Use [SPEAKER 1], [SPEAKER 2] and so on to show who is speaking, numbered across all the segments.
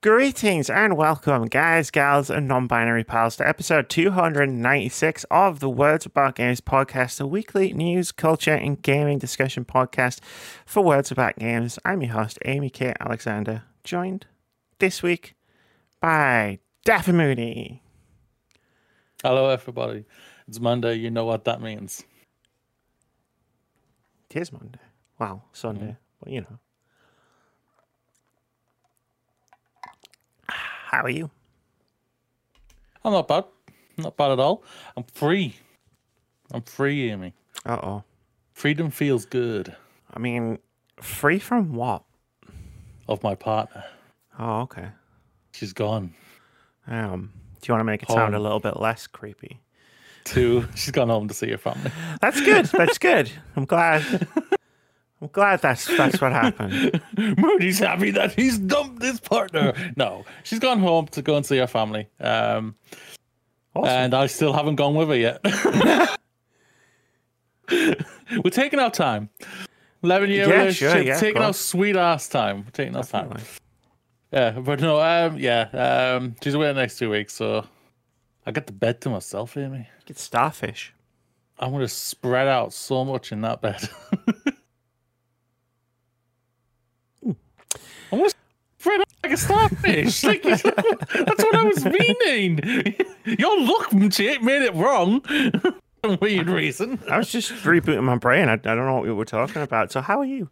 [SPEAKER 1] Greetings and welcome, guys, gals, and non binary pals, to episode 296 of the Words About Games podcast, a weekly news, culture, and gaming discussion podcast for Words About Games. I'm your host, Amy K. Alexander, joined this week by Dafydd Moody.
[SPEAKER 2] Hello, everybody. It's Monday. You know what that means.
[SPEAKER 1] It is Monday. Wow, Sunday. Mm-hmm. Well, you know. How are you?
[SPEAKER 2] I'm not bad. Not bad at all. I'm free. I'm free, Amy.
[SPEAKER 1] Uh oh.
[SPEAKER 2] Freedom feels good.
[SPEAKER 1] I mean, free from what?
[SPEAKER 2] Of my partner.
[SPEAKER 1] Oh, okay.
[SPEAKER 2] She's gone.
[SPEAKER 1] Um, do you want to make it sound a little bit less creepy?
[SPEAKER 2] Two. She's gone home to see her family.
[SPEAKER 1] That's good. That's good. I'm glad. I'm glad that's that's what happened.
[SPEAKER 2] Moody's happy that he's dumped his partner. No, she's gone home to go and see her family. Um,
[SPEAKER 1] Awesome.
[SPEAKER 2] and I still haven't gone with her yet. We're taking our time. Eleven year
[SPEAKER 1] Yeah, sure, yeah,
[SPEAKER 2] taking our sweet ass time. We're taking our time. Yeah, but no, um, yeah, um, she's away the next two weeks, so I get the bed to myself, Amy.
[SPEAKER 1] Get starfish.
[SPEAKER 2] I'm gonna spread out so much in that bed. Spread out like a starfish. like, that's what I was meaning. Your look made it wrong. Some weird reason.
[SPEAKER 1] I was just rebooting my brain. I, I don't know what we were talking about. So how are you?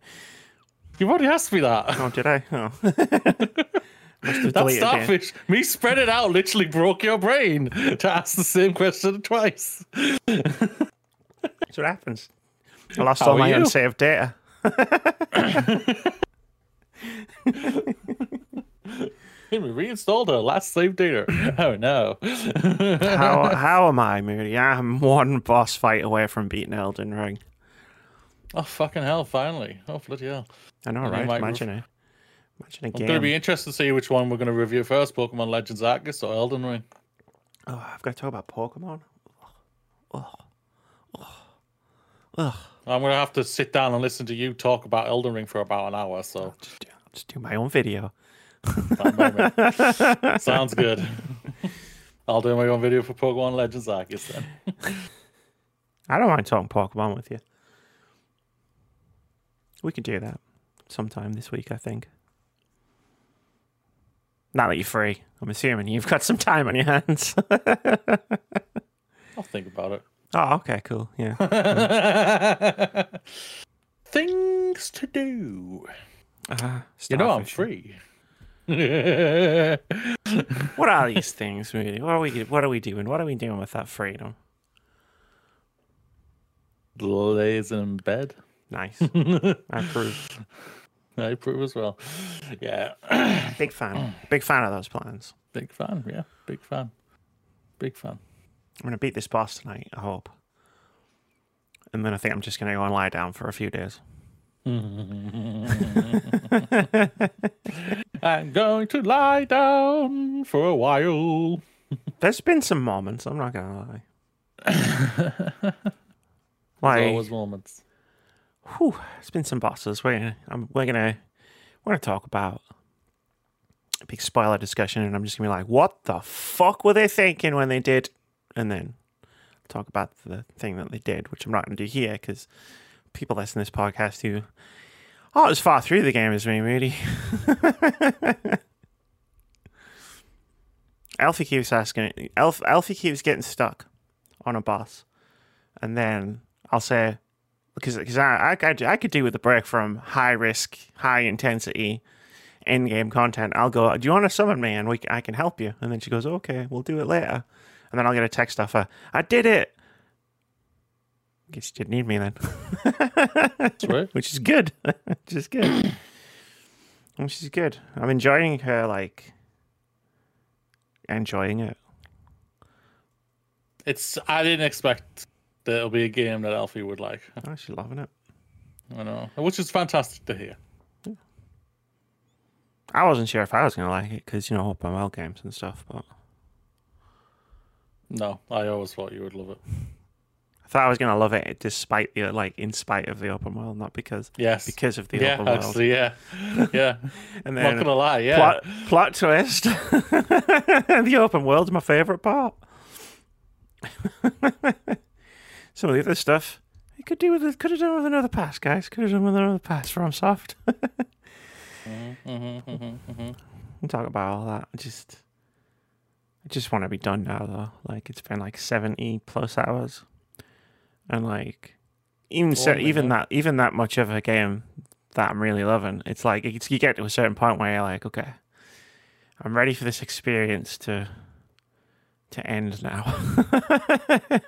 [SPEAKER 2] You've already asked me that.
[SPEAKER 1] Oh, did I? Oh.
[SPEAKER 2] That starfish, me spread it out, literally broke your brain to ask the same question twice.
[SPEAKER 1] That's what happens. I lost
[SPEAKER 2] How
[SPEAKER 1] all my
[SPEAKER 2] you?
[SPEAKER 1] unsaved data.
[SPEAKER 2] Henry reinstalled her last save data. Oh no.
[SPEAKER 1] How how am I, Moody? I'm one boss fight away from beating Elden Ring.
[SPEAKER 2] oh fucking hell! Finally. Oh bloody hell!
[SPEAKER 1] I know, right? Imagine it. Imagine a
[SPEAKER 2] I'm
[SPEAKER 1] game.
[SPEAKER 2] to be interested to see which one we're going to review first: Pokemon Legends Arceus or Elden Ring.
[SPEAKER 1] Oh, I've got to talk about Pokemon. Oh, Ugh.
[SPEAKER 2] I'm going to have to sit down and listen to you talk about Elden Ring for about an hour. So
[SPEAKER 1] Just do, just do my own video.
[SPEAKER 2] sounds good. I'll do my own video for Pokemon Legends Arceus then.
[SPEAKER 1] I don't mind talking Pokemon with you. We could do that sometime this week, I think. Now that you're free, I'm assuming you've got some time on your hands.
[SPEAKER 2] I'll think about it.
[SPEAKER 1] Oh, okay, cool. Yeah.
[SPEAKER 2] Things to do.
[SPEAKER 1] Uh,
[SPEAKER 2] You know I'm free.
[SPEAKER 1] What are these things, really? What are we? What are we doing? What are we doing with that freedom?
[SPEAKER 2] Lays in bed.
[SPEAKER 1] Nice. I approve.
[SPEAKER 2] I approve as well. Yeah.
[SPEAKER 1] Big fan. Big fan of those plans.
[SPEAKER 2] Big fan. Yeah. Big fan. Big fan.
[SPEAKER 1] I'm gonna beat this boss tonight. I hope. And then I think I'm just gonna go and lie down for a few days.
[SPEAKER 2] I'm going to lie down for a while.
[SPEAKER 1] There's been some moments. I'm not gonna lie. like,
[SPEAKER 2] There's always moments.
[SPEAKER 1] whew, it's been some bosses. We're gonna, I'm, we're gonna, we're gonna talk about a big spoiler discussion, and I'm just gonna be like, what the fuck were they thinking when they did? And then talk about the thing that they did, which I'm not gonna do here because people listen to this podcast who oh, aren't as far through the game as me, really. Alfie keeps asking. Elf, Alfie keeps getting stuck on a boss, and then I'll say, because because I, I could I could do with a break from high risk, high intensity, end game content. I'll go. Do you want to summon me and we I can help you? And then she goes, okay, we'll do it later. And then I'll get a text off her. I did it. Guess you didn't need me then,
[SPEAKER 2] That's right.
[SPEAKER 1] which is good. which is good. which is good. I'm enjoying her like enjoying it.
[SPEAKER 2] It's. I didn't expect that it'll be a game that Alfie would like.
[SPEAKER 1] Oh, she's loving it.
[SPEAKER 2] I know, which is fantastic to hear.
[SPEAKER 1] I wasn't sure if I was gonna like it because you know open world games and stuff, but
[SPEAKER 2] No, I always thought you would love it.
[SPEAKER 1] I thought I was gonna love it despite the like in spite of the open world, not because
[SPEAKER 2] Yes.
[SPEAKER 1] because of the
[SPEAKER 2] yeah,
[SPEAKER 1] open world.
[SPEAKER 2] actually, yeah, yeah.
[SPEAKER 1] And then, Not
[SPEAKER 2] gonna lie, yeah.
[SPEAKER 1] plot plot twist. the open world's my favorite part. Some of the other stuff you could do with it, could have done with another pass, guys. Could have done with another pass FromSoft. Mm-hmm,
[SPEAKER 2] mm-hmm, mm-hmm, mm-hmm.
[SPEAKER 1] We'll talk about all that. Just, I just want to be done now, though. Like it's been like seventy plus hours, and like even so, even that even that much of a game that I'm really loving. It's like it's, you get to a certain point where you're like, okay, I'm ready for this experience to to end now.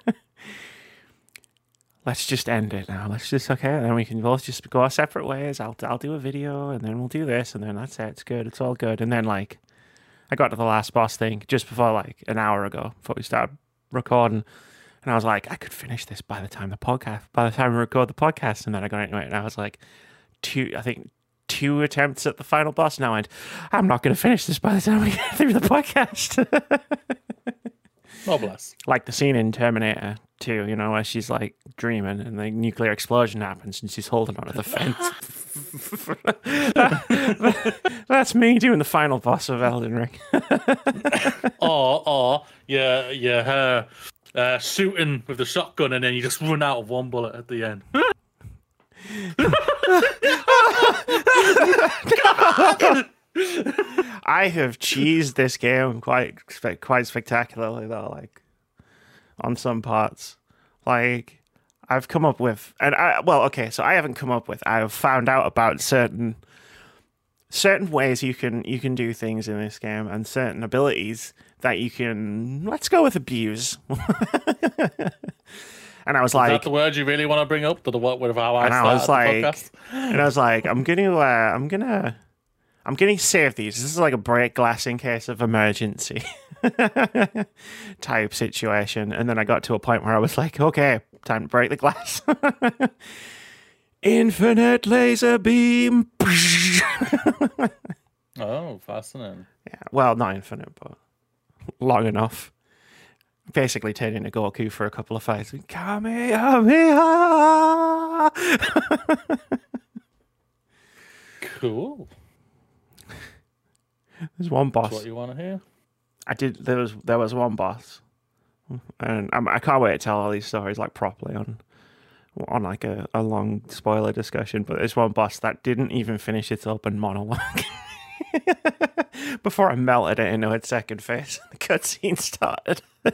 [SPEAKER 1] Let's just end it now. Let's just okay, and then we can both just go our separate ways. I'll I'll do a video, and then we'll do this, and then that's it. It's good. It's all good. And then like, I got to the last boss thing just before like an hour ago before we started recording, and I was like, I could finish this by the time the podcast, by the time we record the podcast, and then I got into it, and I was like, two, I think two attempts at the final boss, and I went, I'm not going to finish this by the time we get through the podcast.
[SPEAKER 2] Oh bless.
[SPEAKER 1] like the scene in Terminator 2, you know, where she's like dreaming and the nuclear explosion happens and she's holding onto the fence. That's me doing the final boss of Elden Ring.
[SPEAKER 2] Or or yeah, yeah, her uh, shooting with the shotgun, and then you just run out of one bullet at the end.
[SPEAKER 1] I have cheesed this game quite quite spectacularly though, like on some parts. Like I've come up with and I well, okay, so I haven't come up with I have found out about certain certain ways you can you can do things in this game and certain abilities that you can let's go with abuse. and I was
[SPEAKER 2] Is
[SPEAKER 1] like
[SPEAKER 2] that the word you really want to bring up? To the what with how I
[SPEAKER 1] And I was like- and I was like, I'm gonna, uh, I'm gonna, I'm gonna save these. This is like a break glass in case of emergency type situation. And then I got to a point where I was like, okay, time to break the glass. Infinite laser beam.
[SPEAKER 2] Oh, fascinating.
[SPEAKER 1] yeah, well, not infinite, but long enough. Basically, turned into Goku for a couple of fights. Kamehameha!
[SPEAKER 2] Cool.
[SPEAKER 1] There's one boss.
[SPEAKER 2] That's what you want to hear.
[SPEAKER 1] I did. There was there was one boss, and I'm, I can't wait to tell all these stories like properly on on like a, a long spoiler discussion. But there's one boss that didn't even finish its open monologue before I melted it into its second phase. The cutscene started.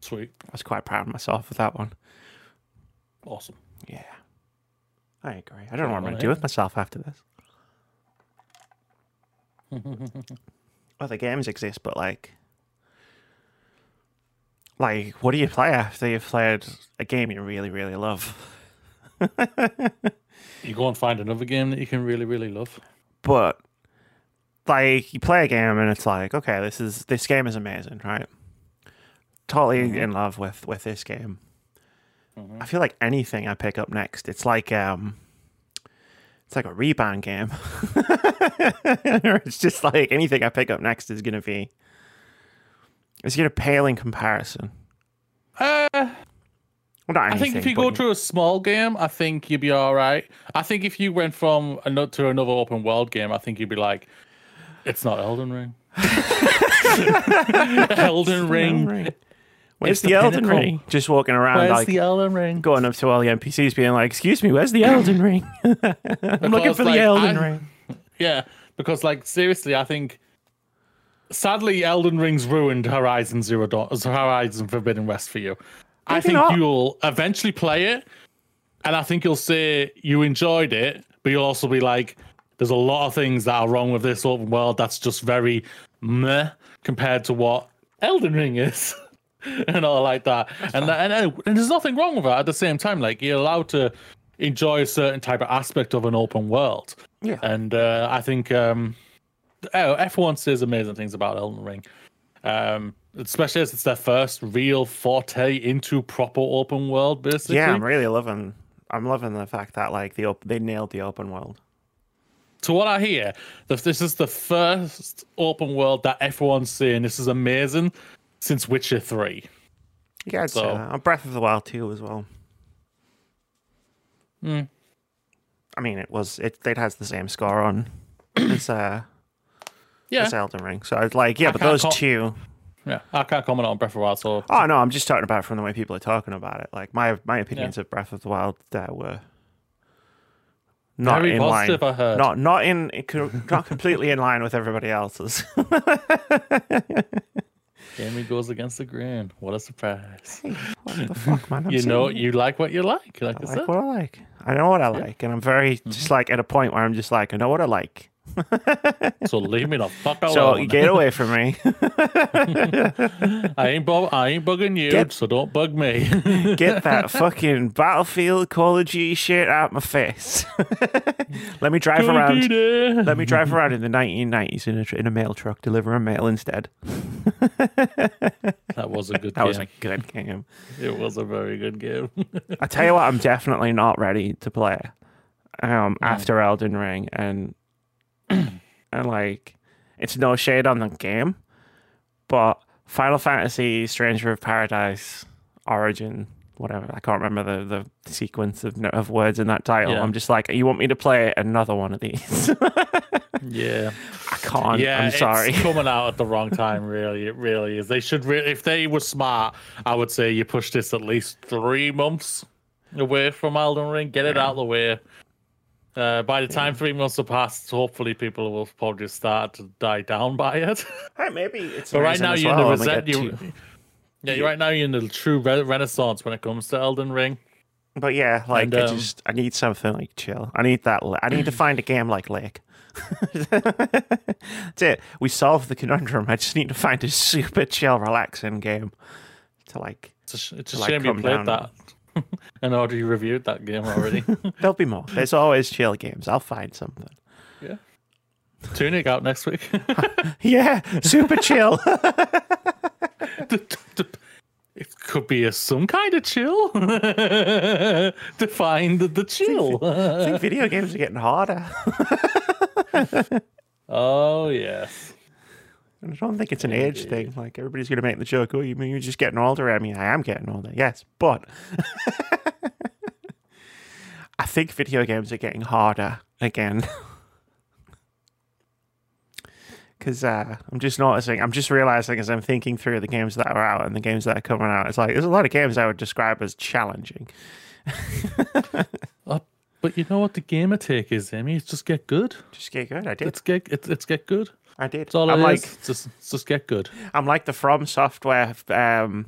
[SPEAKER 2] Sweet.
[SPEAKER 1] I was quite proud of myself with that one.
[SPEAKER 2] Awesome.
[SPEAKER 1] Yeah, I agree. I don't know what I'm going to do
[SPEAKER 2] eh?
[SPEAKER 1] with myself after this. Other games exist, but like, like, what do you play after you've played a game you really, really love?
[SPEAKER 2] You go and find another game that you can really, really love.
[SPEAKER 1] But like, you play a game and it's like, okay, this is this game is amazing, right? Totally in love with with this game. I feel like anything I pick up next, it's like um, it's like a rebound game. it's just like anything I pick up next is gonna be, it's gonna pale in comparison.
[SPEAKER 2] Uh,
[SPEAKER 1] Well, not
[SPEAKER 2] I think if you go through a small game, I think you'd be all right. I think if you went from another to another open world game, I think you'd be like, it's not Elden Ring. Elden Ring.
[SPEAKER 1] Where's
[SPEAKER 2] It's
[SPEAKER 1] the,
[SPEAKER 2] the
[SPEAKER 1] Elden
[SPEAKER 2] pinnacle.
[SPEAKER 1] Ring? Just walking around
[SPEAKER 2] Where's
[SPEAKER 1] like
[SPEAKER 2] the Elden Ring?
[SPEAKER 1] going up to all the NPCs, being like, "Excuse me, where's the Elden Ring? I'm looking for
[SPEAKER 2] like,
[SPEAKER 1] the Elden
[SPEAKER 2] I-
[SPEAKER 1] Ring."
[SPEAKER 2] Yeah, because like seriously, I think sadly Elden Ring's ruined Horizon Zero Dawn, uh, Horizon Forbidden West for you. I think
[SPEAKER 1] not.
[SPEAKER 2] you'll eventually play it, and I think you'll say you enjoyed it, but you'll also be like, "There's a lot of things that are wrong with this open world. That's just very meh compared to what Elden Ring is." and all like that, and, that and and and there's nothing wrong with that. At the same time, like you're allowed to enjoy a certain type of aspect of an open world.
[SPEAKER 1] Yeah.
[SPEAKER 2] And uh, I think um, oh, F1 says amazing things about Elden Ring, um, especially as it's their first real forte into proper open world. Basically,
[SPEAKER 1] Yeah, I'm really loving. I'm loving the fact that like the op- they nailed the open world.
[SPEAKER 2] to what I hear, this is the first open world that everyone's saying this is amazing. Since Witcher Three.
[SPEAKER 1] Yeah, I'd
[SPEAKER 2] So-.
[SPEAKER 1] And Breath of the Wild 2 as well.
[SPEAKER 2] Hmm.
[SPEAKER 1] I mean, it was it. It has the same score on as uh,
[SPEAKER 2] Yeah,
[SPEAKER 1] as Elden Ring. So I was like, yeah,
[SPEAKER 2] I
[SPEAKER 1] but those
[SPEAKER 2] call-
[SPEAKER 1] two.
[SPEAKER 2] yeah. I can't comment on Breath of the Wild, so
[SPEAKER 1] Oh no, I'm just talking about it from the way people are talking about it. Like my my opinions of Breath of the Wild that were not
[SPEAKER 2] very
[SPEAKER 1] in
[SPEAKER 2] positive.
[SPEAKER 1] line.
[SPEAKER 2] I heard.
[SPEAKER 1] Not not in not completely in line with everybody else's.
[SPEAKER 2] Gaming goes against the grain. What a surprise!
[SPEAKER 1] what the fuck, man? I'm
[SPEAKER 2] you know, you like what you like. Like I,
[SPEAKER 1] I
[SPEAKER 2] said.
[SPEAKER 1] like what I like. I know what I like, and I'm very
[SPEAKER 2] Mm-hmm.
[SPEAKER 1] just like at a point where I'm just like, I know what I like.
[SPEAKER 2] So leave me the fuck alone.
[SPEAKER 1] So get away from me.
[SPEAKER 2] I ain't bu- I ain't bugging you,
[SPEAKER 1] Get-
[SPEAKER 2] so don't bug me.
[SPEAKER 1] Get that fucking Battlefield Call of Duty shit out of my face. Let me drive around. Let me drive around in the 1990s in a, in a mail truck, delivering mail instead.
[SPEAKER 2] That was a good
[SPEAKER 1] That
[SPEAKER 2] game.
[SPEAKER 1] was a good game.
[SPEAKER 2] It was a very good game.
[SPEAKER 1] I tell you what, I'm definitely not ready to play um, after Elden Ring, and and like it's no shade on the game, but Final Fantasy Stranger of Paradise Origin, whatever I can't remember the, the sequence of of words in that title.
[SPEAKER 2] Yeah.
[SPEAKER 1] I'm just like, you want me to play another one of these?
[SPEAKER 2] yeah.
[SPEAKER 1] I can't.
[SPEAKER 2] yeah,
[SPEAKER 1] I'm sorry.
[SPEAKER 2] It's coming out at the wrong time, really. It really is. They should really, if they were smart, I would say you push this at least three months away from Elden Ring. Get it out of the way. Uh, by the time three months have passed, hopefully people will probably start to die down by it.
[SPEAKER 1] Hey, maybe it's.
[SPEAKER 2] but right now you're in the
[SPEAKER 1] and
[SPEAKER 2] reset. You,
[SPEAKER 1] two-
[SPEAKER 2] yeah, you're right now you're in the true re- renaissance when it comes to Elden Ring.
[SPEAKER 1] But yeah, like
[SPEAKER 2] And,
[SPEAKER 1] I
[SPEAKER 2] um,
[SPEAKER 1] just I need something like chill. I need that. I need to find a game like Lake. That's it. We solved the conundrum. I just need to find a super chill, relaxing game to like.
[SPEAKER 2] It's a, sh- it's a
[SPEAKER 1] Like,
[SPEAKER 2] shame you played that. And already reviewed that game already.
[SPEAKER 1] There'll be more. There's always chill games. I'll find something.
[SPEAKER 2] yeah. Tunic out next week.
[SPEAKER 1] Yeah, super chill.
[SPEAKER 2] it could be a, some kind of chill. Define the, the chill.
[SPEAKER 1] I think video games are getting harder.
[SPEAKER 2] oh, yes.
[SPEAKER 1] I don't think it's an age thing. Like everybody's gonna make the joke. Oh, you mean you're just getting older? I mean, I am getting older. Yes, but I think video games are getting harder again. Because uh, I'm just noticing, I'm just realizing as I'm thinking through the games that are out and the games that are coming out, it's like there's a lot of games I would describe as challenging.
[SPEAKER 2] Uh, but you know what the gamer take is, Amy? It's just get good.
[SPEAKER 1] Just get good. I did.
[SPEAKER 2] It's get it's, it's get good.
[SPEAKER 1] I did.
[SPEAKER 2] That's all
[SPEAKER 1] I'm
[SPEAKER 2] is.
[SPEAKER 1] like,
[SPEAKER 2] It's just just get good.
[SPEAKER 1] I'm like the FromSoftware um,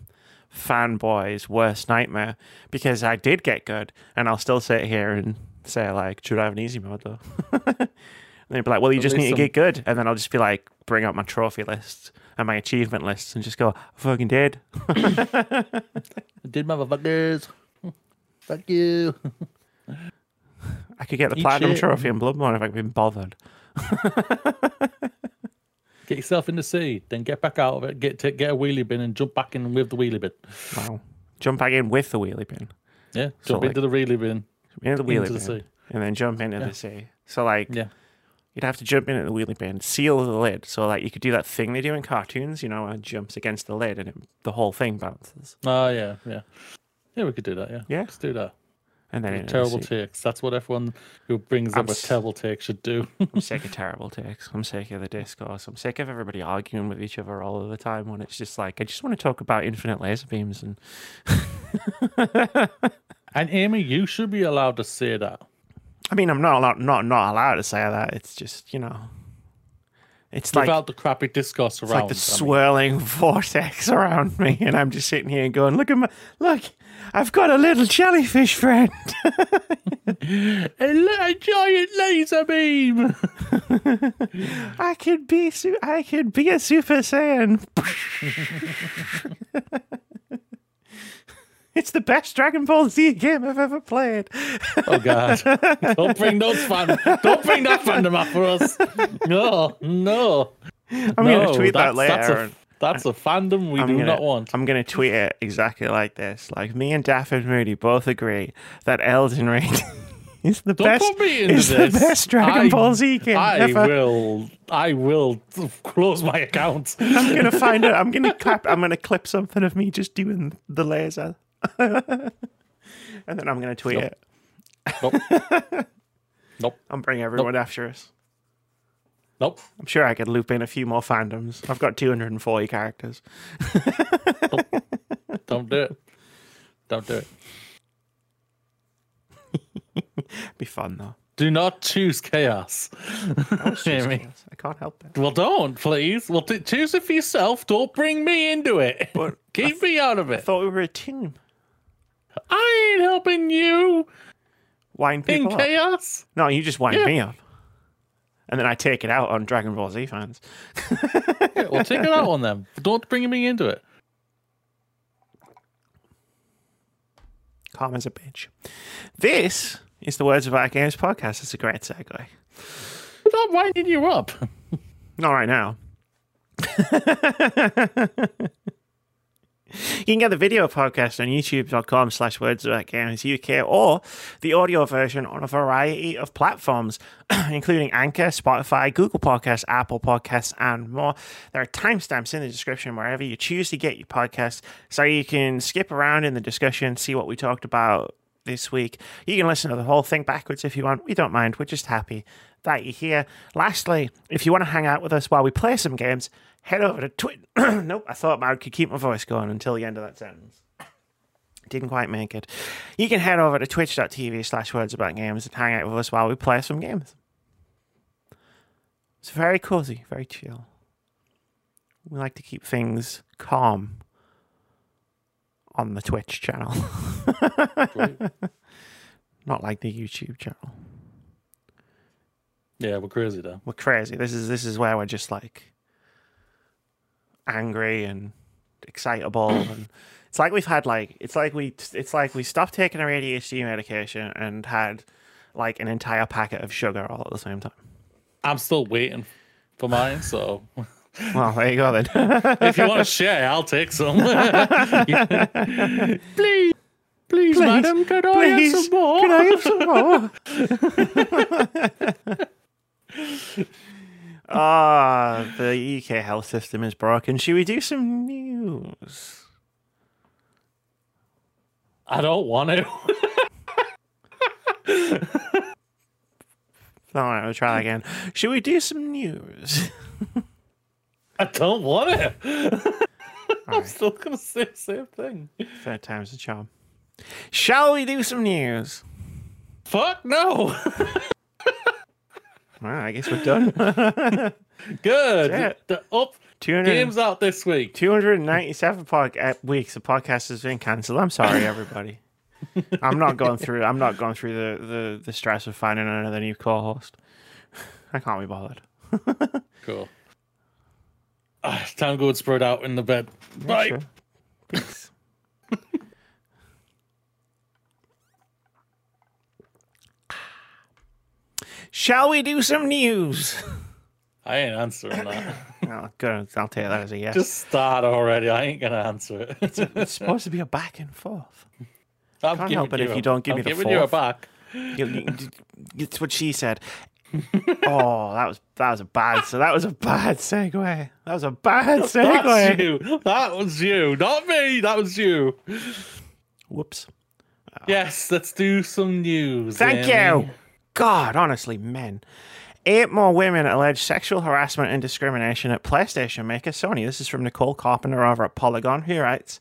[SPEAKER 1] fanboy's worst nightmare because I did get good, and I'll still sit here and say like, "Should I have an easy mode though?" and they'd be like, "Well, you
[SPEAKER 2] At
[SPEAKER 1] just need
[SPEAKER 2] least
[SPEAKER 1] to get good," and then I'll just be like, bring up my trophy lists and my achievement lists, and just go, "I "Fucking did."
[SPEAKER 2] I did motherfuckers. Fuck you.
[SPEAKER 1] I could get the
[SPEAKER 2] Eat
[SPEAKER 1] platinum
[SPEAKER 2] shit.
[SPEAKER 1] trophy in Bloodborne if I'd been bothered.
[SPEAKER 2] Get yourself in the sea, then get back out of it. Get to, get a wheelie bin and jump back in with the wheelie bin.
[SPEAKER 1] Wow. Jump back in with the wheelie bin,
[SPEAKER 2] Yeah,
[SPEAKER 1] So,
[SPEAKER 2] jump
[SPEAKER 1] like-
[SPEAKER 2] into the wheelie bin.
[SPEAKER 1] into the wheelie
[SPEAKER 2] Into
[SPEAKER 1] bin,
[SPEAKER 2] the sea.
[SPEAKER 1] and then jump into
[SPEAKER 2] Yeah.
[SPEAKER 1] the sea. So like,
[SPEAKER 2] Yeah.
[SPEAKER 1] You'd have to jump in at the wheelie bin, seal the lid, so like you could do that thing they do in cartoons, you know, where it jumps against the lid and it, the whole thing bounces.
[SPEAKER 2] Oh yeah, yeah, yeah. We could do that. Yeah,
[SPEAKER 1] Yeah.
[SPEAKER 2] let's do that.
[SPEAKER 1] And then
[SPEAKER 2] terrible takes. That's what everyone who brings
[SPEAKER 1] I'm
[SPEAKER 2] up a terrible take should do.
[SPEAKER 1] I'm sick of terrible takes. I'm sick of the discourse. I'm sick of everybody arguing with each other all of the time when it's just like I just want to talk about infinite laser beams and
[SPEAKER 2] and Amy, you should be allowed to say that.
[SPEAKER 1] I mean I'm not allowed, not not allowed to say that. It's just you know, it's like
[SPEAKER 2] Without the crappy discourse around.
[SPEAKER 1] it's like the
[SPEAKER 2] I mean.
[SPEAKER 1] swirling vortex around me, and I'm just sitting here going, look at my look. I've got a little jellyfish friend.
[SPEAKER 2] a, li- a giant laser beam.
[SPEAKER 1] I could be su- I could be a Super Saiyan. it's the best Dragon Ball Z game I've ever played.
[SPEAKER 2] oh God! Don't bring those fan. Don't bring that fandom up for us. No, no.
[SPEAKER 1] I'm
[SPEAKER 2] no,
[SPEAKER 1] gonna tweet that later.
[SPEAKER 2] That's a,
[SPEAKER 1] and
[SPEAKER 2] that's a fandom we
[SPEAKER 1] I'm
[SPEAKER 2] do
[SPEAKER 1] gonna,
[SPEAKER 2] not want.
[SPEAKER 1] I'm gonna tweet it exactly like this. Like me and Dafydd Moody both agree that Elden Ring is the
[SPEAKER 2] Don't
[SPEAKER 1] best.
[SPEAKER 2] put me into
[SPEAKER 1] it's
[SPEAKER 2] this.
[SPEAKER 1] the best Dragon
[SPEAKER 2] I-
[SPEAKER 1] Ball Z game
[SPEAKER 2] I
[SPEAKER 1] ever.
[SPEAKER 2] will. I will close my account.
[SPEAKER 1] I'm gonna find it. I'm gonna clap. I'm gonna clip something of me just doing the laser, and then I'm gonna tweet
[SPEAKER 2] Nope.
[SPEAKER 1] it.
[SPEAKER 2] Nope. nope.
[SPEAKER 1] and bring everyone after us.
[SPEAKER 2] Nope.
[SPEAKER 1] I'm sure I could loop in a few more fandoms. I've got 240 characters.
[SPEAKER 2] Don't do it. Don't do it.
[SPEAKER 1] Be fun though.
[SPEAKER 2] Do not choose chaos. Jamie.
[SPEAKER 1] I can't help it.
[SPEAKER 2] Well, don't please. Well, t- choose it for yourself. Don't bring me into it.
[SPEAKER 1] But
[SPEAKER 2] Keep me out of it.
[SPEAKER 1] I thought we were a team.
[SPEAKER 2] I ain't helping you
[SPEAKER 1] Wind
[SPEAKER 2] in
[SPEAKER 1] people up.
[SPEAKER 2] chaos.
[SPEAKER 1] No, you just wind
[SPEAKER 2] Yeah.
[SPEAKER 1] me up. And then I take it out on Dragon Ball Z fans.
[SPEAKER 2] Yeah, well, take it out on them. Don't bring me into it.
[SPEAKER 1] Calm as a bitch. This is the Words About Games podcast. It's a great segue.
[SPEAKER 2] I'm not winding you up.
[SPEAKER 1] Not right now. You can get the video podcast on youtube.com slash words about games UK or the audio version on a variety of platforms, including Anchor, Spotify, Google Podcasts, Apple Podcasts, and more. There are timestamps in the description wherever you choose to get your podcast so you can skip around in the discussion, see what we talked about this week. You can listen to the whole thing backwards if you want. We don't mind. We're just happy that you're here. Lastly, if you want to hang out with us while we play some games, head over to Twitter. nope, I thought I could keep my voice going until the end of that sentence. Didn't quite make it. You can head over to twitch.tv slash words about games and hang out with us while we play some games. It's very cozy, very chill. We like to keep things calm on the Twitch channel. Not like the YouTube channel.
[SPEAKER 2] yeah, we're crazy though.
[SPEAKER 1] We're crazy. This is this is where we're just like angry and excitable and it's like we've had like it's like we it's like we stopped taking our ADHD medication and had like an entire packet of sugar all at the same time.
[SPEAKER 2] I'm still waiting for mine, so
[SPEAKER 1] Well, there you go then.
[SPEAKER 2] if you want to share, I'll take some. please, please, madam, can I have some more?
[SPEAKER 1] Can I have some more? Ah, the UK health system is broken. Should we do some news?
[SPEAKER 2] I don't want to.
[SPEAKER 1] All right, we'll try again. Should we do some news?
[SPEAKER 2] I don't want it. I'm
[SPEAKER 1] right.
[SPEAKER 2] still gonna say the same thing.
[SPEAKER 1] Third time's a charm. Shall we do some news?
[SPEAKER 2] Fuck no.
[SPEAKER 1] I guess we're done.
[SPEAKER 2] Good.
[SPEAKER 1] Shit.
[SPEAKER 2] The up
[SPEAKER 1] 200,
[SPEAKER 2] games out this week.
[SPEAKER 1] 297 pod, uh, weeks. The podcast has been cancelled. I'm sorry, everybody. I'm not going through. I'm not going through the, the, the stress of finding another new co-host. I can't be bothered.
[SPEAKER 2] Cool. It's time to go and spread out in the bed. Bye.
[SPEAKER 1] Sure. Shall we do some news?
[SPEAKER 2] I ain't answering that.
[SPEAKER 1] Oh, good. I'll take that as a yes.
[SPEAKER 2] Just start already. I ain't gonna answer it.
[SPEAKER 1] It's supposed to be a back and forth.
[SPEAKER 2] I'm
[SPEAKER 1] Can't help it if
[SPEAKER 2] a-
[SPEAKER 1] you don't give
[SPEAKER 2] I'm
[SPEAKER 1] me the
[SPEAKER 2] giving you a back.
[SPEAKER 1] It's what she said. Oh, that was that was a bad. So that was a bad segue. That was a bad
[SPEAKER 2] That's
[SPEAKER 1] segue.
[SPEAKER 2] you. That was you, not me. That was you.
[SPEAKER 1] Whoops.
[SPEAKER 2] Yes, let's do some news.
[SPEAKER 1] Thank
[SPEAKER 2] Amy.
[SPEAKER 1] you. God, honestly, men. Eight more women allege sexual harassment and discrimination at PlayStation maker Sony. This is from Nicole Carpenter over at Polygon, who writes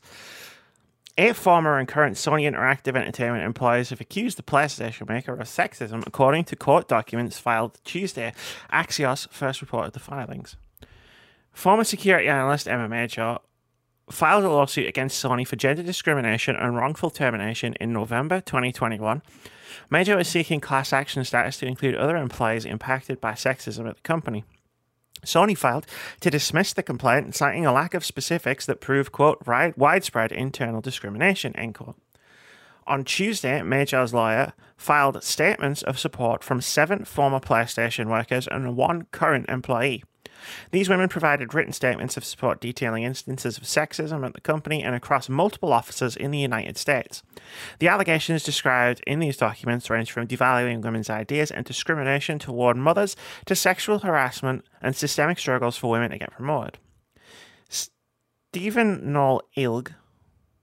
[SPEAKER 1] Eight former and current Sony Interactive Entertainment employees have accused the PlayStation maker of sexism, according to court documents filed Tuesday. Axios first reported the filings. Former security analyst Emma Major filed a lawsuit against Sony for gender discrimination and wrongful termination in November 2021. Major is seeking class action status to include other employees impacted by sexism at the company. Sony filed to dismiss the complaint, citing a lack of specifics that prove, quote, widespread internal discrimination, end quote. On Tuesday, Major's lawyer filed statements of support from seven former PlayStation workers and one current employee. These women provided written statements of support detailing instances of sexism at the company and across multiple offices in the United States. The allegations described in these documents range from devaluing women's ideas and discrimination toward mothers to sexual harassment and systemic struggles for women to get promoted. Stephen Noel Ilg,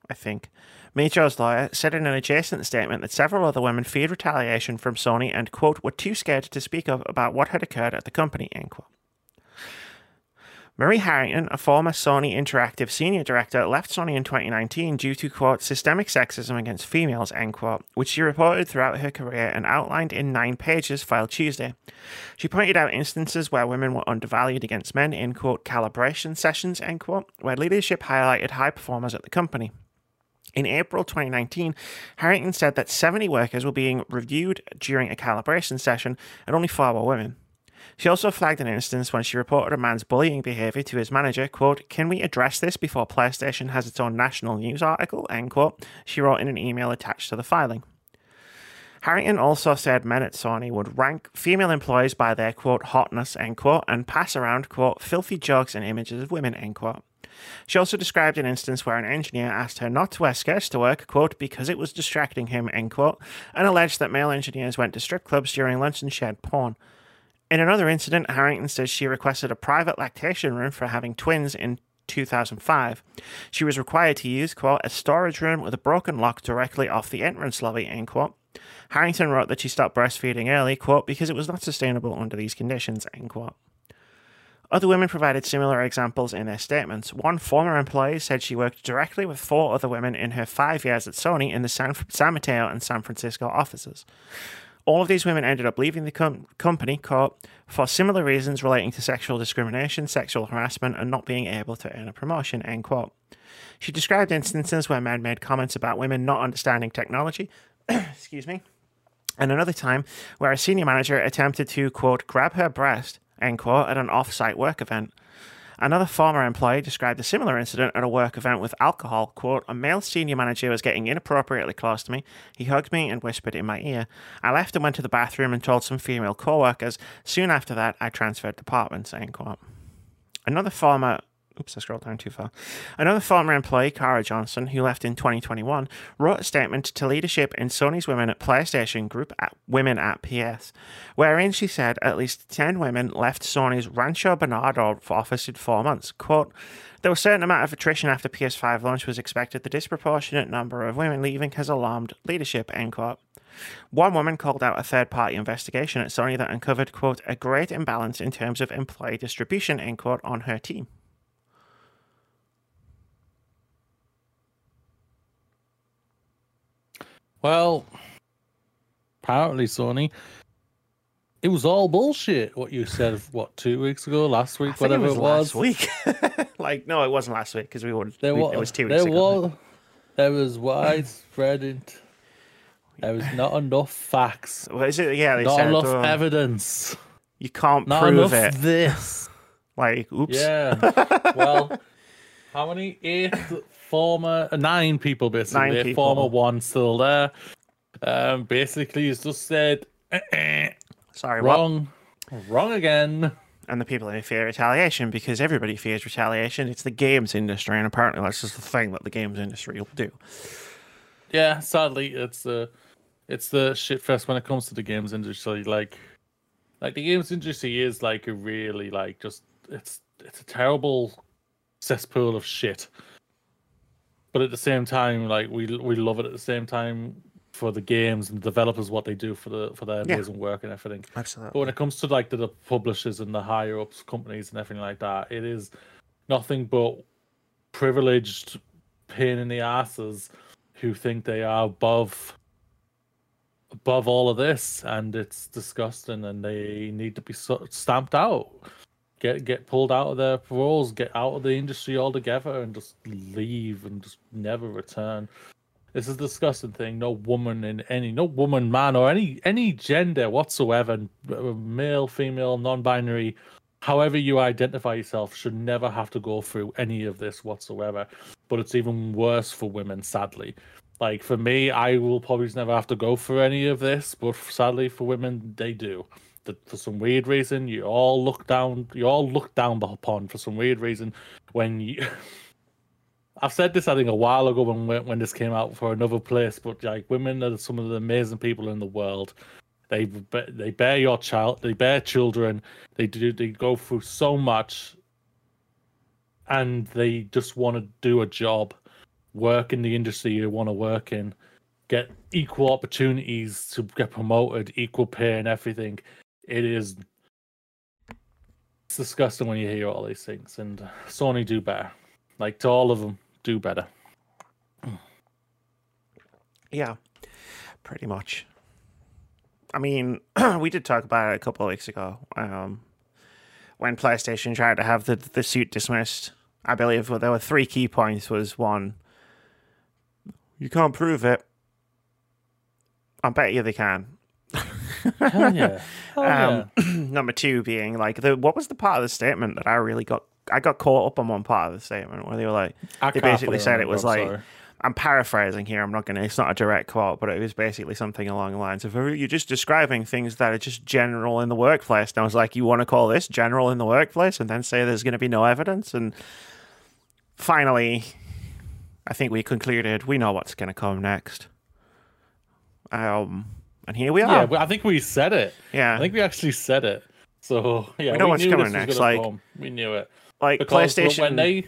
[SPEAKER 1] I think, Major's lawyer said in an adjacent statement that several other women feared retaliation from Sony and, quote, were too scared to speak up about what had occurred at the company, end quote. Marie Harrington, a former Sony Interactive senior director, left Sony in 2019 due to, quote, systemic sexism against females, end quote, which she reported throughout her career and outlined in nine pages filed Tuesday. She pointed out instances where women were undervalued against men in, quote, calibration sessions, end quote, where leadership highlighted high performers at the company. In April 2019, Harrington said that 70 workers were being reviewed during a calibration session and only four were women. She also flagged an instance when she reported a man's bullying behavior to his manager, quote, Can we address this before PlayStation has its own national news article, end quote, she wrote in an email attached to the filing. Harrington also said men at Sony would rank female employees by their, quote, hotness, end quote, and pass around, quote, filthy jokes and images of women, end quote. She also described an instance where an engineer asked her not to wear skirts to work, quote, because it was distracting him, end quote, and alleged that male engineers went to strip clubs during lunch and shared porn. In another incident, Harrington says she requested a private lactation room for having twins in 2005. She was required to use, quote, a storage room with a broken lock directly off the entrance lobby, end quote. Harrington wrote that she stopped breastfeeding early, quote, because it was not sustainable under these conditions, end quote. Other women provided similar examples in their statements. One former employee said she worked directly with four other women in her five years at Sony in the San, San Mateo and San Francisco offices. All of these women ended up leaving the com- company for similar reasons relating to sexual discrimination, sexual harassment, and not being able to earn a promotion. End quote. She described instances where men made comments about women not understanding technology. excuse me. And another time where a senior manager attempted to, quote, grab her breast end quote, at an off site work event. Another former employee described a similar incident at a work event with alcohol. Quote, a male senior manager was getting inappropriately close to me. He hugged me and whispered in my ear. I left and went to the bathroom and told some female co workers. Soon after that, I transferred departments, end quote. Another former Oops, I scrolled down too far. Another former employee, Cara Johnson, who left in 2021, wrote a statement to leadership in Sony's Women at PlayStation group at Women at PS, wherein she said at least 10 women left Sony's Rancho Bernardo office in four months. Quote, Though a certain amount of attrition after PS5 launch was expected, the disproportionate number of women leaving has alarmed leadership, end quote. One woman called out a third party investigation at Sony that uncovered, quote, a great imbalance in terms of employee distribution, end quote, on her team.
[SPEAKER 2] Well, apparently, Sony, it was all bullshit. What you said, what two weeks ago, last week, whatever
[SPEAKER 1] it was,
[SPEAKER 2] it was.
[SPEAKER 1] last week. like no, it wasn't last week because we were.
[SPEAKER 2] There
[SPEAKER 1] we,
[SPEAKER 2] was,
[SPEAKER 1] it was two weeks
[SPEAKER 2] there
[SPEAKER 1] ago.
[SPEAKER 2] Was, there was widespread. int- There was not enough facts.
[SPEAKER 1] What is it? Yeah,
[SPEAKER 2] Not
[SPEAKER 1] said
[SPEAKER 2] enough
[SPEAKER 1] oh,
[SPEAKER 2] evidence.
[SPEAKER 1] you can't
[SPEAKER 2] Not
[SPEAKER 1] prove
[SPEAKER 2] enough
[SPEAKER 1] it.
[SPEAKER 2] this.
[SPEAKER 1] Like, oops.
[SPEAKER 2] Yeah. well, how many? Eight former, uh, nine people basically.
[SPEAKER 1] Nine people.
[SPEAKER 2] Former one still there. Um, basically, he's just said "Eh-eh,
[SPEAKER 1] Sorry, what?
[SPEAKER 2] wrong, wrong again.
[SPEAKER 1] And the people in fear retaliation because everybody fears retaliation. It's the games industry, and apparently that's just the thing that the games industry will do.
[SPEAKER 2] Yeah, sadly, it's the it's the shit fest when it comes to the games industry. Like, like the games industry is like a really like just it's it's a terrible cesspool of shit. But at the same time, like we we love it at the same time for the games and the developers what they do for the for their
[SPEAKER 1] Yeah.
[SPEAKER 2] amazing work and everything.
[SPEAKER 1] Absolutely.
[SPEAKER 2] But when it comes to like the, the publishers and the higher ups companies and everything like that, it is nothing but privileged pain in the asses who think they are above above all of this and it's disgusting and they need to be so- stamped out get get pulled out of their roles get out of the industry altogether and just leave and just never return. This is a disgusting thing. No woman in any no woman man or any any gender whatsoever male female non-binary however you identify yourself should never have to go through any of this whatsoever. But it's even worse for women sadly. Like for me i will probably never have to go through any of this but sadly for women they do that for some weird reason you all look down you all look down upon for some weird reason when you I've said this I think a while ago when when this came out for another place, but like women are some of the amazing people in the world. They they bear your child, they bear children, they do they go through so much, and they just want to do a job, work in the industry you want to work in, get equal opportunities to get promoted, equal pay and everything. It is it's disgusting when you hear all these things, and Sony do better. Like to all of them, do better.
[SPEAKER 1] Yeah, pretty much. I mean, we did talk about it a couple of weeks ago um, when PlayStation tried to have the the suit dismissed. I believe well, there were three key points. Was one, you can't prove it. I bet you they can.
[SPEAKER 2] Hell yeah. Hell yeah.
[SPEAKER 1] Um, number two being like the what was the part of the statement that I really got I got caught up on one part of the statement where they were like
[SPEAKER 2] I
[SPEAKER 1] they basically said it was
[SPEAKER 2] I'm
[SPEAKER 1] like
[SPEAKER 2] sorry.
[SPEAKER 1] I'm paraphrasing here. I'm not gonna. It's not a direct quote, but it was basically something along the lines of "You're just describing things that are just general in the workplace." And I was like, "You want to call this general in the workplace, and then say there's going to be no evidence?" And finally, I think we concluded we know what's going to come next. Um, and here we are.
[SPEAKER 2] well, I think we said it.
[SPEAKER 1] Yeah,
[SPEAKER 2] I think we actually said it. So yeah,
[SPEAKER 1] We know what's
[SPEAKER 2] knew
[SPEAKER 1] coming next, like-
[SPEAKER 2] come. we knew it.
[SPEAKER 1] like
[SPEAKER 2] Because
[SPEAKER 1] PlayStation.
[SPEAKER 2] when they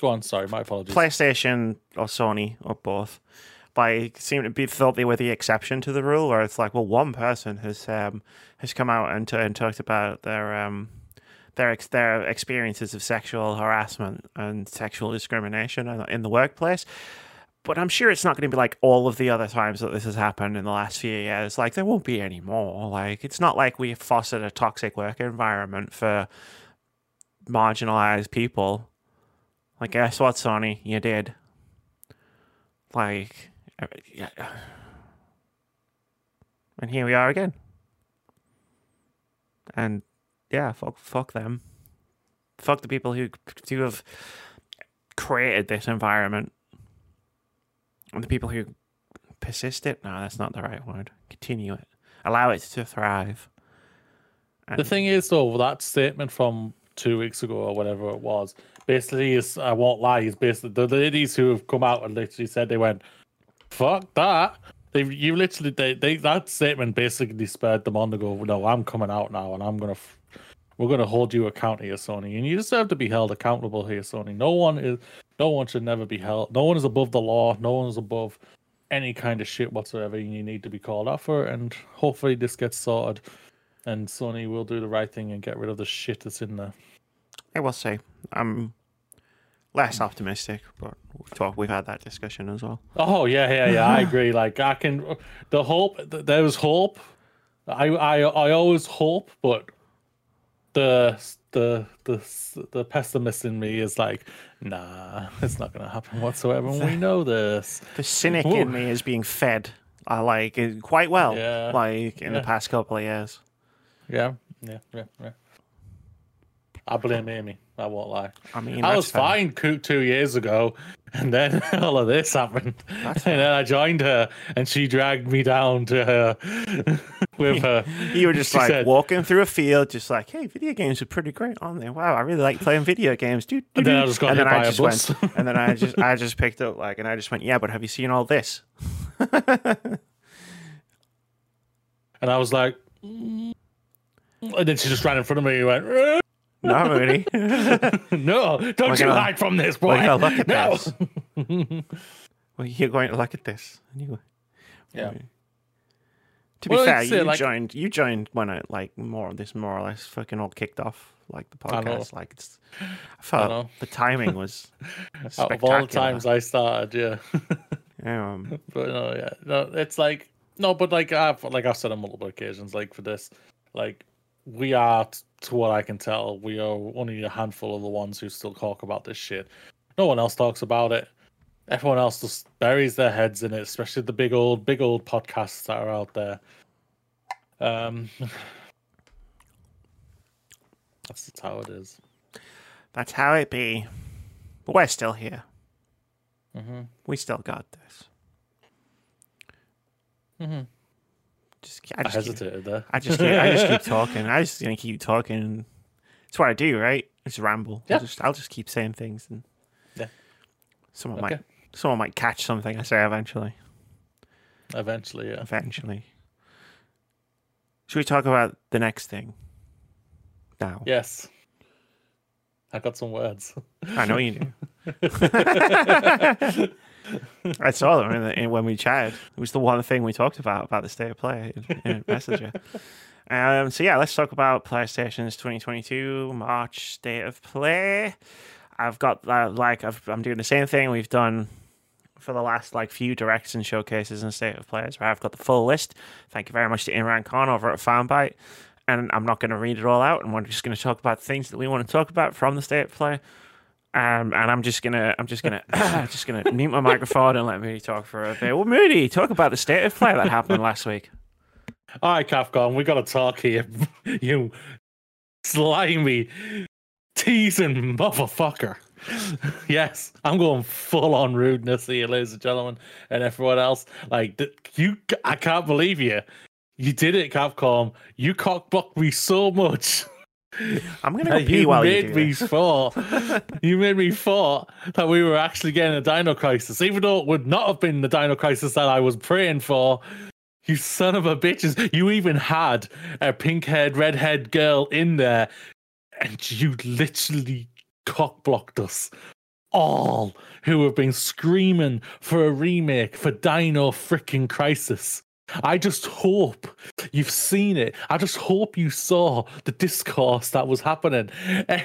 [SPEAKER 2] go on, sorry, my apologies.
[SPEAKER 1] PlayStation or Sony or both, like seem to be thought they were the exception to the rule, where it's like, well, one person has um has come out and, t- and talked about their um their ex- their experiences of sexual harassment and sexual discrimination in- in the workplace. But I'm sure it's not going to be like all of the other times that this has happened in the last few years. Like there won't be any more. Like it's not like we've fostered a toxic work environment for marginalized people. Like, guess what, Sony? You did. Like, uh, yeah. And here we are again. And yeah, fuck, fuck them. Fuck the people who who have created this environment, the people who persist it. No, that's not the right word. Continue it. Allow it to thrive.
[SPEAKER 2] The thing is, though, that statement from two weeks ago or whatever it was, basically is I won't lie, is basically the ladies who have come out and literally said they went, "Fuck that." They, you literally, they, they, that statement basically spurred them on to go, "No, I'm coming out now, and I'm gonna, f- we're gonna hold you account here, Sony, and you deserve to be held accountable here, Sony. No one is, no one should never be held. No one is above the law. No one is above any kind of shit whatsoever. And you need to be called out for it, and hopefully this gets sorted." and Sony will do the right thing and get rid of the shit that's in there.
[SPEAKER 1] I will say, I'm less optimistic, but we've talked, we've had that discussion as well.
[SPEAKER 2] Oh yeah, yeah, yeah. I agree. Like I can, the hope. th- There was hope. I, I, I always hope, but the the the the pessimist in me is like, nah, it's not gonna happen whatsoever. And we know this.
[SPEAKER 1] The cynic
[SPEAKER 2] Ooh.
[SPEAKER 1] in me is being fed. I like quite well,
[SPEAKER 2] Yeah.
[SPEAKER 1] like in
[SPEAKER 2] Yeah.
[SPEAKER 1] the past couple of years.
[SPEAKER 2] Yeah, yeah, yeah, yeah. I blame Amy. I won't lie.
[SPEAKER 1] I mean,
[SPEAKER 2] I was
[SPEAKER 1] fair.
[SPEAKER 2] fine coo- two years ago, and then all of this happened. and then I joined her, and she dragged me down to her with her.
[SPEAKER 1] You were just
[SPEAKER 2] She
[SPEAKER 1] like
[SPEAKER 2] said-
[SPEAKER 1] walking through a field, just like, "Hey, video games are pretty great, aren't they? Wow, I really like playing video games." Doo, doo,
[SPEAKER 2] And then I just got
[SPEAKER 1] and
[SPEAKER 2] hit
[SPEAKER 1] then I
[SPEAKER 2] by a bus.
[SPEAKER 1] went, and then I just, I just picked up like, and I just went, "Yeah, but have you seen all this?"
[SPEAKER 2] And I was like, "Mm." and then she just ran in front of me and went, "Eh,
[SPEAKER 1] Not really.
[SPEAKER 2] "No, don't you
[SPEAKER 1] gonna-
[SPEAKER 2] hide from this, boy."
[SPEAKER 1] We're look at
[SPEAKER 2] no.
[SPEAKER 1] this. well, you're going to look at this. Anyway.
[SPEAKER 2] Yeah.
[SPEAKER 1] To be
[SPEAKER 2] Well,
[SPEAKER 1] fair,
[SPEAKER 2] it's, uh,
[SPEAKER 1] you
[SPEAKER 2] like-
[SPEAKER 1] joined. You joined when it like more of this more or less fucking all kicked off like the
[SPEAKER 2] I know.
[SPEAKER 1] podcast. Like it's, I felt
[SPEAKER 2] know.
[SPEAKER 1] the timing was
[SPEAKER 2] Out of all the times I started, yeah.
[SPEAKER 1] Um,
[SPEAKER 2] but no, yeah, no, it's like no, but like I've like I've said on multiple occasions, like for this, like we are, t- to what I can tell, we are only a handful of the ones who still talk about this shit. No one else talks about it. Everyone else just buries their heads in it, especially the big old, big old podcasts that are out there. Um, that's just how it is.
[SPEAKER 1] that's how it be. But we're still here.
[SPEAKER 2] hmm
[SPEAKER 1] We still got this.
[SPEAKER 2] hmm
[SPEAKER 1] Just just, I
[SPEAKER 2] I
[SPEAKER 1] just, keep,
[SPEAKER 2] hesitated there.
[SPEAKER 1] I just, keep, I just keep talking. I just gonna keep talking. It's what I do, right? I just ramble.
[SPEAKER 2] Yeah.
[SPEAKER 1] I'll just, I'll just keep saying things, and
[SPEAKER 2] Yeah.
[SPEAKER 1] someone
[SPEAKER 2] Okay.
[SPEAKER 1] might, someone might catch something I say eventually.
[SPEAKER 2] Eventually, yeah.
[SPEAKER 1] Eventually. Should we talk about the next thing? Now.
[SPEAKER 2] Yes. I got some words.
[SPEAKER 1] I know you do. I saw them in the, in, when we chatted. It was the one thing we talked about about the state of play in, in Messenger. Um, so yeah, let's talk about PlayStation's 2022 March state of play. I've got uh, like I've, I'm doing the same thing we've done for the last like few directs and showcases and state of players where I've got the full list. Thank you very much to Imran Khan over at Fanbyte. And I'm not going to read it all out, and we're just going to talk about things that we want to talk about from the state of play. Um, and I'm just gonna, I'm just gonna, just gonna mute my microphone and let Moody talk for a bit. Well, Moody, talk about the state of play that happened last week.
[SPEAKER 2] All right, Capcom, we got to talk here. you slimy, teasing motherfucker. yes, I'm going full on rudeness here, ladies and gentlemen, and everyone else. Like, you, I can't believe you. You did it, Capcom. You cockblocked me so much.
[SPEAKER 1] I'm gonna go pee
[SPEAKER 2] you
[SPEAKER 1] while you
[SPEAKER 2] made
[SPEAKER 1] do
[SPEAKER 2] me
[SPEAKER 1] this.
[SPEAKER 2] thought. you made me thought that we were actually getting a Dino Crisis, even though it would not have been the Dino Crisis that I was praying for. You son of a bitches! You even had a pink-haired, red-haired girl in there, and you literally cockblocked us all who have been screaming for a remake for Dino freaking Crisis. I just hope you've seen it. I just hope you saw the discourse that was happening. Eh,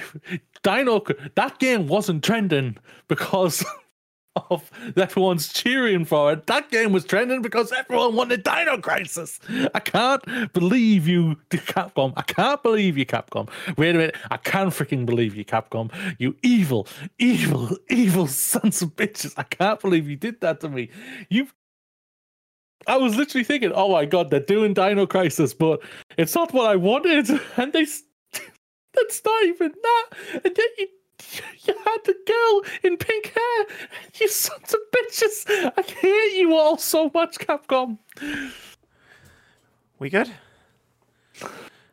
[SPEAKER 2] Dino, that game wasn't trending because of everyone's cheering for it. That game was trending because everyone wanted Dino Crisis. I can't believe you, Capcom. I can't believe you, Capcom. Wait a minute. I can freaking believe you, Capcom. You evil, evil, evil sons of bitches. I can't believe you did that to me. You I was literally thinking, oh my god, they're doing Dino Crisis, but it's not what I wanted. And they, that's not even that. And then you, you had the girl in pink hair. You sons of bitches. I hate you all so much, Capcom.
[SPEAKER 1] We good?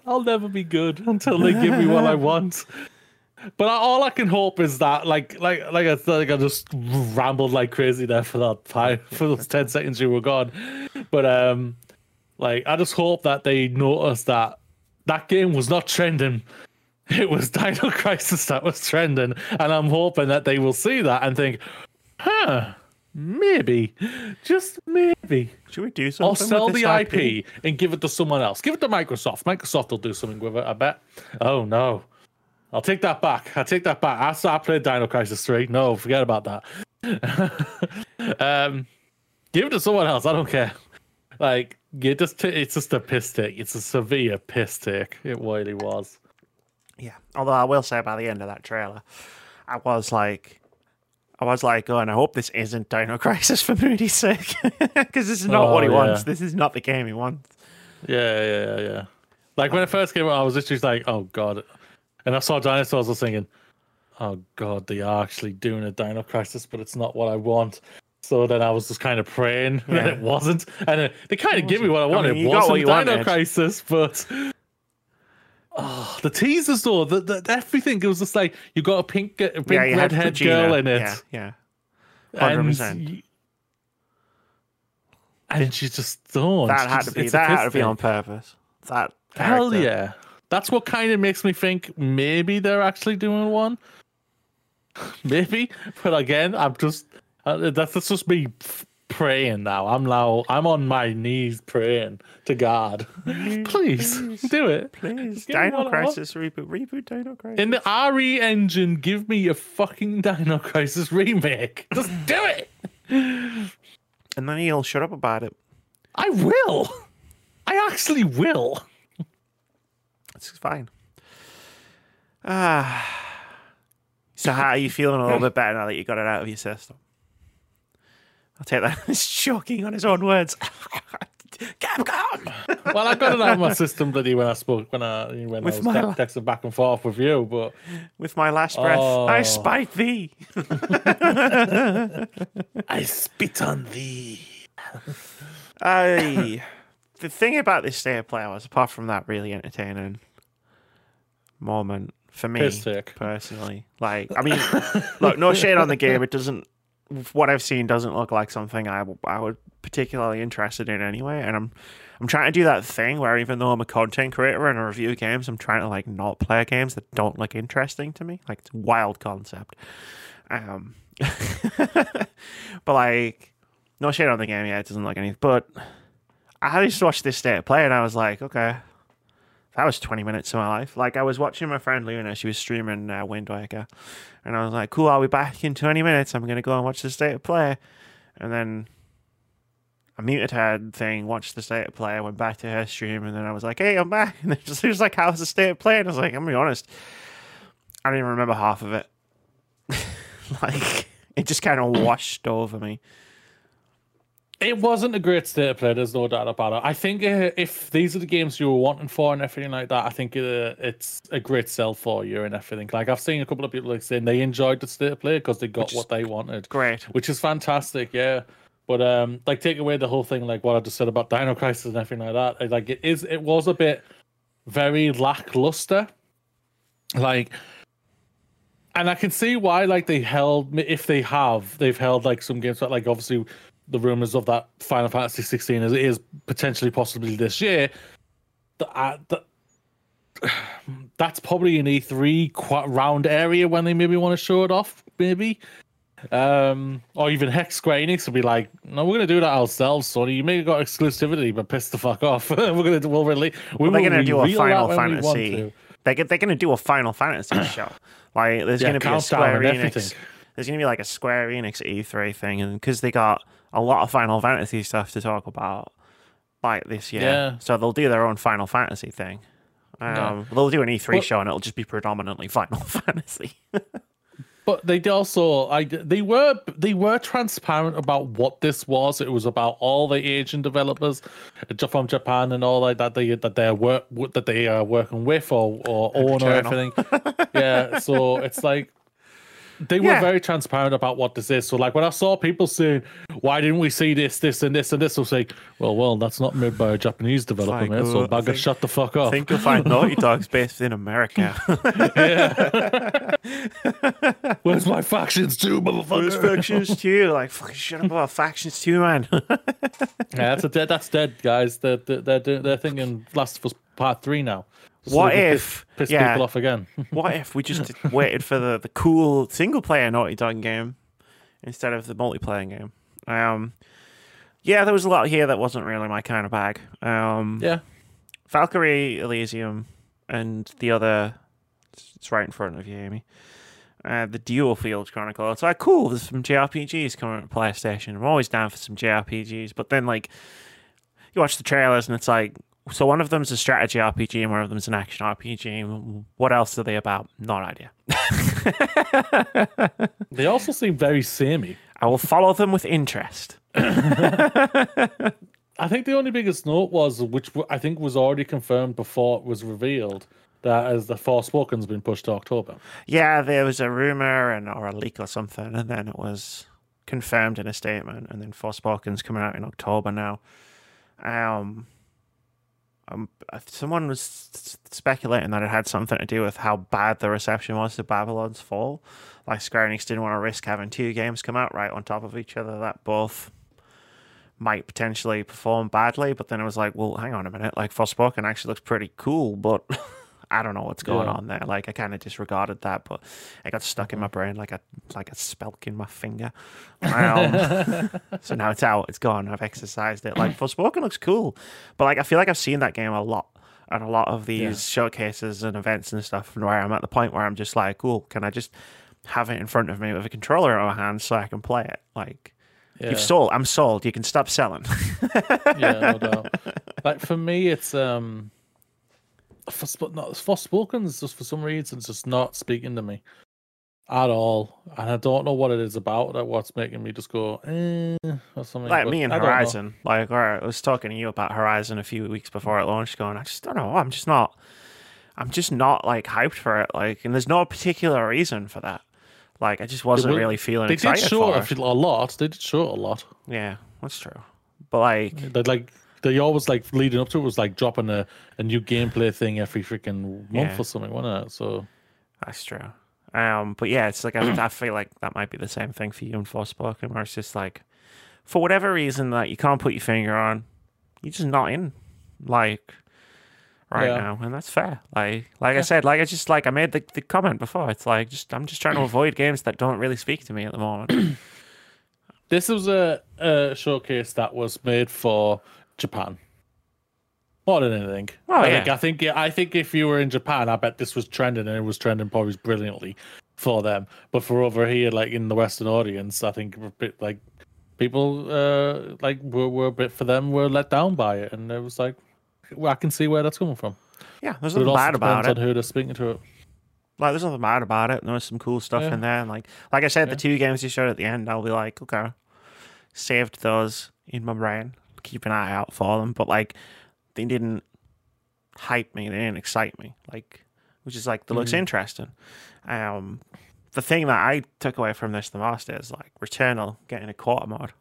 [SPEAKER 2] I'll never be good until they give me what I want. But all I can hope is that, like, like, like I like I just rambled like crazy there for that five, for those ten seconds you were gone. But um, like, I just hope that they notice that that game was not trending. It was Dino Crisis that was trending, and I'm hoping that they will see that and think, huh, maybe, just maybe.
[SPEAKER 1] Should we do something?
[SPEAKER 2] Or
[SPEAKER 1] sell
[SPEAKER 2] the
[SPEAKER 1] this
[SPEAKER 2] IP, and give it to someone else. Give it to Microsoft. Microsoft will do something with it, I bet. Oh no. I'll take that back. I take that back. I saw I played Dino Crisis 3. No, forget about that. um give it to someone else. I don't care. Like you just t- it's just a piss take. It's a severe piss take. It really was.
[SPEAKER 1] Yeah. Although I will say by the end of that trailer, I was like, I was like, oh, and I hope this isn't Dino Crisis for Moody's sake, because this is not what he
[SPEAKER 2] Oh,
[SPEAKER 1] wants. This is not the game he wants.
[SPEAKER 2] Yeah, yeah, yeah, yeah. Like when it first came out, I was literally like, "Oh god," and I saw dinosaurs. I was thinking, "Oh god, they are actually doing a Dino Crisis, but it's not what I want." So then I was just kind of praying that it wasn't, and then they kind of give me what I
[SPEAKER 1] I
[SPEAKER 2] wanted.
[SPEAKER 1] mean,
[SPEAKER 2] it
[SPEAKER 1] you
[SPEAKER 2] wasn't Dino
[SPEAKER 1] wanted.
[SPEAKER 2] Crisis, but oh, the teasers though, the, the everything it was just like you got a pink, a pink
[SPEAKER 1] yeah,
[SPEAKER 2] redhead girl in it,
[SPEAKER 1] Yeah, yeah.
[SPEAKER 2] and
[SPEAKER 1] 100%.
[SPEAKER 2] y- and she just don't.
[SPEAKER 1] That had to be that had to be on purpose. That
[SPEAKER 2] Hell yeah. That's what kind of makes me think maybe they're actually doing one. maybe. But again, I'm just uh, that's, that's just me praying now. I'm now I'm on my knees praying to God. Please, do it.
[SPEAKER 1] Please,
[SPEAKER 2] Give
[SPEAKER 1] Dino
[SPEAKER 2] what I want.
[SPEAKER 1] Crisis reboot, reboot Dino Crisis.
[SPEAKER 2] In the RE engine, give me a fucking Dino Crisis remake. Just do it.
[SPEAKER 1] and then he'll shut up about it.
[SPEAKER 2] I will. I actually will.
[SPEAKER 1] It's fine. Ah. So how are you feeling a little bit better now that you got it out of your system? I'll take that it's choking on his own words. Capcom!
[SPEAKER 2] Well, I got it out of my system bloody when I spoke when I when
[SPEAKER 1] With
[SPEAKER 2] I was
[SPEAKER 1] my
[SPEAKER 2] te- texting back and forth with you, but
[SPEAKER 1] With my last breath, I
[SPEAKER 2] Oh.
[SPEAKER 1] spite thee.
[SPEAKER 2] I spit on thee.
[SPEAKER 1] I. the thing about this state of play was, apart from that really entertaining moment for me personally, like I mean, look, no shade on the game. It doesn't. What I've seen doesn't look like something I I would particularly interested in anyway. And I'm I'm trying to do that thing where even though I'm a content creator and I review games, I'm trying to like not play games that don't look interesting to me. Like it's a wild concept. Um, but like, no shade on the game. Yeah, it doesn't look anything. But I had just watched this state of play and I was like, okay, that was 20 minutes of my life. Like, I was watching my friend Luna, she was streaming uh, Wind Waker, and I was like, cool, I'll be back in 20 minutes. I'm going to go and watch the state of play. And then I muted her thing, watched the state of play, went back to her stream, and then I was like, hey, I'm back. And was, it was like, how's the state of play? And I was like, I'm going to be honest, I don't even remember half of it. like, it just kind of washed over me.
[SPEAKER 2] It wasn't a great state of play. There's no doubt about it. I think uh, if these are the games you were wanting for and everything like that, I think uh, it's a great sell for you and everything. Like I've seen a couple of people like saying they enjoyed the state of play because they got
[SPEAKER 1] Which
[SPEAKER 2] what they wanted,
[SPEAKER 1] Great.
[SPEAKER 2] which is fantastic. Yeah, but um, like take away the whole thing, like what I just said about Dino Crisis and everything like that. Like it is, it was a bit very lackluster. Like and I can see why, like they held, if they have, they've held like some games, that like obviously the rumors of that Final Fantasy 16 is, it is potentially possibly this year. that, uh, the, that's probably an E3 quite round area when they maybe want to show it off, maybe. Um, or even Hex Square Enix will be like, no, we're gonna do that ourselves, Sony. You may have got exclusivity, but piss the fuck off. we're gonna do, we'll release. We
[SPEAKER 1] Well, they're going to do a Final
[SPEAKER 2] when we want
[SPEAKER 1] Fantasy. They get, they're going to do a Final Fantasy show. Like there's
[SPEAKER 2] Yeah,
[SPEAKER 1] going to be a Square Enix.
[SPEAKER 2] everything.
[SPEAKER 1] There's going to be like a Square Enix E3 thing, and because they got a lot of Final Fantasy stuff to talk about, like this year,
[SPEAKER 2] Yeah.
[SPEAKER 1] so they'll do their own Final Fantasy thing. Um, They'll do an E3
[SPEAKER 2] Well-
[SPEAKER 1] show, and it'll just be predominantly Final Fantasy.
[SPEAKER 2] But they also, I they were they were transparent about what this was. It was about all the Asian developers from Japan and all like that they that they work that they are working with or or own or everything. yeah, so it's like they were very transparent about what this is. So like when I saw people saying, "Why didn't we see this, this, and this and this?" I was like, "Well, well, that's not made by a Japanese developer,
[SPEAKER 1] like,
[SPEAKER 2] man. So
[SPEAKER 1] I
[SPEAKER 2] bugger,
[SPEAKER 1] think-
[SPEAKER 2] shut the fuck up."
[SPEAKER 1] I think you'll find Naughty Dog's based in America.
[SPEAKER 2] Where's my factions too,
[SPEAKER 1] There's
[SPEAKER 2] motherfucker?
[SPEAKER 1] factions too. Like fucking shut up about factions too, man.
[SPEAKER 2] Yeah, that's a dead. That's dead, guys. They're they're they're, they're thinking Last of Us Part Three now. So
[SPEAKER 1] What if-
[SPEAKER 2] piss, piss
[SPEAKER 1] yeah.
[SPEAKER 2] people off again?
[SPEAKER 1] what if we just waited for the, the cool single player Naughty Dog game instead of the multiplayer game? Um, yeah, there was a lot here that wasn't really my kind of bag. Um,
[SPEAKER 2] yeah,
[SPEAKER 1] Valkyrie Elysium and the other, it's right in front of you, Amy. Uh, the DioField Chronicle. It's like cool. There's some JRPGs coming to PlayStation. I'm always down for some JRPGs, but then like you watch the trailers and it's like, so one of them's a strategy RPG and one of them's an action RPG. What else are they about? Not idea.
[SPEAKER 2] they also seem very samey.
[SPEAKER 1] I will follow them with interest.
[SPEAKER 2] I think the only biggest note was, which I think was already confirmed before it was revealed, that as the Forspoken's been pushed to October.
[SPEAKER 1] Yeah, there was a rumor and or a leak or something, and then it was confirmed in a statement, and then Forspoken's coming out in October now. Um, um, someone was speculating that it had something to do with how bad the reception was to Babylon's Fall. Like Square Enix didn't want to risk having two games come out right on top of each other that both might potentially perform badly. But then it was like, well, hang on a minute, like Forspoken actually looks pretty cool, but I don't know what's going
[SPEAKER 2] Yeah.
[SPEAKER 1] on there. Like I kind of disregarded that, but it got stuck in my brain like a like a spelk in my finger. Um, so now it's out, it's gone. I've exercised it. Like Forspoken looks cool, but like I feel like I've seen that game a lot at a lot of these
[SPEAKER 2] Yeah.
[SPEAKER 1] showcases and events and stuff, and where I'm at the point where I'm just like, cool, can I just have it in front of me with a controller in my hand so I can play it? Like.
[SPEAKER 2] Yeah,
[SPEAKER 1] You've sold. I'm sold. You can stop selling.
[SPEAKER 2] yeah, no doubt. Like for me, it's um, Forsp- no, Forspoken's just for some reason it's just not speaking to me at all, and I don't know what it is about that what's making me just go eh, or something.
[SPEAKER 1] like
[SPEAKER 2] but
[SPEAKER 1] me and
[SPEAKER 2] I.
[SPEAKER 1] Horizon. Like, I was talking to you about Horizon a few weeks before it launched, going, I just don't know. I'm just not. I'm just not like hyped for it. Like, and there's no particular reason for that. Like, I just wasn't really feeling
[SPEAKER 2] They did
[SPEAKER 1] excited
[SPEAKER 2] show
[SPEAKER 1] for
[SPEAKER 2] it
[SPEAKER 1] it.
[SPEAKER 2] a lot. They did show it a lot.
[SPEAKER 1] Yeah, that's true. But like,
[SPEAKER 2] They like they always like leading up to it was like dropping a, a new gameplay thing every freaking month
[SPEAKER 1] Yeah.
[SPEAKER 2] or something, wasn't it? So
[SPEAKER 1] That's true. Um, but yeah, it's like I, I feel like that might be the same thing for you in Forspoken, where it's just like, for whatever reason that you can't put your finger on, you're just not in, like, right
[SPEAKER 2] Yeah.
[SPEAKER 1] now, and that's fair. Like, like I said, like I just like I made the, the comment before. It's like just I'm just trying to avoid games that don't really speak to me at the moment.
[SPEAKER 2] this was a, a showcase that was made for Japan. More than anything.
[SPEAKER 1] Oh,
[SPEAKER 2] I
[SPEAKER 1] yeah.
[SPEAKER 2] think I think I think if you were in Japan, I bet this was trending and it was trending probably brilliantly for them. But for over here, like in the Western audience, I think a bit like people uh like were, were a bit for them were let down by it, and it was like well, I can see where that's coming from.
[SPEAKER 1] yeah, there's nothing bad about it.
[SPEAKER 2] on who they're speaking to. It.
[SPEAKER 1] Like, there's nothing bad about it. There was some cool stuff
[SPEAKER 2] Yeah.
[SPEAKER 1] in there. And like, like I said,
[SPEAKER 2] Yeah.
[SPEAKER 1] the two games you showed at the end, I'll be like, okay, saved those in my brain. Keep an eye out for them. But like, they didn't hype me. They didn't excite me. Like, which is like, that looks
[SPEAKER 2] Mhm.
[SPEAKER 1] interesting. Um, the thing that I took away from this the most is like Returnal getting a quarter mod.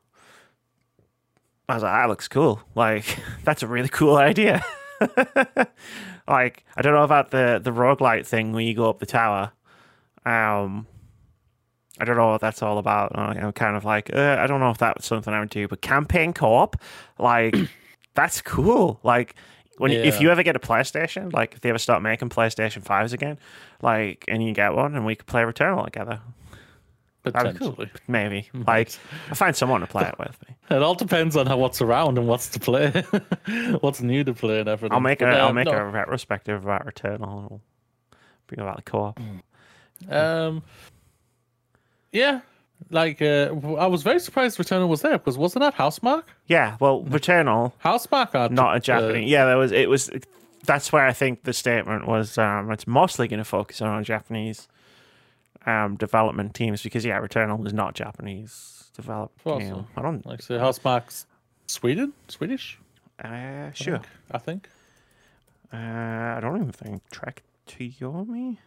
[SPEAKER 1] I was like, that looks cool. Like, that's a really cool idea. like, I don't know about the the roguelite thing where you go up the tower. Um, I don't know what that's all about. Uh, I'm kind of like, uh, I don't know if that's something I would do, but campaign co-op, like, that's cool. Like, when if you ever get a PlayStation, like if they ever start making PlayStation fives again, like, and you get one, and we could play Returnal together, that'd cool.
[SPEAKER 2] Potentially.
[SPEAKER 1] Maybe, like, I find someone to play it with me.
[SPEAKER 2] It all depends on how what's around and what's to play, what's new to play and everything.
[SPEAKER 1] I'll make a will make
[SPEAKER 2] no.
[SPEAKER 1] a retrospective about Returnal. And we'll bring about the co-op.
[SPEAKER 2] Um, yeah, like uh, I was very surprised Returnal was there because wasn't that Housemarque?
[SPEAKER 1] Yeah, well, Returnal,
[SPEAKER 2] Housemarque, are
[SPEAKER 1] not a
[SPEAKER 2] uh,
[SPEAKER 1] Japanese. yeah, there was. It was. That's where I think the statement was. Um, it's mostly going to focus on Japanese um, development teams because yeah, Returnal was not Japanese developed
[SPEAKER 2] so.
[SPEAKER 1] I don't.
[SPEAKER 2] like say Housemarque's Sweden, Swedish.
[SPEAKER 1] Uh,
[SPEAKER 2] I
[SPEAKER 1] sure.
[SPEAKER 2] think- I think.
[SPEAKER 1] Uh, I don't even think Trek to Yomi.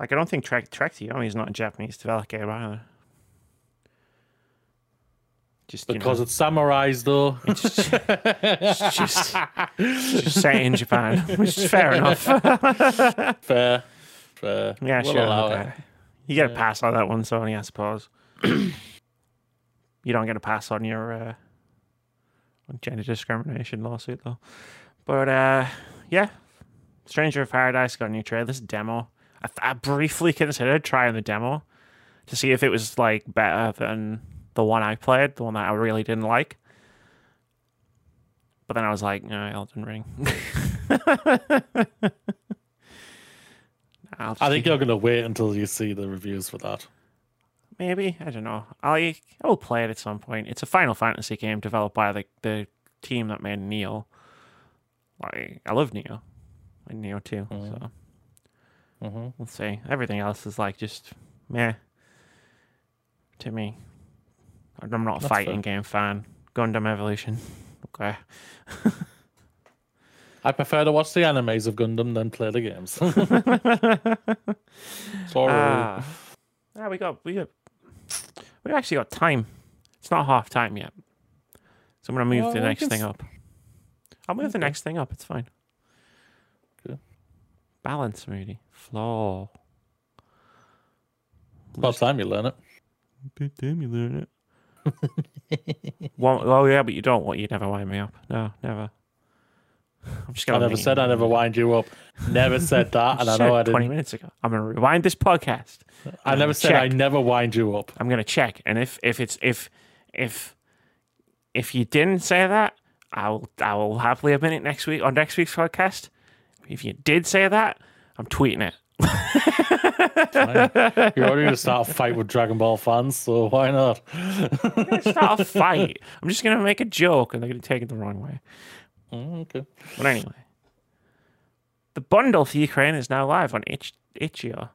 [SPEAKER 1] Like I don't think Trek Trek is not a Japanese developed game either. Just
[SPEAKER 2] Because
[SPEAKER 1] know,
[SPEAKER 2] it's samurais, though.
[SPEAKER 1] it's just just say in Japan, which is fair enough.
[SPEAKER 2] fair, fair.
[SPEAKER 1] Yeah,
[SPEAKER 2] We'll
[SPEAKER 1] sure. Okay. You get a pass on that one, Sony, I suppose. you don't get a pass on your uh, on gender discrimination lawsuit, though. But uh, yeah, Stranger of Paradise got a new trailer. This demo, I, I briefly considered trying the demo to see if it was like better than the one I played, the one that I really didn't like. But then I was like, no, Elden Ring.
[SPEAKER 2] I think you're gonna wait until you see the reviews for that.
[SPEAKER 1] Maybe I don't know. I I will play it at some point. It's a Final Fantasy game developed by the the team that made Nioh. Like I love Nioh, and Nioh too. Mm. So
[SPEAKER 2] hmm
[SPEAKER 1] we'll see. Everything else is like just meh to me. I'm not a
[SPEAKER 2] That's
[SPEAKER 1] fighting game fan. Gundam Evolution, okay.
[SPEAKER 2] I prefer to watch the animes of Gundam than play the games. Sorry.
[SPEAKER 1] Ah, ah, we got we got we actually got time. It's not half time yet, so I'm gonna move
[SPEAKER 2] Well,
[SPEAKER 1] the next thing up. I'll move the next thing up. It's fine.
[SPEAKER 2] Good.
[SPEAKER 1] Balance, Moody. Floor.
[SPEAKER 2] About time you learn it.
[SPEAKER 1] Bit damn, you learn it. well, oh yeah, but you don't. What? You never wind me up. No, never. I'm just gonna.
[SPEAKER 2] never said I never wind you up. Never said that, oh, and I know I
[SPEAKER 1] Twenty
[SPEAKER 2] didn't.
[SPEAKER 1] minutes ago. I'm gonna rewind this podcast.
[SPEAKER 2] I never said I never wind you up.
[SPEAKER 1] I'm gonna check, and if if it's if if if you didn't say that, I will I will happily admit it next week on next week's podcast. If you did say that, I'm tweeting it.
[SPEAKER 2] You're already gonna start a fight with Dragon Ball fans, so why not?
[SPEAKER 1] It's not a fight. I'm just gonna make a joke, and they're gonna take it the wrong way.
[SPEAKER 2] Mm, okay.
[SPEAKER 1] But anyway, the bundle for Ukraine is now live on itch itch.io.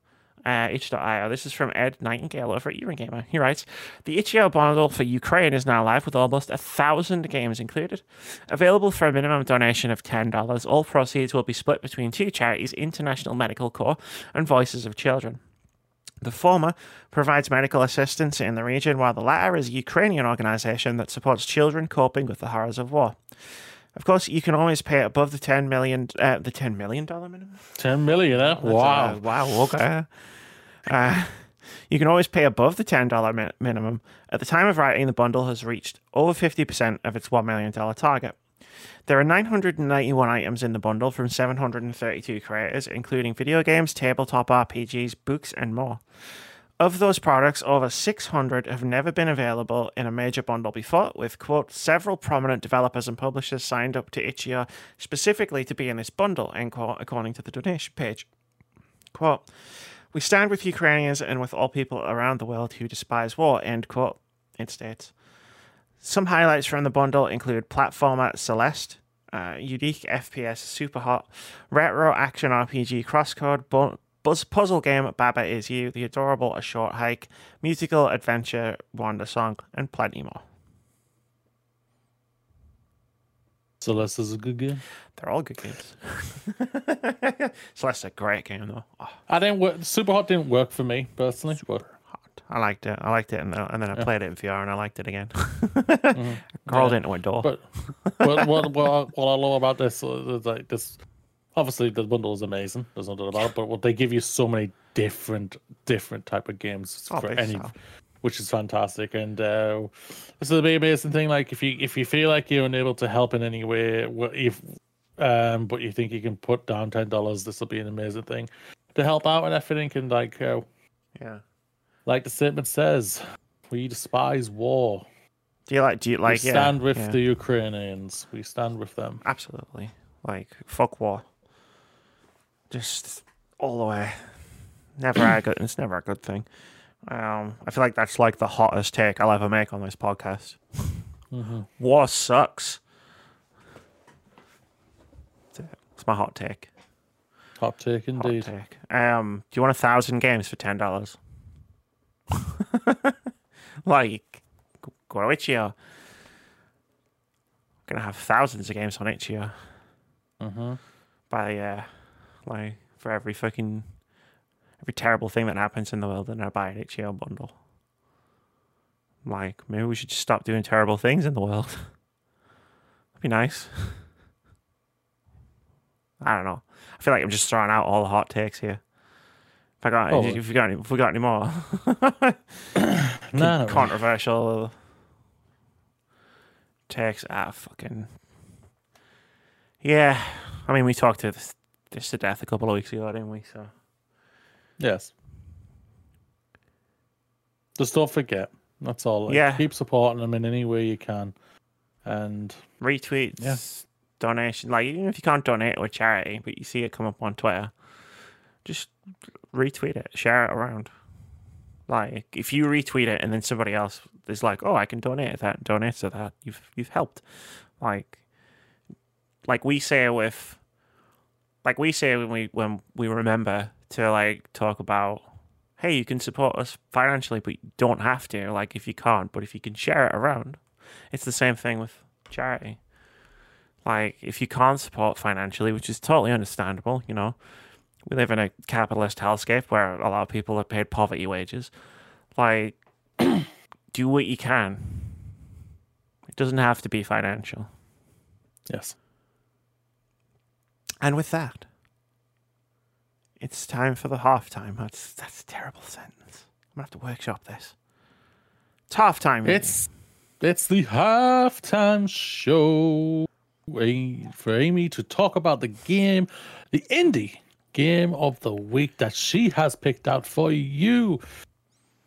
[SPEAKER 1] Uh, itch.io. This is from Ed Nightingale over at Eurogamer. He writes, The itch.io bundle for Ukraine is now live with almost a thousand games included. Available for a minimum donation of $10, all proceeds will be split between two charities, International Medical Corps and Voices of Children. The former provides medical assistance in the region, while the latter is a Ukrainian organization that supports children coping with the horrors of war. Of course, you can always pay above the ten million, uh, the ten million dollar minimum.
[SPEAKER 2] 10 million, eh? Wow.
[SPEAKER 1] Uh, wow. Okay. Uh, you can always pay above the ten dollar mi- minimum. At the time of writing, the bundle has reached over fifty percent of its one million dollar target. There are 991 items in the bundle from 732 creators, including video games, tabletop RPGs, books, and more. Of those products, over 600 have never been available in a major bundle before, with, quote, several prominent developers and publishers signed up to Itch.io specifically to be in this bundle, end quote, according to the donation page. Quote, we stand with Ukrainians and with all people around the world who despise war, end quote, it states. Some highlights from the bundle include platformer Celeste, uh, unique FPS Superhot, retro action RPG Crosscode, bu- buzz puzzle game Baba Is You, the adorable A Short Hike, musical adventure Wandersong, and plenty more.
[SPEAKER 2] Celeste is a good game.
[SPEAKER 1] They're all good games. Celeste's a great game though. Oh,
[SPEAKER 2] I didn't work. Superhot didn't work for me personally, but
[SPEAKER 1] hot. I liked it. I liked it, and then, and then I played it in VR, and I liked it again.
[SPEAKER 2] Mm-hmm.
[SPEAKER 1] Crawled into a door.
[SPEAKER 2] but what what what, I- what I love about this uh, is like this. Obviously, the bundle is amazing. There's no doubt about it. But what they give you so many different different type of games
[SPEAKER 1] Oh,
[SPEAKER 2] for any,
[SPEAKER 1] so.
[SPEAKER 2] Which is fantastic. And uh, this is a big amazing thing. Like if you if you feel like you're unable to help in any way, if um, but you think you can put down ten dollars, this will be an amazing thing to help out and everything. And like uh,
[SPEAKER 1] yeah.
[SPEAKER 2] like the statement says, we despise war.
[SPEAKER 1] Do you like? Do you like?
[SPEAKER 2] we
[SPEAKER 1] yeah,
[SPEAKER 2] stand with
[SPEAKER 1] yeah.
[SPEAKER 2] the Ukrainians. We stand with them.
[SPEAKER 1] Absolutely. Like fuck war. Just all the way. Never a good. It's never a good thing. Um, I feel like that's like the hottest take I'll ever make on this podcast. War sucks. It's my hot take.
[SPEAKER 2] Hot take
[SPEAKER 1] Hot
[SPEAKER 2] indeed.
[SPEAKER 1] take. Um, do you want a thousand games for ten dollars? like, go- go to Itch.io. Gonna have thousands of games on Itch.io.
[SPEAKER 2] Mm-hmm.
[SPEAKER 1] by uh like for every fucking every terrible thing that happens in the world and I buy an itch.io bundle. Like maybe we should just stop doing terrible things in the world. That'd be nice. I don't know. I feel like I'm just throwing out all the hot takes here. If I got
[SPEAKER 2] Oh.
[SPEAKER 1] if we got any, if we got any more
[SPEAKER 2] No,
[SPEAKER 1] controversial takes, ah fucking yeah. I mean, we talked to this, this to death a couple of weeks ago, didn't we? So
[SPEAKER 2] Yes. Just don't forget. That's all. Like,
[SPEAKER 1] Yeah.
[SPEAKER 2] Keep supporting them in any way you can. And
[SPEAKER 1] retweets,
[SPEAKER 2] Yeah.
[SPEAKER 1] donation. Like even if you can't donate to a charity, but you see it come up on Twitter, just retweet it, share it around. Like if you retweet it and then somebody else is like, "Oh, I can donate to that," donate to that. You've you've helped. Like, like we say with, like we say when we when we remember to like talk about. Hey, you can support us financially, but you don't have to. Like, if you can't, but if you can share it around, it's the same thing with charity. Like, if you can't support financially, which is totally understandable, you know, we live in a capitalist hellscape where a lot of people are paid poverty wages. Like, do what you can. It doesn't have to be financial.
[SPEAKER 2] yes.
[SPEAKER 1] And with that, it's time for the half time. That's that's a terrible sentence. I'm gonna have to workshop this. It's half time.
[SPEAKER 2] It's it's the halftime show for Amy to talk about the game, the indie game of the week that she has picked out for you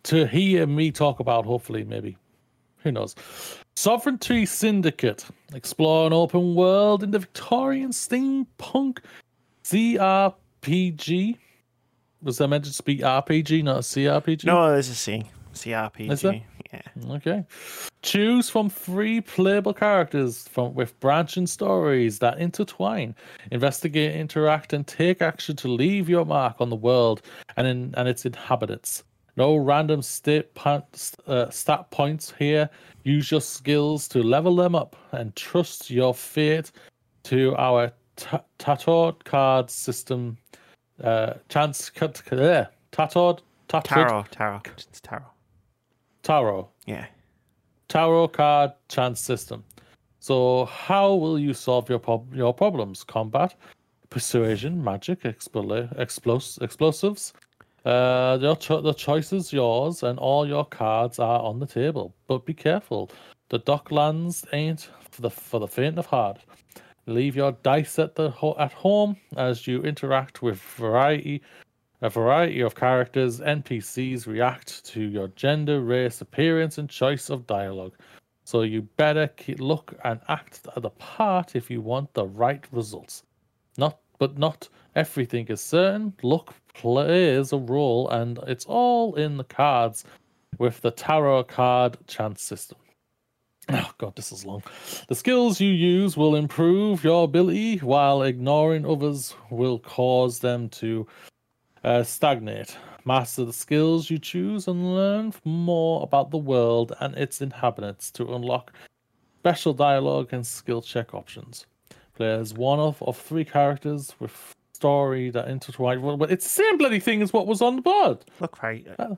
[SPEAKER 2] to hear me talk about. Hopefully, maybe who knows? Sovereignty Syndicate. Explore an open world in the Victorian steampunk CRPG. Was that meant to be RPG, not a CRPG?
[SPEAKER 1] no, there's a C. CRPG.
[SPEAKER 2] Is there?
[SPEAKER 1] Yeah.
[SPEAKER 2] Okay. Choose from three playable characters from with branching stories that intertwine. Investigate, interact, and take action to leave your mark on the world and in, and its inhabitants. No random uh, stat points here. Use your skills to level them up and trust your fate to our Tatord card system. Uh, chance cut. Tatord Tatford
[SPEAKER 1] Tarot, tarot. It's tarot.
[SPEAKER 2] Tarot.
[SPEAKER 1] Yeah.
[SPEAKER 2] Tarot card chance system. So, how will you solve your prob- your problems? Combat, persuasion, magic, expl- explos- explosives. Uh, your cho- the choice is yours, and all your cards are on the table. But be careful, the Docklands ain't for the for the faint of heart. Leave your dice at the ho- at home as you interact with variety a variety of characters, NPCs react to your gender, race, appearance, and choice of dialogue. So you better keep, look and act the part if you want the right results. Not, but not everything is certain. Luck plays a role, and it's all in the cards with the tarot card chance system. Oh god, this is long. The skills you use will improve your ability, while ignoring others will cause them to uh, stagnate. Master the skills you choose and learn more about the world and its inhabitants to unlock special dialogue and skill check options. Players one of, of three characters with story that intertwine. Well, but it's the same bloody thing as what was on the board.
[SPEAKER 1] Look right.
[SPEAKER 2] Uh,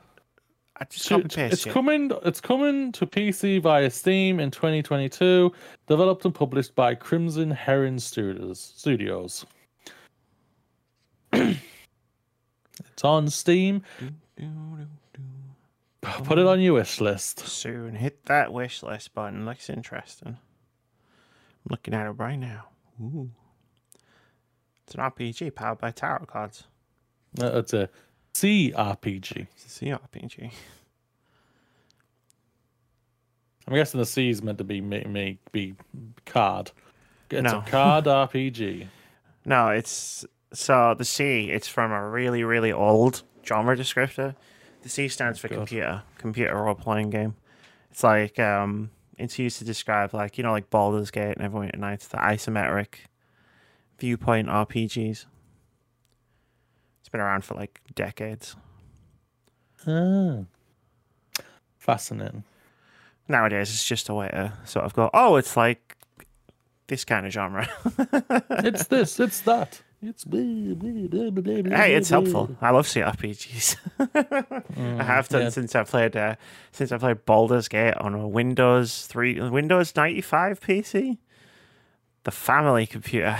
[SPEAKER 1] I just
[SPEAKER 2] To- it's
[SPEAKER 1] it.
[SPEAKER 2] coming. It's coming to PC via Steam in 2022. Developed and published by Crimson Herring Studios. Studios. it's on Steam. Put it on your wish list.
[SPEAKER 1] Soon hit that wish list button. Looks interesting. I'm looking at it right now. Ooh. It's an RPG powered by tarot cards.
[SPEAKER 2] It's a CRPG.
[SPEAKER 1] It's a CRPG.
[SPEAKER 2] I'm guessing the C is meant to be me, be card. It's
[SPEAKER 1] No.
[SPEAKER 2] a card RPG.
[SPEAKER 1] No, it's so the C. It's from a really, really old genre descriptor. The C stands for
[SPEAKER 2] God.
[SPEAKER 1] computer, computer role playing game. It's like um, it's used to describe like you know like Baldur's Gate and Neverwinter Nights, the isometric viewpoint RPGs. It's been around for like decades.
[SPEAKER 2] Ah. Fascinating.
[SPEAKER 1] Nowadays, it's just a way to sort of go, oh, it's like this kind of genre.
[SPEAKER 2] It's this, it's that. It's
[SPEAKER 1] hey, it's helpful. I love CRPGs. I have done
[SPEAKER 2] yeah.
[SPEAKER 1] since I played uh, since I played Baldur's Gate on a Windows three Windows ninety five PC. The family computer.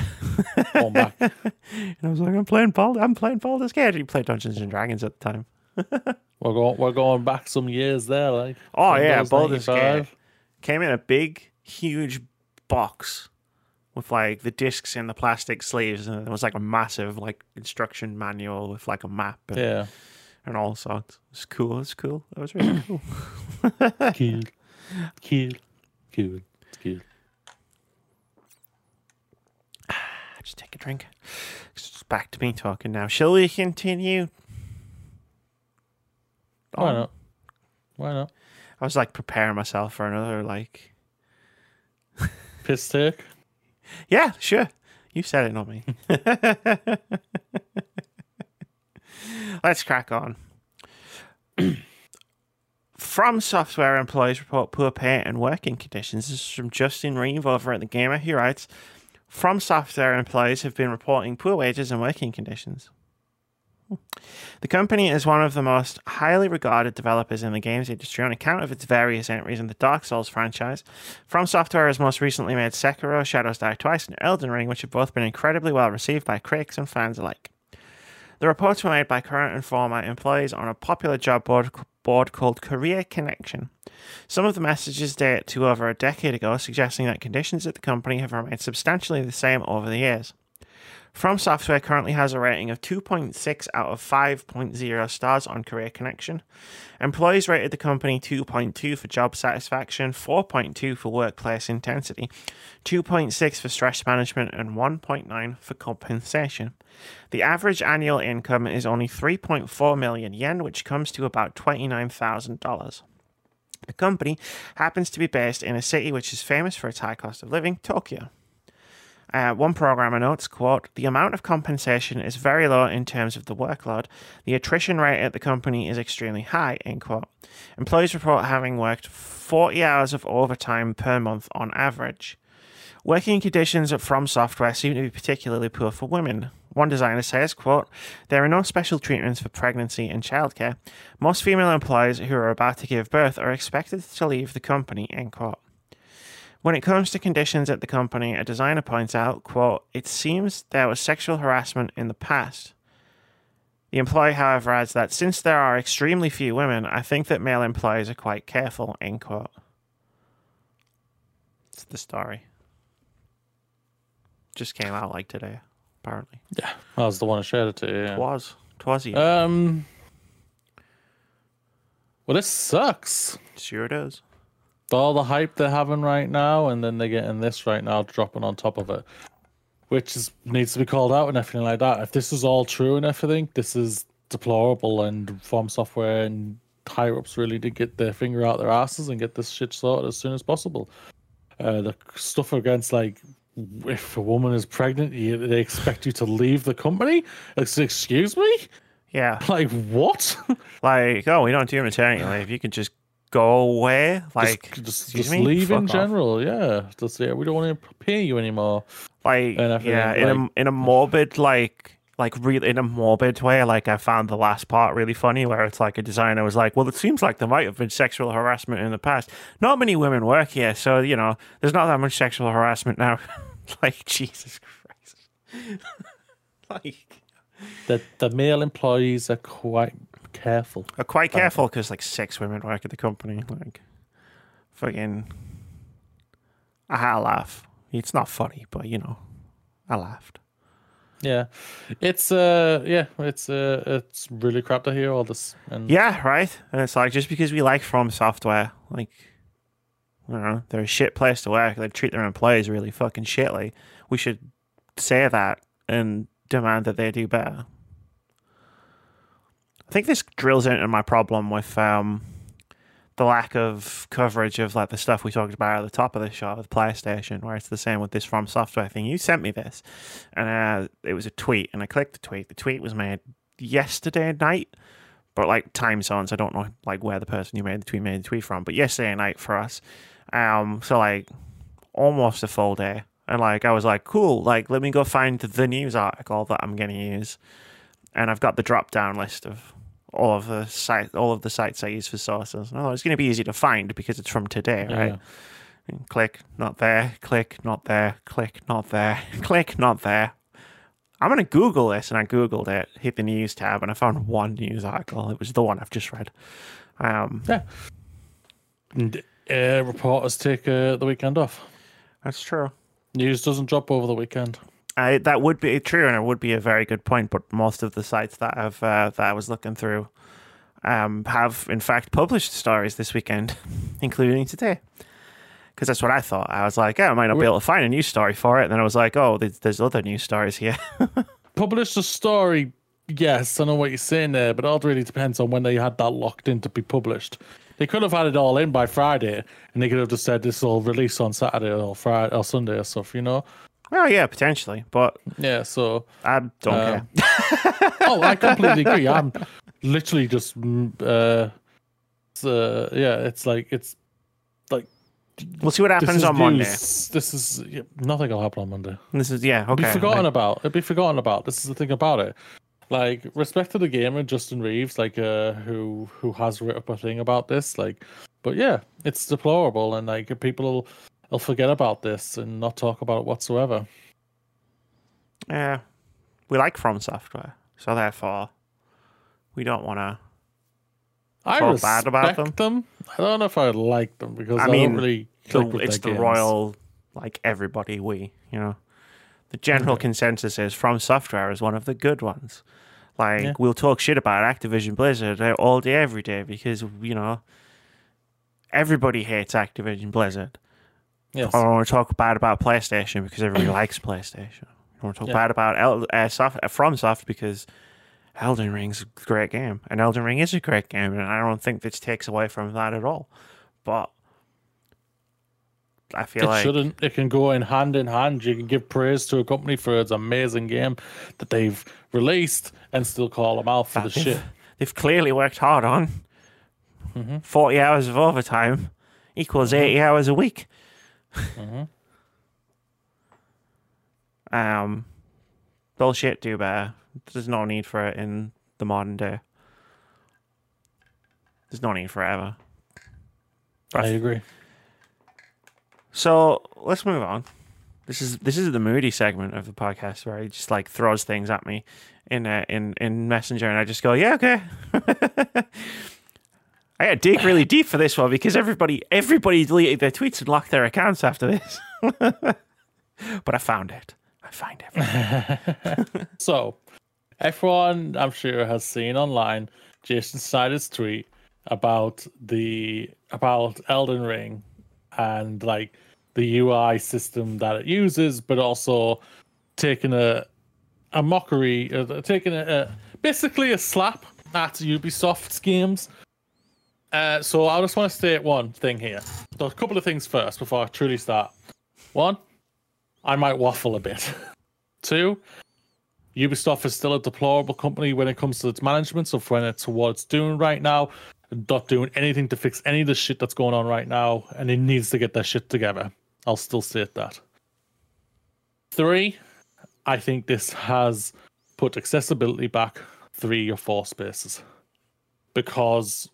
[SPEAKER 2] Going back.
[SPEAKER 1] and I was like, I'm playing Bald I'm playing Baldur's Gate. You played Dungeons and Dragons at the time.
[SPEAKER 2] We're going we're going back some years there, like
[SPEAKER 1] Oh yeah,
[SPEAKER 2] Windows
[SPEAKER 1] Baldur's
[SPEAKER 2] 95.
[SPEAKER 1] Gate came in a big, huge box with like the discs in the plastic sleeves, and there was like a massive like instruction manual with like a map and,
[SPEAKER 2] Yeah.
[SPEAKER 1] and all sorts. It's cool. It's cool. That was really cool.
[SPEAKER 2] Cool. Cool. Cool. It's cool.
[SPEAKER 1] Just take a drink. It's back to me talking now. Shall we continue?
[SPEAKER 2] Why
[SPEAKER 1] on?
[SPEAKER 2] not? Why not?
[SPEAKER 1] I was like preparing myself for another like.
[SPEAKER 2] Piss take.
[SPEAKER 1] Yeah, sure. You said it, not me. Let's crack on. FromSoftware employees report poor pay and working conditions. This is from Justin Reeve over at the Gamer. He writes, "FromSoftware employees have been reporting poor wages and working conditions." The company is one of the most highly regarded developers in the games industry on account of its various entries in the Dark Souls franchise. FromSoftware has most recently made Sekiro, Shadows Die Twice, and Elden Ring, which have both been incredibly well received by critics and fans alike. The reports were made by current and former employees on a popular job board, board called Career Connection. Some of the messages date to over a decade ago, suggesting that conditions at the company have remained substantially the same over the years. FromSoftware currently has a rating of 2.6 out of 5.0 stars on Career Connection. Employees rated the company 2.2 for job satisfaction, 4.2 for workplace intensity, 2.6 for stress management, and 1.9 for compensation. The average annual income is only 3.4 million yen, which comes to about $29,000. The company happens to be based in a city which is famous for its high cost of living, Tokyo. Uh, one programmer notes, quote, the amount of compensation is very low in terms of the workload. The attrition rate at the company is extremely high, end quote. Employees report having worked 40 hours of overtime per month on average. Working conditions at FromSoftware seem to be particularly poor for women. One designer says, quote, There are no special treatments for pregnancy and childcare. Most female employees who are about to give birth are expected to leave the company, end quote. When it comes to conditions at the company, a designer points out, quote, It seems there was sexual harassment in the past. The employee, however, adds that since there are extremely few women, I think that male employees are quite careful, end quote. It's the story. Just came out like today, apparently.
[SPEAKER 2] Yeah, I was the one who shared it to you. Yeah.
[SPEAKER 1] Twas. Twas you.
[SPEAKER 2] Um. Well, this sucks.
[SPEAKER 1] sure does.
[SPEAKER 2] All the hype they're having right now, and then they're getting this right now dropping on top of it, which is needs to be called out and everything like that. If this is all true and everything, this is deplorable. And FromSoftware and higher ups really did get their finger out their asses and get this shit sorted as soon as possible. Uh, the stuff against like if a woman is pregnant, you, they expect you to leave the company. Ex- Excuse me,
[SPEAKER 1] Yeah.
[SPEAKER 2] like what?
[SPEAKER 1] Like, oh, we don't do maternity leave. You can just go away. Like,
[SPEAKER 2] just just, just leave in
[SPEAKER 1] off.
[SPEAKER 2] general. Yeah, just yeah, we don't want to pay you anymore.
[SPEAKER 1] like yeah in a in a morbid like like really in a morbid way like i found the last part really funny where it's like a designer was like well it seems like there might have been sexual harassment in the past not many women work here so you know there's not that much sexual harassment now like jesus christ like
[SPEAKER 2] The the male employees are quite careful.
[SPEAKER 1] I'm quite careful because like six women work at the company like fucking i had a laugh it's not funny but you know i laughed
[SPEAKER 2] Yeah, it's uh yeah, it's uh it's really crap to hear all this. And
[SPEAKER 1] Yeah, right. And it's like just because we like FromSoftware, like I don't know, they're a shit place to work. They treat their employees really fucking shitly. We should say that and demand that they do better. I think this drills into my problem with um, the lack of coverage of like the stuff we talked about at the top of the show with PlayStation, where it's the same with this FromSoftware thing. You sent me this, and uh, it was a tweet, and I clicked the tweet. The tweet was made yesterday night, but like time zones, I don't know like where the person who made the tweet made the tweet from. But yesterday night for us, um, so like almost a full day, and like I was like, cool, like let me go find the news article that I'm gonna use, and I've got the drop down list of all of the site, all of the sites I use for sources. Oh, it's gonna be easy to find because it's from today, right?
[SPEAKER 2] Yeah.
[SPEAKER 1] And click, not there. Click, not there. Click, not there. click, not there. I'm gonna Google this, and I googled it. Hit the news tab, and I found one news article. It was the one I've just read. Um,
[SPEAKER 2] yeah. And, uh, reporters take uh, the weekend off.
[SPEAKER 1] that's true.
[SPEAKER 2] News doesn't drop over the weekend.
[SPEAKER 1] I, that would be true, and it would be a very good point. But most of the sites that I've uh, that I was looking through um, have, in fact, published stories this weekend, including today. Because that's what I thought. I was like, oh, I might not be able to find a news story for it. And then I was like, oh, there's, there's other news stories here.
[SPEAKER 2] Published a story. Yes, I know what you're saying there, but it all really depends on when they had that locked in to be published. They could have had it all in by Friday, and they could have just said this will release on Saturday or Friday or Sunday or stuff. You know?
[SPEAKER 1] Well, yeah, potentially, but
[SPEAKER 2] Yeah. So
[SPEAKER 1] I don't
[SPEAKER 2] Um,
[SPEAKER 1] care.
[SPEAKER 2] oh, I completely agree. I'm literally just, mm, uh, it's, uh, yeah, it's like it's like
[SPEAKER 1] We'll see what happens on Monday.
[SPEAKER 2] news. This is yeah, nothing will happen on Monday.
[SPEAKER 1] This is yeah,
[SPEAKER 2] It'll
[SPEAKER 1] okay.
[SPEAKER 2] be forgotten
[SPEAKER 1] like-
[SPEAKER 2] about. It'll be forgotten about. This is the thing about it. Like respect to the gamer, Justin Reeves, like uh, who who has written up a thing about this. Like, but yeah, it's deplorable, and like people will forget about this and not talk about it whatsoever.
[SPEAKER 1] Yeah, we like FromSoftware, so therefore, we don't want to.
[SPEAKER 2] I respect
[SPEAKER 1] bad about them?
[SPEAKER 2] I don't know if I like them because
[SPEAKER 1] I
[SPEAKER 2] I,
[SPEAKER 1] mean,
[SPEAKER 2] don't really.
[SPEAKER 1] The, it's the
[SPEAKER 2] games.
[SPEAKER 1] royal, like everybody. We, you know, the general
[SPEAKER 2] Okay.
[SPEAKER 1] consensus is FromSoftware is one of the good ones. Like
[SPEAKER 2] Yeah.
[SPEAKER 1] we'll talk shit about Activision Blizzard uh, all day, every day, because you know everybody hates Activision Blizzard.
[SPEAKER 2] Yes.
[SPEAKER 1] I don't want to talk bad about PlayStation because everybody likes PlayStation. I want to talk
[SPEAKER 2] Yeah.
[SPEAKER 1] bad about El- uh, Soft- uh, FromSoft because Elden Ring's a great game, and Elden Ring is a great game, and I don't think this takes away from that at all. But I feel
[SPEAKER 2] It
[SPEAKER 1] like
[SPEAKER 2] shouldn't. It can go in hand in hand. You can give praise to a company for its amazing game that they've released and still call them out for the
[SPEAKER 1] they've,
[SPEAKER 2] shit.
[SPEAKER 1] they've clearly worked hard on.
[SPEAKER 2] Mm-hmm.
[SPEAKER 1] Forty hours of overtime equals eighty hours a week. Um, bullshit. Do better. There's no need for it in the modern day. There's no need for it ever.
[SPEAKER 2] I agree.
[SPEAKER 1] So let's move on. This is this is the moody segment of the podcast where he just like throws things at me in uh, in in Messenger, and I just go, yeah, okay. I to dig really deep for this one because everybody everybody deleted their tweets and locked their accounts after this. but I found it. I find it.
[SPEAKER 2] So, everyone I'm sure has seen online Jason Snyder's tweet about the about Elden Ring and like the UI system that it uses, but also taking a a mockery, uh, taking a, a basically a slap at Ubisoft's games. Uh, so I just want to state one thing here. So a couple of things first before I truly start. One, I might waffle a bit. Two, Ubisoft is still a deplorable company when it comes to its management. So when it's what it's doing right now, not doing anything to fix any of the shit that's going on right now, and it needs to get that shit together. I'll still state that. Three, I think this has put accessibility back three or four spaces because,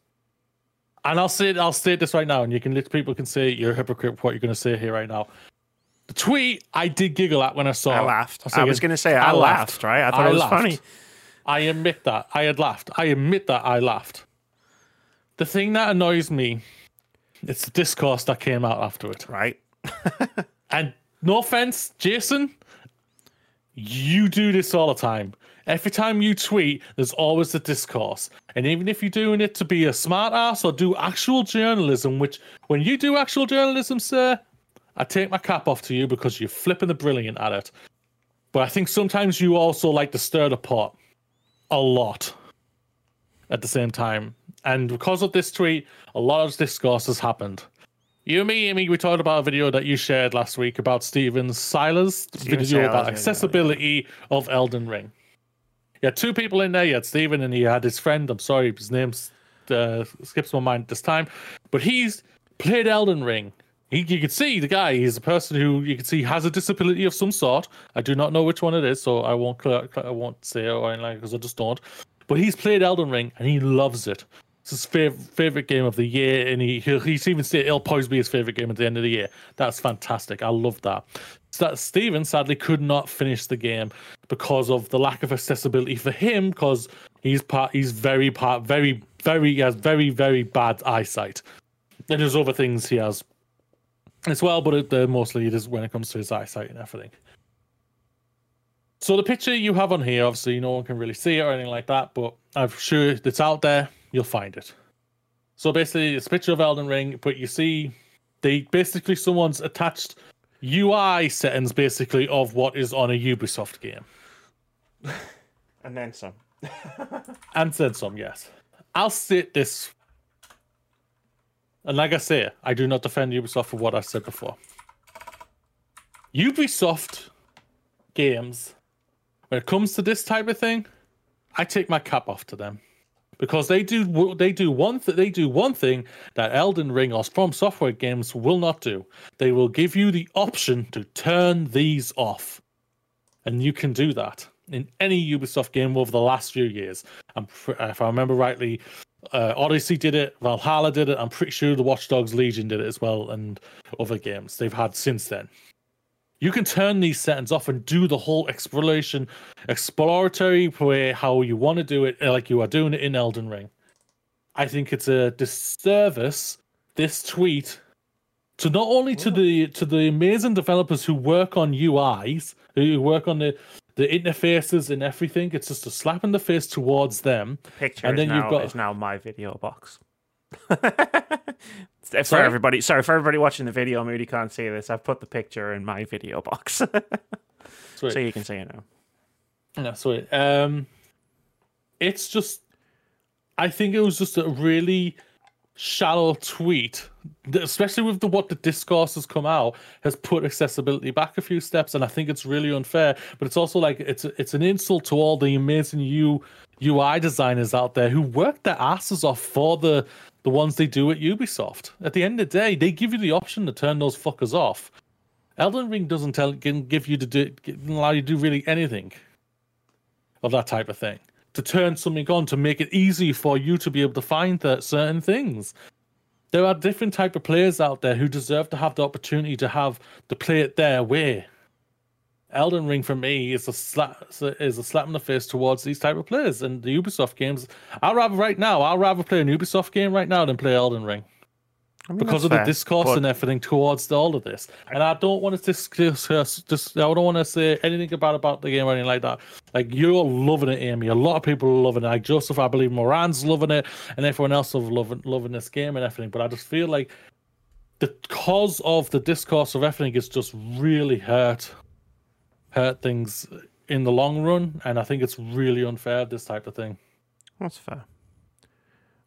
[SPEAKER 2] and I'll say I'll state this right now, and you can let people can say you're a hypocrite. What you're going to say here right now. The tweet I did giggle at when I saw.
[SPEAKER 1] I laughed.
[SPEAKER 2] I'll
[SPEAKER 1] I was going to say I, laughed, right? I thought
[SPEAKER 2] I
[SPEAKER 1] it was
[SPEAKER 2] laughed.
[SPEAKER 1] funny.
[SPEAKER 2] I admit that. I had laughed. I admit that I laughed. The thing that annoys me, it's the discourse that came out after it.
[SPEAKER 1] Right?
[SPEAKER 2] And no offense, Jason, you do this all the time. Every time you tweet, there's always a discourse. And even if you're doing it to be a smart ass or do actual journalism, which when you do actual journalism, sir, I take my cap off to you because you're flipping the brilliant at it. But I think sometimes you also like to stir the pot a lot at the same time. And because of this tweet, a lot of discourse has happened. You and me, Amy, we talked about a video that you shared last week about Steven Silas'
[SPEAKER 1] Steven
[SPEAKER 2] video
[SPEAKER 1] Silas
[SPEAKER 2] about accessibility of Elden Ring. Had two people in there. You had Steven and he had his friend. I'm sorry, his name uh, skips my mind this time. But he's played Elden Ring. He, you can see the guy. He's a person who you can see has a disability of some sort. I do not know which one it is, so I won't. I won't say or anything because I just don't. But he's played Elden Ring and he loves it. It's his favorite favorite game of the year, and he he's even said it'll probably be his favorite game at the end of the year. That's fantastic. I love that. That Steven sadly could not finish the game because of the lack of accessibility for him, because he's part he's very part very very he has very very bad eyesight. And there's other things he has as well, but it, mostly it is when it comes to his eyesight and everything. So the picture you have on here, obviously, no one can really see it or anything like that, but I'm sure it's out there. You'll find it. So basically, it's a picture of Elden Ring, but you see, they basically someone's attached UI settings, basically, of what is on a Ubisoft game,
[SPEAKER 1] And then some.
[SPEAKER 2] and then some. Yes, I'll state this, and like I say, I do not defend Ubisoft for what I said before. Ubisoft games, when it comes to this type of thing, I take my cap off to them because they do they do one th- they do one thing that Elden Ring or FromSoftware games will not do. They will give you the option to turn these off, and you can do that in any Ubisoft game over the last few years. I'm if I remember rightly, uh, Odyssey did it, Valhalla did it. I'm pretty sure the Watch Dogs Legion did it as well, and other games they've had since then. You can turn these settings off and do the whole exploration, exploratory way how you want to do it, uh, like you are doing it in Elden Ring. I think it's a disservice this tweet to not only to the to the amazing developers who work on UIs, who work on the the interfaces and everything. It's just a slap in the face towards them.
[SPEAKER 1] Picture
[SPEAKER 2] And
[SPEAKER 1] is,
[SPEAKER 2] then you've
[SPEAKER 1] now,
[SPEAKER 2] got-
[SPEAKER 1] is now my video box. for
[SPEAKER 2] Sorry?
[SPEAKER 1] everybody, sorry for everybody watching the video. Moody can't see this. I've put the picture in my video box, so you can see it now.
[SPEAKER 2] No, sweet. Um, it's just, I think it was just a really shallow tweet, especially with the what the discourse has come out has put accessibility back a few steps, and I think it's really unfair. But it's also like it's it's an insult to all the amazing U UI designers out there who work their asses off for the the ones they do at Ubisoft. At the end of the day, they give you the option to turn those fuckers off. Elden Ring doesn't tell can give you to do allow you to do really anything of that type of thing. To turn something on to make it easy for you to be able to find certain things. There are different type of players out there who deserve to have the opportunity to have to play it their way. Elden Ring for me is a slap is a slap in the face towards these type of players and the Ubisoft games. I'd rather right now, I'd rather play an Ubisoft game right now than play Elden Ring. I mean, because of fair, the discourse but... and everything towards all of this. And I don't want to discuss just I don't want to say anything about about the game or anything like that. Like you're loving it, Amy. A lot of people are loving it. Like Joseph, I believe Moran's loving it, and everyone else is loving loving this game and everything. But I just feel like the cause of the discourse of everything is just really hurt hurt things in the long run, and I think it's really unfair this type of thing.
[SPEAKER 1] That's fair.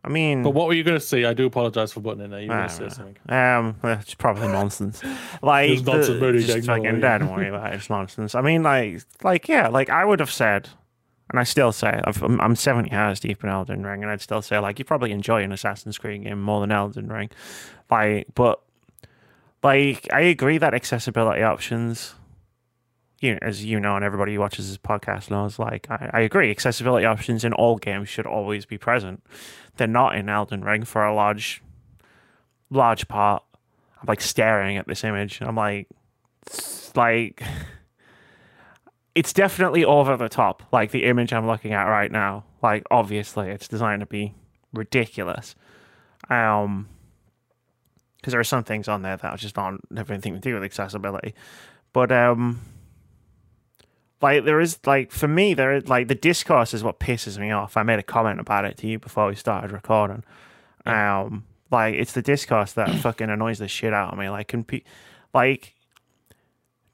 [SPEAKER 1] I mean,
[SPEAKER 2] but what were you going to say? I do apologize for putting in there. You were going to say something. Um,
[SPEAKER 1] it's probably nonsense. Like, it's nonsense, the, just fucking. Don't worry about it. It's nonsense. I mean, like, like yeah, like I would have said, and I still say, I'm, I'm 70 hours deep in Elden Ring, and I'd still say, like, you probably enjoy an Assassin's Creed game more than Elden Ring. Like, but like, I agree that accessibility options you know, as you know, and everybody who watches this podcast knows, like I, I, agree, accessibility options in all games should always be present. They're not in Elden Ring for a large, large part. I'm like staring at this image. I'm like, it's like, it's definitely over the top. Like the image I'm looking at right now. Like obviously, it's designed to be ridiculous. Um, because there are some things on there that just don't have anything to do with accessibility. But um like there is like for me there is like the discourse is what pisses me off. I made a comment about it to you before we started recording. Um, like it's the discourse that fucking annoys the shit out of me. Like, comp- like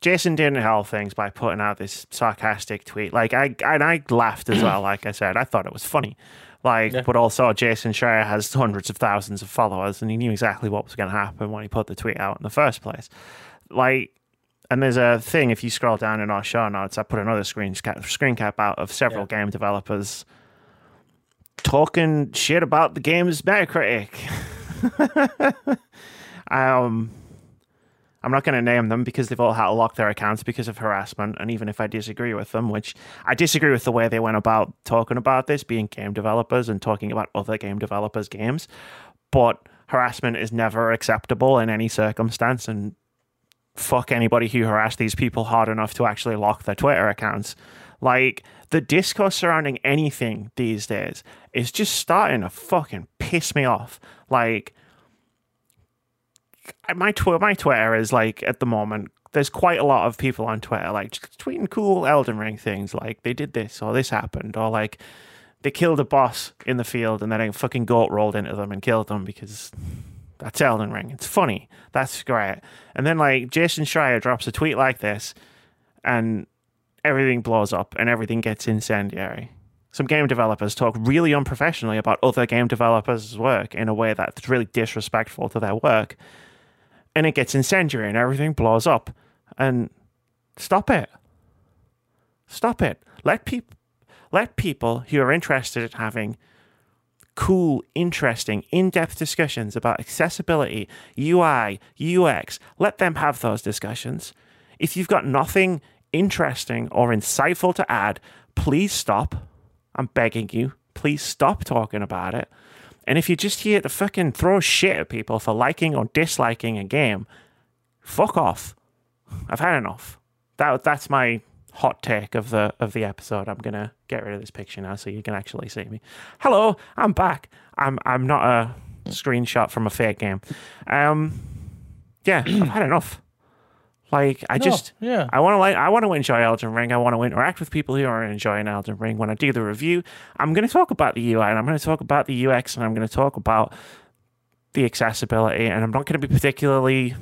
[SPEAKER 1] Jason didn't help things by putting out this sarcastic tweet. Like I and I laughed as well. Like I said, I thought it was funny. Like, yeah. but also Jason Schreier has hundreds of thousands of followers, and he knew exactly what was going to happen when he put the tweet out in the first place. Like, and there's a thing if you scroll down in our show notes, I put another screen cap, screen cap out of several yeah. game developers talking shit about the game's Metacritic. um, I'm not going to name them because they've all had to lock their accounts because of harassment. And even if I disagree with them, which I disagree with the way they went about talking about this, being game developers and talking about other game developers' games, but harassment is never acceptable in any circumstance. And fuck anybody who harassed these people hard enough to actually lock their Twitter accounts. Like the discourse surrounding anything these days is just starting to fucking piss me off. Like my tw- my Twitter is like at the moment there's quite a lot of people on Twitter like tweeting cool Elden Ring things like they did this or this happened or like they killed a boss in the field and then a fucking goat rolled into them and killed them because that's Elden Ring. It's funny. That's great. And then like Jason Schreier drops a tweet like this, and everything blows up and everything gets incendiary. Some game developers talk really unprofessionally about other game developers' work in a way that's really disrespectful to their work, and it gets incendiary and everything blows up. And stop it. Stop it. Let people let people who are interested in having cool, interesting, in depth discussions about accessibility, UI, UX. Let them have those discussions. If you've got nothing interesting or insightful to add, please stop. I'm begging you. Please stop talking about it. And if you're just here to fucking throw shit at people for liking or disliking a game, fuck off. I've had enough. That that's my hot take of the of the episode. I'm gonna get rid of this picture now so you can actually see me. Hello, I'm back. I'm I'm not a screenshot from a fake game. Um, yeah, I've had enough. Like I no, just yeah. I want to like I want to enjoy Elden Ring. I want to interact with people who are enjoying Elden Ring. When I do the review, I'm going to talk about the UI and I'm going to talk about the UX and I'm going to talk about the accessibility and I'm not going to be particularly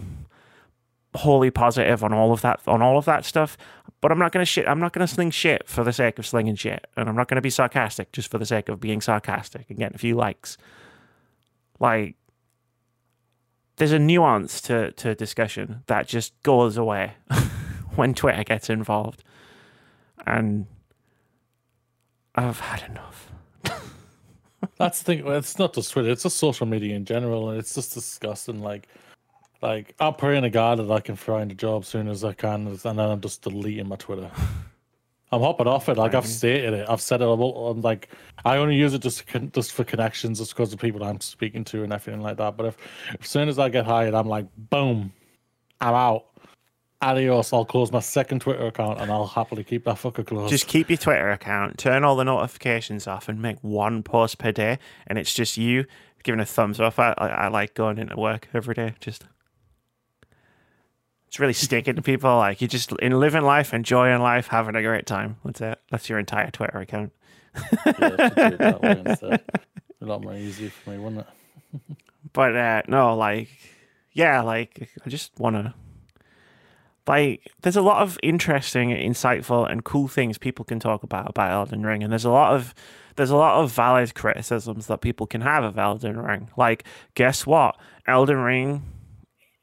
[SPEAKER 1] wholly positive on all of that on all of that stuff. But I'm not gonna shit. I'm not gonna sling shit for the sake of slinging shit, and I'm not gonna be sarcastic just for the sake of being sarcastic and getting a few likes. Like, there's a nuance to to discussion that just goes away when Twitter gets involved, and I've had enough.
[SPEAKER 2] That's the thing. It's not just Twitter; it's just social media in general, and it's just disgusting. Like Like I'm praying to God that I can find a job as soon as I can, and then I'm just deleting my Twitter. I'm hopping off it. Like I've stated it. I've said it. I'm like I only use it just con- just for connections, just because of people I'm speaking to and everything like that. But if as soon as I get hired, I'm like, boom, I'm out. Adios. I'll close my second Twitter account and I'll happily keep that fucker closed.
[SPEAKER 1] Just keep your Twitter account, turn all the notifications off, and make one post per day, and it's just you giving a thumbs up. I, I, I like going into work every day. Just it's really sticking to people. Like you just in living life, enjoying life, having a great time. That's it. That's your entire Twitter account.
[SPEAKER 2] yeah, I should do it that way instead. A lot more easy for me, wouldn't it?
[SPEAKER 1] But uh, no, like yeah, like I just want to. Like, there's a lot of interesting, insightful, and cool things people can talk about about Elden Ring, and there's a lot of there's a lot of valid criticisms that people can have of Elden Ring. Like, guess what? Elden Ring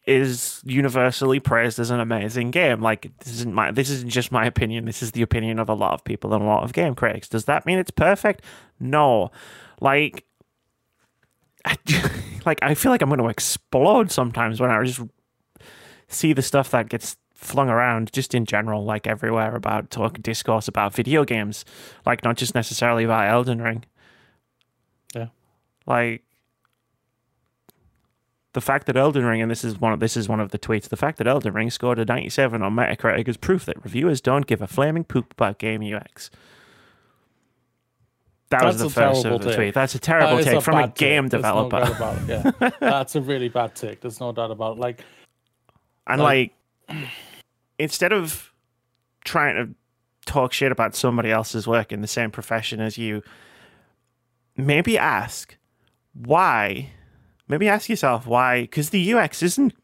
[SPEAKER 1] is universally praised as an amazing game. Like, this isn't my this isn't just my opinion. This is the opinion of a lot of people and a lot of game critics. Does that mean it's perfect? No. Like, I, like I feel like I'm going to explode sometimes when I just see the stuff that gets flung around just in general, like everywhere about talk discourse about video games, like not just necessarily about Elden Ring.
[SPEAKER 2] Yeah.
[SPEAKER 1] Like the fact that Elden Ring, and this is one of this is one of the tweets, the fact that Elden Ring scored a 97 on Metacritic is proof that reviewers don't give a flaming poop about game UX. That was the first of the
[SPEAKER 2] take.
[SPEAKER 1] tweet. That's a terrible
[SPEAKER 2] That
[SPEAKER 1] take from a game
[SPEAKER 2] take. No
[SPEAKER 1] developer.
[SPEAKER 2] about yeah. That's a really bad take. There's no doubt about it. Like,
[SPEAKER 1] And
[SPEAKER 2] Like-
[SPEAKER 1] like, instead of trying to talk shit about somebody else's work in the same profession as you, maybe ask why. Maybe ask yourself why, because the UX isn't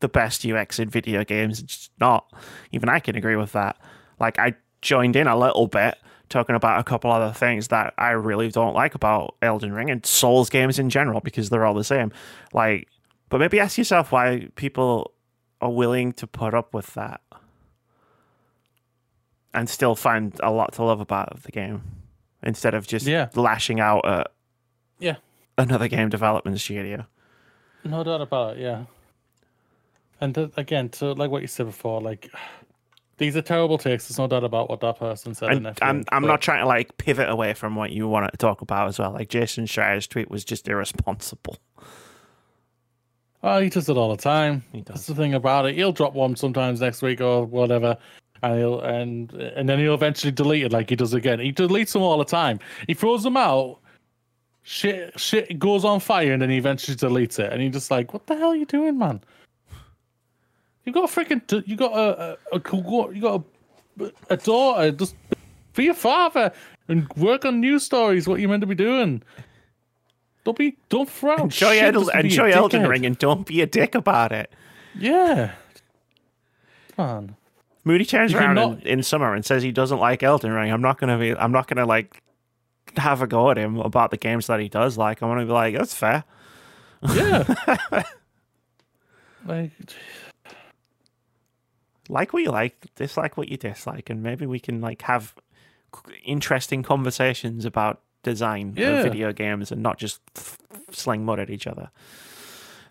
[SPEAKER 1] the best UX in video games. It's not. Even I can agree with that. Like, I joined in a little bit talking about a couple other things that I really don't like about Elden Ring and Souls games in general because they're all the same. Like, but maybe ask yourself why people are willing to put up with that and still find a lot to love about the game instead of just
[SPEAKER 2] Yeah.
[SPEAKER 1] lashing out at another game development studio.
[SPEAKER 2] no doubt about it. Yeah. And th- again, to like what you said before, like these are terrible takes. There's no doubt about what that person said.
[SPEAKER 1] And I'm I'm
[SPEAKER 2] but-
[SPEAKER 1] not trying to like pivot away from what you want to talk about as well. Like Jason Schreier's tweet was just irresponsible.
[SPEAKER 2] Oh, he does it all the time.
[SPEAKER 1] He
[SPEAKER 2] That's
[SPEAKER 1] does.
[SPEAKER 2] the thing about it. He'll drop one sometimes next week or whatever, and he'll and and then he'll eventually delete it like he does again. He deletes them all the time. He throws them out. Shit, shit goes on fire, and then he eventually deletes it. And you're just like, "What the hell are you doing, man? You got a freaking, you got a, a, a you got a, a daughter. Just be a father and work on news stories. What you meant to be doing." Don't be, don't out
[SPEAKER 1] Enjoy,
[SPEAKER 2] shit
[SPEAKER 1] Edel-
[SPEAKER 2] just to be a
[SPEAKER 1] enjoy Elden. Ring and don't be a dick about it.
[SPEAKER 2] Yeah. Come on.
[SPEAKER 1] Moody turns
[SPEAKER 2] You
[SPEAKER 1] around
[SPEAKER 2] cannot-
[SPEAKER 1] in, in summer and says he doesn't like Elden Ring. I'm not gonna be. I'm not gonna like have a go at him about the games that he does like. I'm gonna be like, that's fair.
[SPEAKER 2] Yeah. like
[SPEAKER 1] Like what you like, dislike what you dislike, and maybe we can like have interesting conversations about design
[SPEAKER 2] Yeah.
[SPEAKER 1] of video games and not just f- sling mud at each other.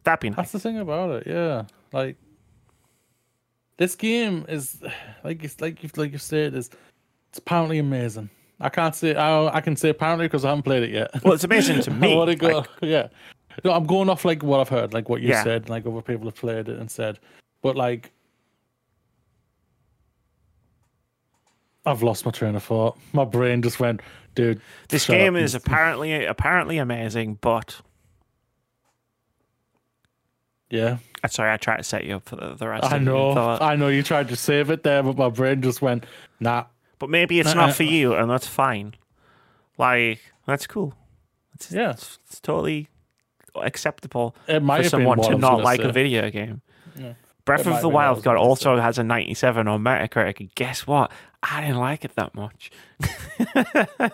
[SPEAKER 1] That'd be nice.
[SPEAKER 2] that's the thing about it, yeah. Like this game is like it's like you like you said is it's apparently amazing. I can't say I I can say apparently because I haven't played it yet.
[SPEAKER 1] Well, it's amazing to me.
[SPEAKER 2] I go,
[SPEAKER 1] like-
[SPEAKER 2] yeah. No, I'm going off like what I've heard, like what you
[SPEAKER 1] Yeah.
[SPEAKER 2] said, like other people have played it and said, but like. I've lost my train of thought. My brain just went, dude.
[SPEAKER 1] This game
[SPEAKER 2] up."
[SPEAKER 1] is apparently apparently amazing, but
[SPEAKER 2] yeah.
[SPEAKER 1] sorry, I tried to set you up for the, the rest.
[SPEAKER 2] I know. I know. You tried to save it there, but my brain just went, nah.
[SPEAKER 1] But maybe it's
[SPEAKER 2] Uh,
[SPEAKER 1] not
[SPEAKER 2] uh,
[SPEAKER 1] for you, and that's fine. Like that's cool. It's,
[SPEAKER 2] Yeah.
[SPEAKER 1] it's, it's totally acceptable
[SPEAKER 2] It might
[SPEAKER 1] for someone to not like
[SPEAKER 2] say.
[SPEAKER 1] a video game.
[SPEAKER 2] Yeah.
[SPEAKER 1] Breath
[SPEAKER 2] It
[SPEAKER 1] of the
[SPEAKER 2] been what I
[SPEAKER 1] Wild God also has a 97 on Metacritic. And guess what? I didn't like it that much. and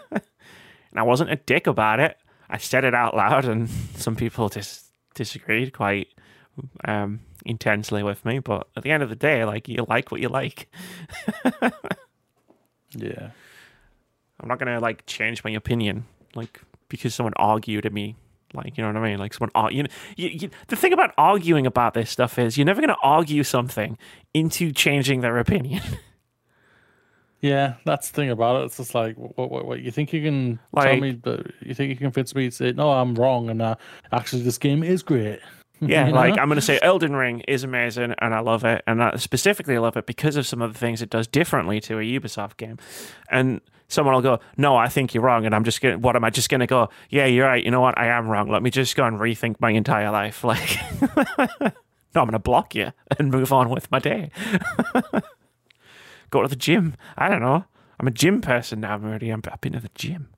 [SPEAKER 1] I wasn't a dick about it. I said it out loud, and some people dis- disagreed quite um, intensely with me. But at the end of the day, like you like what you like.
[SPEAKER 2] Yeah.
[SPEAKER 1] I'm not gonna like change my opinion, like because someone argued at me Like, you know what I mean? Like someone, ar- you know, you, you, the thing about arguing about this stuff is you're never going to argue something into changing their opinion.
[SPEAKER 2] Yeah, that's the thing about it. It's just like, what, what, what you think you can tell me, but you think you can convince me to say, no, I'm wrong, and uh, actually, this game is great.
[SPEAKER 1] Yeah, like
[SPEAKER 2] know?
[SPEAKER 1] I'm going to say Elden Ring is amazing and I love it. And I specifically love it because of some of the things it does differently to a Ubisoft game. And someone will go, No, I think you're wrong. And I'm just going to, what am I just going to go, Yeah, you're right. You know what? I am wrong. Let me just go and rethink my entire life. Like, no, I'm going to block you and move on with my day. go to the gym. I don't know. I'm a gym person now, Moody. I'm, I've been to the gym.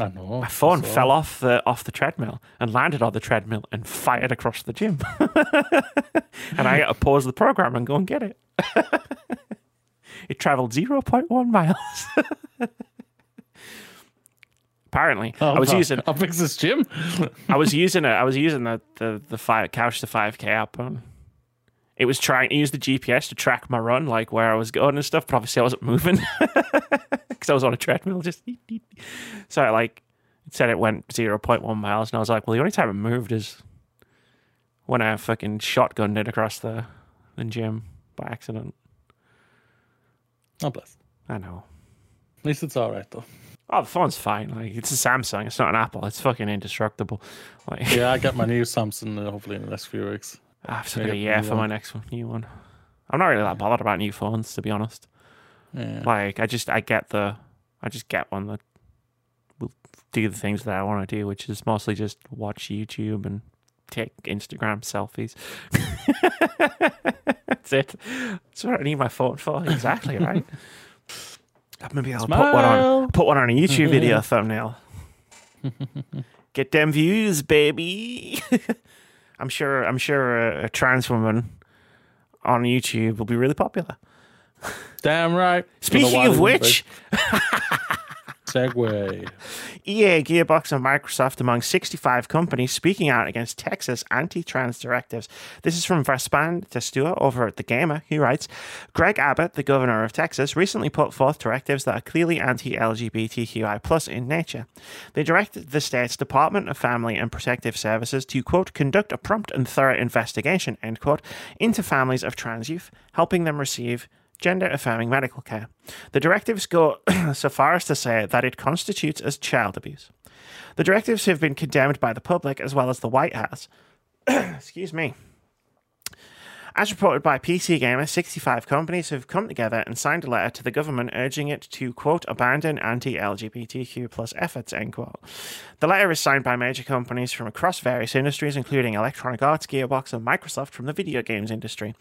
[SPEAKER 2] I know.
[SPEAKER 1] My phone
[SPEAKER 2] so-
[SPEAKER 1] fell off the off the treadmill and landed on the treadmill and fired across the gym. and I had to pause the program and go and get it. it traveled 0.1 miles. Apparently,
[SPEAKER 2] Oh,
[SPEAKER 1] I was
[SPEAKER 2] no.
[SPEAKER 1] using
[SPEAKER 2] I'll fix this gym.
[SPEAKER 1] I was using it. I was using the the the five, couch to five k app, and it was trying to use the GPS to track my run, like where I was going and stuff. But obviously, I wasn't moving because I was on a treadmill. Just so like it said it went zero point one miles, and I was like, well, the only time it moved is when I fucking shotgunned it across the the gym by accident.
[SPEAKER 2] oh, bless.
[SPEAKER 1] I know.
[SPEAKER 2] At least it's all right though.
[SPEAKER 1] Oh, the phone's fine. Like it's a Samsung. It's not an Apple. It's fucking indestructible. Like
[SPEAKER 2] Yeah, I get my new Samsung hopefully in the next few weeks.
[SPEAKER 1] I have to
[SPEAKER 2] Maybe
[SPEAKER 1] a yeah
[SPEAKER 2] new
[SPEAKER 1] for my next one, new one. I'm not really that bothered about new phones, to be honest.
[SPEAKER 2] Yeah.
[SPEAKER 1] Like, I just I get the, I just get one that will do the things that I want to do, which is mostly just watch YouTube and take Instagram selfies. That's it. That's what I need my phone for. Exactly right. Maybe I'll put one on put one on a YouTube video thumbnail. Get them views, baby. I'm sure. I'm sure a, a trans woman on YouTube will be really popular.
[SPEAKER 2] Damn right.
[SPEAKER 1] Speaking of which,
[SPEAKER 2] segue.
[SPEAKER 1] EA, Gearbox, and Microsoft among 65 companies speaking out against Texas anti-trans directives. This is from Vaspan Testua over at The Gamer, He writes, Greg Abbott, the governor of Texas, recently put forth directives that are clearly anti-LGBTQI plus in nature. They directed the state's Department of Family and Protective Services to, quote, conduct a prompt and thorough investigation, end quote, into families of trans youth, helping them receive gender affirming medical care. The directives go so far as to say that it constitutes as child abuse. The directives have been condemned by the public as well as the White House. Excuse me. As reported by PC Gamer, 65 companies have come together and signed a letter to the government urging it to, quote, abandon anti LGBTQ plus efforts, end quote. The letter is signed by major companies from across various industries, including Electronic Arts, Gearbox, and Microsoft from the video games industry.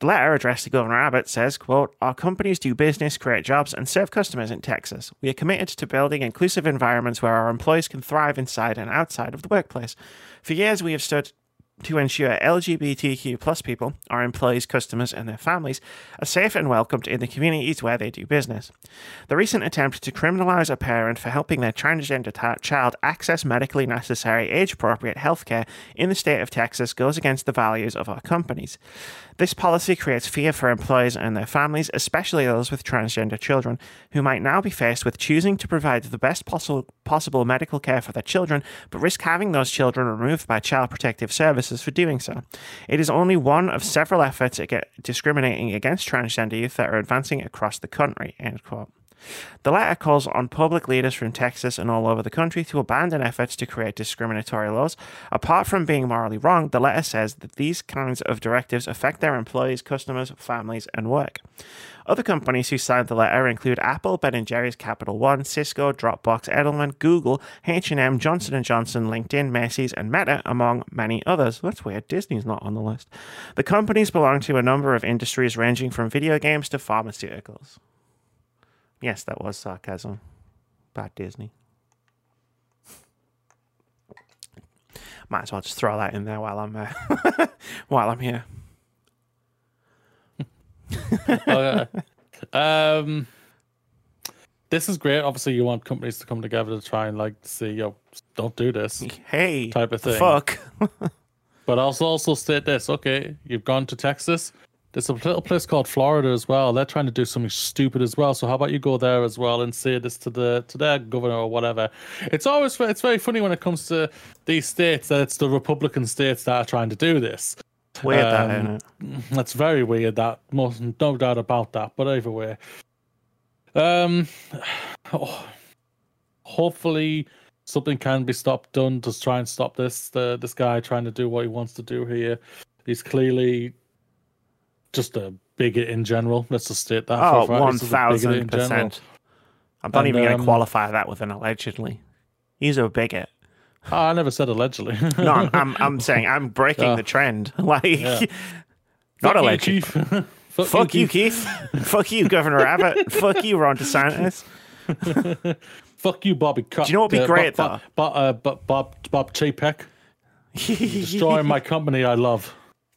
[SPEAKER 1] The letter addressed to Governor Abbott says, quote, Our companies do business, create jobs, and serve customers in Texas. We are committed to building inclusive environments where our employees can thrive inside and outside of the workplace. For years, we have stood to ensure LGBTQ plus people, our employees, customers, and their families are safe and welcomed in the communities where they do business. The recent attempt to criminalize a parent for helping their transgender ta- child access medically necessary age appropriate healthcare in the state of Texas goes against the values of our companies. This policy creates fear for employees and their families, especially those with transgender children, who might now be faced with choosing to provide the best possible possible medical care for their children, but risk having those children removed by Child Protective Services for doing so. It is only one of several efforts at discriminating against transgender youth that are advancing across the country. End quote. The letter calls on public leaders from Texas and all over the country to abandon efforts to create discriminatory laws. Apart from being morally wrong, the letter says that these kinds of directives affect their employees, customers, families, and work. Other companies who signed the letter include Apple, Ben & Jerry's, Capital One, Cisco, Dropbox, Edelman, Google, H&M, Johnson & Johnson, LinkedIn, Macy's, and Meta, among many others. That's weird. Disney's not on the list. The companies belong to a number of industries ranging from video games to pharmaceuticals. Yes, that was sarcasm. Bad Disney. Might as well just throw that in there while I'm uh, while I'm here.
[SPEAKER 2] Oh, yeah. um, this is great. Obviously, you want companies to come together to try and like see, "Yo, don't do this,"
[SPEAKER 1] Hey,
[SPEAKER 2] Type of thing.
[SPEAKER 1] Fuck.
[SPEAKER 2] but also also state this. Okay, you've gone to Texas. There's a little place called Florida as well. They're trying to do something stupid as well. So how about you go there as well and say this to the to their governor or whatever? It's always it's very funny when it comes to these states that it's the Republican states that are trying to do this.
[SPEAKER 1] Weird
[SPEAKER 2] Um,
[SPEAKER 1] isn't it?
[SPEAKER 2] That's very weird. That most no doubt about that. But either way, um, oh, hopefully something can be stopped done to try and stop this. The this guy trying to do what he wants to do here. He's clearly just a bigot in general. Let's just state that.
[SPEAKER 1] Oh,
[SPEAKER 2] for a fact.
[SPEAKER 1] one
[SPEAKER 2] He's just a bigot in
[SPEAKER 1] thousand percent. I'm not
[SPEAKER 2] And,
[SPEAKER 1] even going to
[SPEAKER 2] um,
[SPEAKER 1] qualify that with an allegedly. He's a bigot.
[SPEAKER 2] Ah, I never said allegedly.
[SPEAKER 1] No, I'm, I'm, I'm saying I'm breaking
[SPEAKER 2] Yeah.
[SPEAKER 1] the trend. Like,
[SPEAKER 2] Yeah.
[SPEAKER 1] not allegedly.
[SPEAKER 2] Keith. Fuck,
[SPEAKER 1] Fuck you, Keith. Fuck you, Governor Abbott. Fuck you, Ron DeSantis.
[SPEAKER 2] Fuck you, Bobby. Do
[SPEAKER 1] you know what'd be great,
[SPEAKER 2] Bob, Bob, uh, Bob, Bob, Bob Chapek. Destroying my company I love.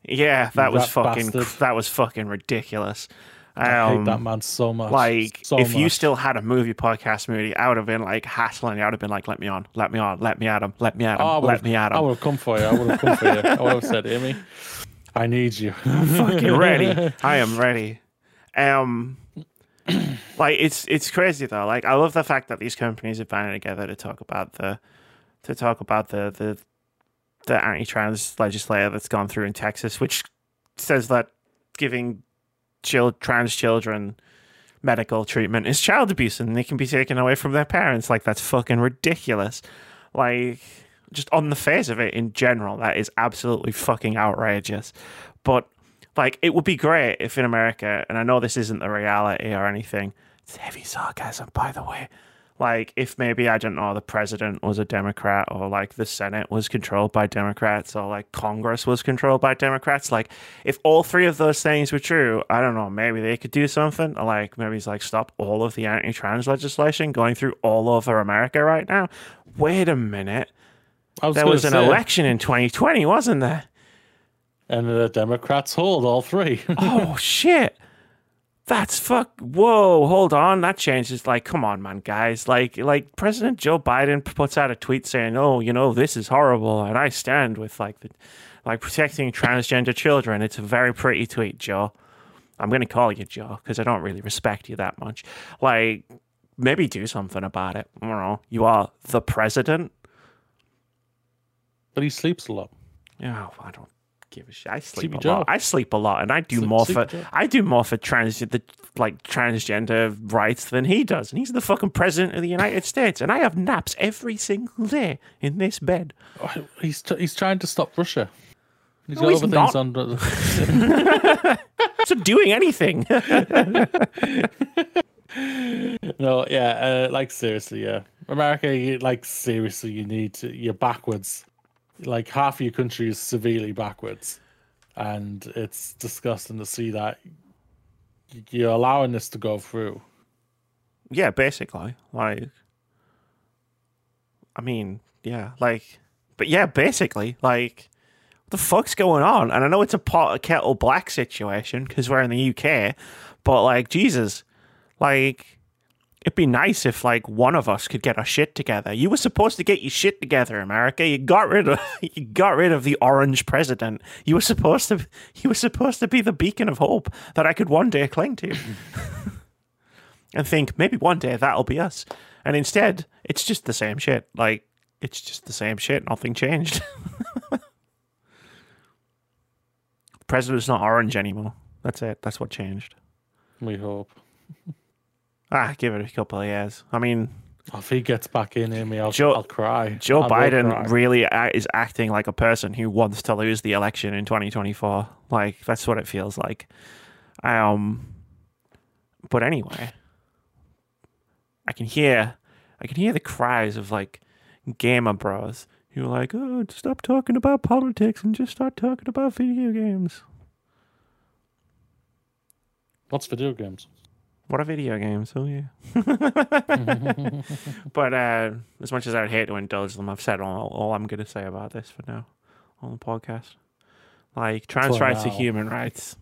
[SPEAKER 1] Yeah, that was fucking
[SPEAKER 2] bastard.
[SPEAKER 1] that was fucking ridiculous.
[SPEAKER 2] I hate
[SPEAKER 1] Um,
[SPEAKER 2] that man so much.
[SPEAKER 1] Like,
[SPEAKER 2] so
[SPEAKER 1] if you still had a movie podcast movie, I would have been like hassling. you. I would have been like, "Let me on, let me on, let me at him, let me at him,
[SPEAKER 2] Oh, I
[SPEAKER 1] let me at him."
[SPEAKER 2] I would have come for you. I would have come for you. I would have said, Amy, I need you.
[SPEAKER 1] fucking ready. I am ready. Um, like it's it's crazy though. Like I love the fact that these companies are banded together to talk about the to talk about the the the anti-trans legislature that's gone through in Texas, which says that giving chil- trans children medical treatment is child abuse and they can be taken away from their parents. Like that's fucking ridiculous. Like just on the face of it in general, that is absolutely fucking outrageous. But like it would be great if in America, and I know this isn't the reality or anything, it's heavy sarcasm by the way. Like if maybe I don't know the president was a Democrat or like the Senate was controlled by Democrats or like Congress was controlled by Democrats. Like if all three of those things were true, I don't know, maybe they could do something. Or like maybe it's like stop all of the anti-trans legislation going through all over America right now. Wait a minute.
[SPEAKER 2] Was
[SPEAKER 1] There was an
[SPEAKER 2] say,
[SPEAKER 1] election in 2020, wasn't there?
[SPEAKER 2] and the Democrats hold all three.
[SPEAKER 1] oh shit that's fuck whoa hold on that changes like come on man guys like like president joe biden puts out a tweet saying oh you know this is horrible and i stand with like the like protecting transgender children. It's a very pretty tweet joe. I'm gonna call you joe because i don't really respect you that much. Like maybe do something about it. I don't know. You are the president?
[SPEAKER 2] But he sleeps a lot.
[SPEAKER 1] Yeah, I don't give a shit. I sleep
[SPEAKER 2] Sleepy
[SPEAKER 1] a lot. I sleep a lot, and I do
[SPEAKER 2] Sleep-
[SPEAKER 1] more
[SPEAKER 2] Sleepy
[SPEAKER 1] for I do more for trans the like transgender rights than he does, and he's the fucking president of the United States, and I have naps every single day in this bed.
[SPEAKER 2] Oh, He's t- he's trying to stop Russia. He's
[SPEAKER 1] No,
[SPEAKER 2] got
[SPEAKER 1] he's
[SPEAKER 2] other
[SPEAKER 1] not.
[SPEAKER 2] things on. the-
[SPEAKER 1] So doing anything.
[SPEAKER 2] No, yeah, uh, like seriously, yeah. America, you, like seriously, you need to. You're backwards. Like half your country is severely backwards, and it's disgusting to see that you're allowing this to go through.
[SPEAKER 1] yeah, basically, like, I mean, yeah, like, but yeah, basically, like, what the fuck's going on? And I know it's a pot of kettle black situation because we're in the UK, but like, Jesus, like, it'd be nice if like one of us could get our shit together. You were supposed to get your shit together, America. You got rid of you got rid of the orange president. You were supposed to you were supposed to be the beacon of hope that I could one day cling to. and think maybe one day that'll be us. And instead, it's just the same shit. Like it's just the same shit. Nothing changed. President's not orange anymore. That's it. That's what changed.
[SPEAKER 2] We hope.
[SPEAKER 1] Ah, give it a couple of years. I mean,
[SPEAKER 2] If he gets back in, Amy, I'll,
[SPEAKER 1] Joe-
[SPEAKER 2] I'll cry.
[SPEAKER 1] Joe
[SPEAKER 2] I will
[SPEAKER 1] Biden
[SPEAKER 2] cry.
[SPEAKER 1] really is acting like a person who wants to lose the election in 2024. Like that's what it feels like. Um, but anyway, I can hear, I can hear the cries of like gamer bros who are like, "Oh, stop talking about politics and just start talking about video games."
[SPEAKER 2] What's video games?
[SPEAKER 1] What are video games? Oh yeah. but uh, as much as I would hate to indulge them, I've said all, all I'm going to say about this for now on the podcast. Like trans
[SPEAKER 2] For
[SPEAKER 1] rights are human rights.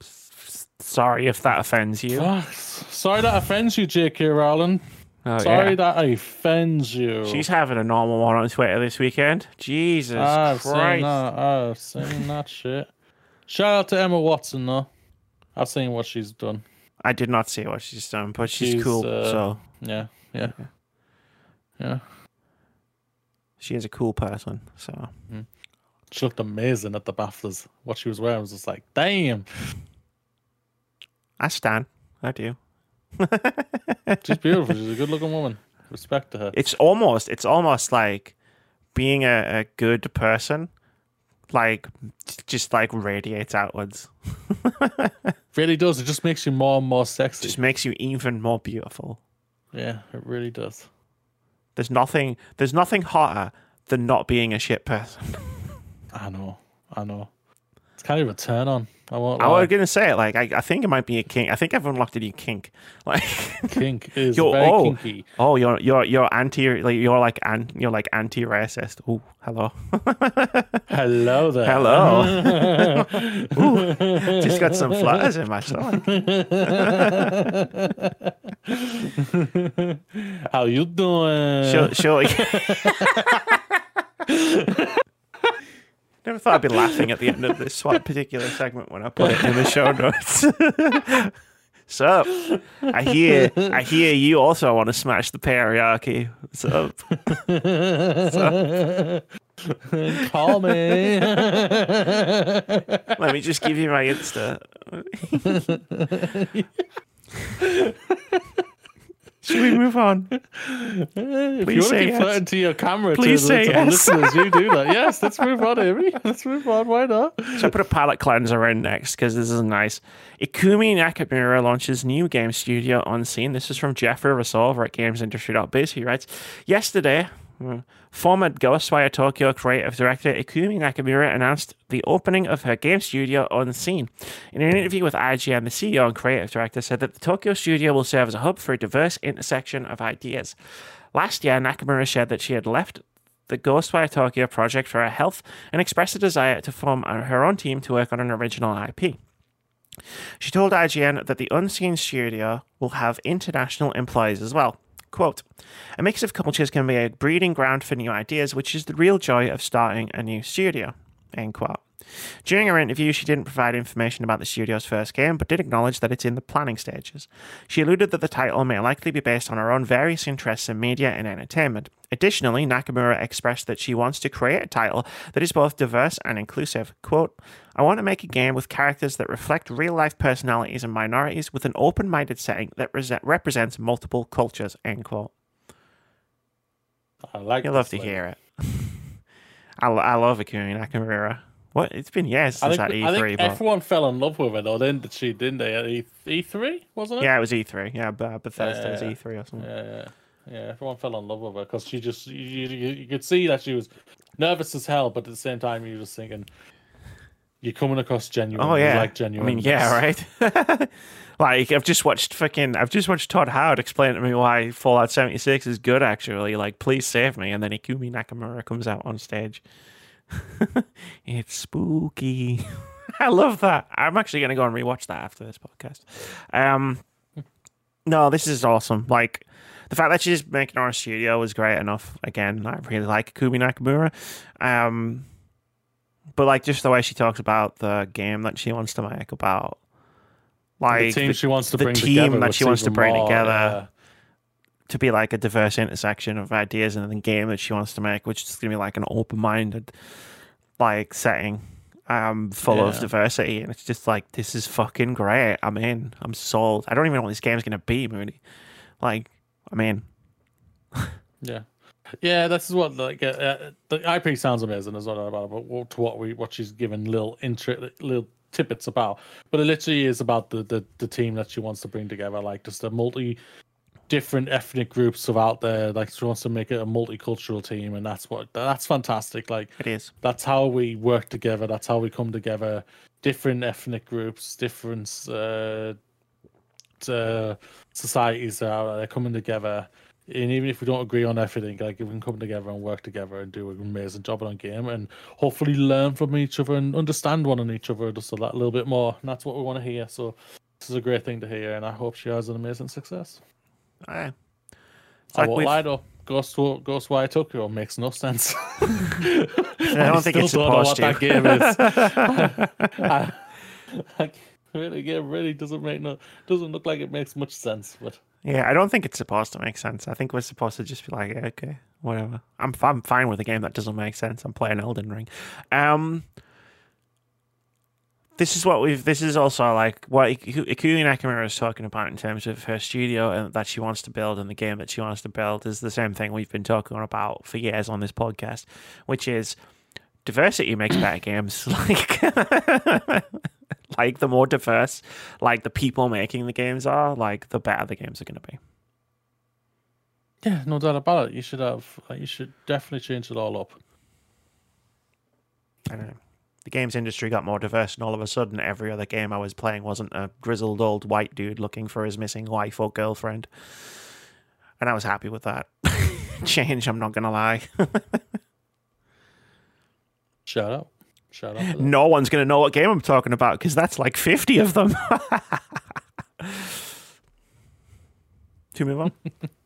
[SPEAKER 1] S- Sorry if that offends you.
[SPEAKER 2] Sorry that offends you, J.K. Rowling.
[SPEAKER 1] Oh,
[SPEAKER 2] Sorry
[SPEAKER 1] yeah.
[SPEAKER 2] that offends you.
[SPEAKER 1] She's having a normal one on Twitter this weekend. Jesus
[SPEAKER 2] I've seen
[SPEAKER 1] Christ.
[SPEAKER 2] that. I've seen that shit. Shout out to Emma Watson though. I've seen what she's done.
[SPEAKER 1] I did not see what she's done, but she's,
[SPEAKER 2] She's,
[SPEAKER 1] cool.
[SPEAKER 2] uh,
[SPEAKER 1] so
[SPEAKER 2] Yeah, yeah, yeah.
[SPEAKER 1] she is a cool person. So
[SPEAKER 2] She looked amazing at the BAFTAs. What she was wearing was just like, damn.
[SPEAKER 1] I stand. I do.
[SPEAKER 2] She's beautiful. She's a good looking woman. Respect to her.
[SPEAKER 1] It's almost it's almost like being a, a good person, like just like radiates outwards.
[SPEAKER 2] really does. It just makes you more and more sexy.
[SPEAKER 1] Just makes you even more beautiful.
[SPEAKER 2] yeah, it really does.
[SPEAKER 1] There's nothing there's nothing hotter than not being a shit person.
[SPEAKER 2] I know. I know. It's kind of a turn on. I won't
[SPEAKER 1] I was gonna say it like I, I think it might be a kink. I think I've unlocked a new kink. Like
[SPEAKER 2] Kink is
[SPEAKER 1] Yo,
[SPEAKER 2] very
[SPEAKER 1] oh.
[SPEAKER 2] kinky.
[SPEAKER 1] oh you're you're you're anti like you're like an, you're like anti racist. Oh hello.
[SPEAKER 2] Hello there.
[SPEAKER 1] Hello. Ooh, Just got some flutters in my stomach.
[SPEAKER 2] How you doing?
[SPEAKER 1] Sure, sure. Never thought I'd be laughing at the end of this particular segment when I put it in the show notes. Sup? I hear I hear you also want to smash the patriarchy. Sup?
[SPEAKER 2] Call me.
[SPEAKER 1] Let me just give you my Insta. Should we move on?
[SPEAKER 2] if
[SPEAKER 1] Please
[SPEAKER 2] you want
[SPEAKER 1] say
[SPEAKER 2] to keep
[SPEAKER 1] yes.
[SPEAKER 2] flirting to your camera
[SPEAKER 1] Please
[SPEAKER 2] to,
[SPEAKER 1] say
[SPEAKER 2] the, to the
[SPEAKER 1] yes.
[SPEAKER 2] listeners, you do that. Yes, let's move on, Amy. Let's move on. Why not?
[SPEAKER 1] So I put a palette cleanser in next because this is nice. Ikumi Nakamura launches new game studio Unseen. This is from Jeffrey Rousseau at GamesIndustry.biz. He writes, Yesterday, former Ghostwire Tokyo creative director Ikumi Nakamura announced the opening of her game studio Unseen. In an interview with IGN, the CEO and creative director said that the Tokyo studio will serve as a hub for a diverse intersection of ideas. Last year, Nakamura shared that she had left the Ghostwire Tokyo project for her health and expressed a desire to form her own team to work on an original IP. She told IGN that the Unseen Studio will have international employees as well. Quote, a mix of cultures can be a breeding ground for new ideas, which is the real joy of starting a new studio. End quote. During her interview, she didn't provide information about the studio's first game, but did acknowledge that it's in the planning stages. She alluded that the title may likely be based on her own various interests in media and entertainment. Additionally, Nakamura expressed that she wants to create a title that is both diverse and inclusive. Quote, I want to make a game with characters that reflect real life personalities and minorities with an open minded setting that rese- represents multiple cultures. End quote.
[SPEAKER 2] I like.
[SPEAKER 1] You'll love to
[SPEAKER 2] lady.
[SPEAKER 1] hear it. I, I love Ikumi Nakamura. What? It's been years
[SPEAKER 2] I
[SPEAKER 1] since
[SPEAKER 2] think,
[SPEAKER 1] that
[SPEAKER 2] I
[SPEAKER 1] E3,
[SPEAKER 2] think
[SPEAKER 1] but
[SPEAKER 2] everyone fell in love with her though, didn't she? Didn't they? At E- E3 wasn't it?
[SPEAKER 1] yeah, it was E3. Yeah, but Bethesda was
[SPEAKER 2] Yeah.
[SPEAKER 1] E3 or something.
[SPEAKER 2] Yeah, yeah, yeah. Everyone fell in love with her because she just you, you, you could see that she was nervous as hell, but at the same time you were just thinking you're coming across genuine.
[SPEAKER 1] Oh yeah,
[SPEAKER 2] like genuine.
[SPEAKER 1] I mean, yeah, right. like I've just watched fucking, I've just watched Todd Howard explain to me why Fallout seventy six is good. Actually, like, please save me, and then Ikumi Nakamura comes out on stage. it's spooky. I love that. I'm actually gonna go and rewatch that after this podcast. Um, no, this is awesome. Like the fact that she's making our studio was great enough. Again, I really like Ikumi Nakamura. Um, but like just the way she talks about the game that she wants to make about like
[SPEAKER 2] the team
[SPEAKER 1] the-
[SPEAKER 2] she wants to
[SPEAKER 1] the
[SPEAKER 2] bring
[SPEAKER 1] team
[SPEAKER 2] together.
[SPEAKER 1] that she wants to bring
[SPEAKER 2] more,
[SPEAKER 1] together.
[SPEAKER 2] yeah.
[SPEAKER 1] To be like a diverse intersection of ideas and the game that she wants to make, which is gonna be like an open minded like setting. Um, full of diversity, and it's just like this is fucking great. I'm in. I'm sold. I don't even know what this game's gonna be, Moody. Like, I'm in.
[SPEAKER 2] Yeah, yeah. This is what like uh, uh, the IP sounds amazing as well about but what to what we what she's given little intri- little tidbits about. But it literally is about the, the the team that she wants to bring together, like just a multi different ethnic groups of out there. Like she wants to make it a multicultural team, and that's what that's fantastic. Like
[SPEAKER 1] It is.
[SPEAKER 2] that's how we work together. That's how we come together. Different ethnic groups, different uh, uh, societies are they're coming together. And even if we don't agree on everything, like we can come together and work together and do an amazing job on game, and hopefully learn from each other and understand one and each other just a little bit more. And that's what we want to hear. So this is a great thing to hear, and I hope she has an amazing success.
[SPEAKER 1] Aye. It's
[SPEAKER 2] I
[SPEAKER 1] like
[SPEAKER 2] won't lie though. Ghost Ghostwire Tokyo makes no sense.
[SPEAKER 1] I don't think it's supposed to.
[SPEAKER 2] that game is. I, I, really, yeah, really doesn't make no doesn't look like it makes much sense. But
[SPEAKER 1] Yeah, I don't think it's supposed to make sense. I think we're supposed to just be like, yeah, okay, whatever. I'm I'm fine with a game that doesn't make sense. I'm playing Elden Ring. Um, this is what we've. This is also like what Iku- Nakamura is talking about in terms of her studio and that she wants to build and the game that she wants to build is the same thing we've been talking about for years on this podcast, which is diversity makes better games. Like, like the more diverse, like the people making the games are, like the better the games are going to be.
[SPEAKER 2] yeah, no doubt about it. You should have. You should definitely change it all up.
[SPEAKER 1] I don't know. The games industry got more diverse, and all of a sudden, every other game I was playing wasn't a grizzled old white dude looking for his missing wife or girlfriend. And I was happy with that change, I'm not going to lie.
[SPEAKER 2] Shut up. Shut up.
[SPEAKER 1] no one's going to know what game I'm talking about because that's like 50 of them. to move on.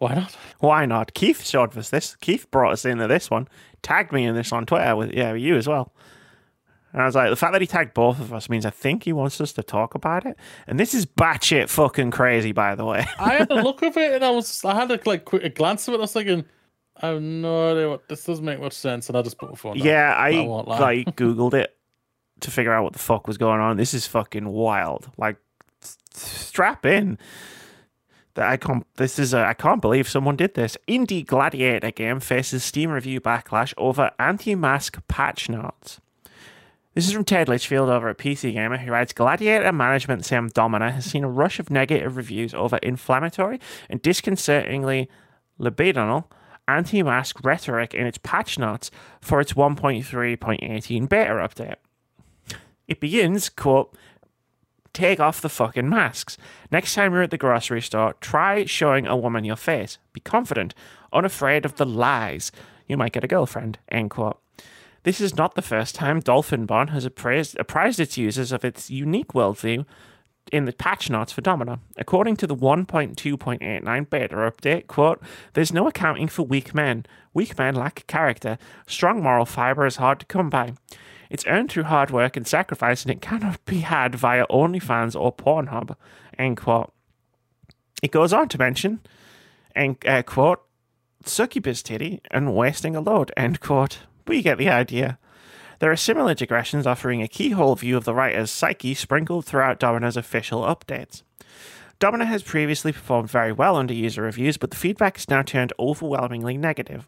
[SPEAKER 2] Why not?
[SPEAKER 1] Why not? Keith showed us this. Keith brought us into this one, tagged me in this on Twitter with yeah, you as well. And I was like, the fact that he tagged both of us means I think he wants us to talk about it. And this is batshit fucking crazy, by the way.
[SPEAKER 2] I had a look of it and I was I had a like quick glance of it. I was thinking, I have no idea what this doesn't make much sense, and I just put my phone down.
[SPEAKER 1] yeah, I,
[SPEAKER 2] I won't lie.
[SPEAKER 1] like googled it to figure out what the fuck was going on. This is fucking wild. Like, strap in. I can't. This is. I can't believe someone did this. Indie Gladiator game faces Steam review backlash over anti-mask patch notes. This is from Ted Litchfield over at PC Gamer, who writes Gladiator management sim Domina has seen a rush of negative reviews over inflammatory and disconcertingly libidinal anti mask rhetoric in its patch notes for its 1.3.18 beta update. It begins, quote, Take off the fucking masks. Next time you're at the grocery store, try showing a woman your face. Be confident, unafraid of the lies. You might get a girlfriend. End quote. This is not the first time Dolphin Barn has appraised, apprised its users of its unique worldview in the patch notes for Domina. According to the 1.2.89 beta update, quote, there's no accounting for weak men. Weak men lack character. Strong moral fiber is hard to come by. It's earned through hard work and sacrifice, and it cannot be had via OnlyFans or Pornhub. End quote. It goes on to mention, and uh, quote, succubus titty and wasting a load, end quote. Get the idea. There are similar digressions offering a keyhole view of the writer's psyche sprinkled throughout Domina's official updates. Domina has previously performed very well under user reviews, but the feedback has now turned overwhelmingly negative.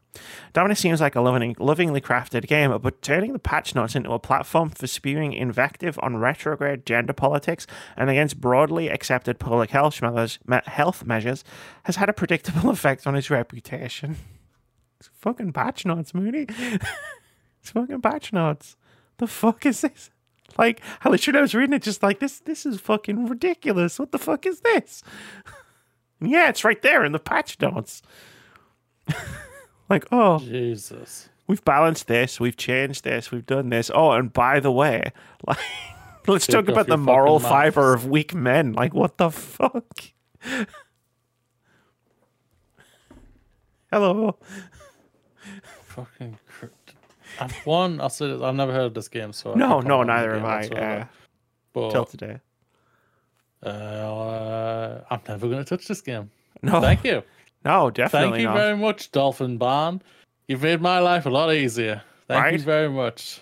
[SPEAKER 1] Domina seems like a loving, lovingly crafted game, but turning the patch notes into a platform for spewing invective on retrograde gender politics and against broadly accepted public health measures, me- health measures has had a predictable effect on its reputation. It's fucking patch notes, Moody. it's fucking patch notes. The fuck is this? Like, I literally was reading it just like this. This is fucking ridiculous. What the fuck is this? yeah, it's right there in the patch notes. like, oh,
[SPEAKER 2] Jesus.
[SPEAKER 1] we've balanced this, we've changed this, we've done this. Oh, and by the way, like, let's
[SPEAKER 2] Take
[SPEAKER 1] talk about the moral fiber of weak men. Like, what the fuck? Hello.
[SPEAKER 2] Fucking. cr- I've one. I'll say this, I've never heard of this game, so
[SPEAKER 1] No, no,
[SPEAKER 2] comment on the
[SPEAKER 1] neither have I. Uh,
[SPEAKER 2] But
[SPEAKER 1] till today.
[SPEAKER 2] uh, I'm never going to touch this game.
[SPEAKER 1] No,
[SPEAKER 2] Thank you.
[SPEAKER 1] no, definitely.
[SPEAKER 2] Thank you
[SPEAKER 1] not.
[SPEAKER 2] very much, Dolphin Barn. You've made my life a lot easier. Thank
[SPEAKER 1] Right?
[SPEAKER 2] you very much.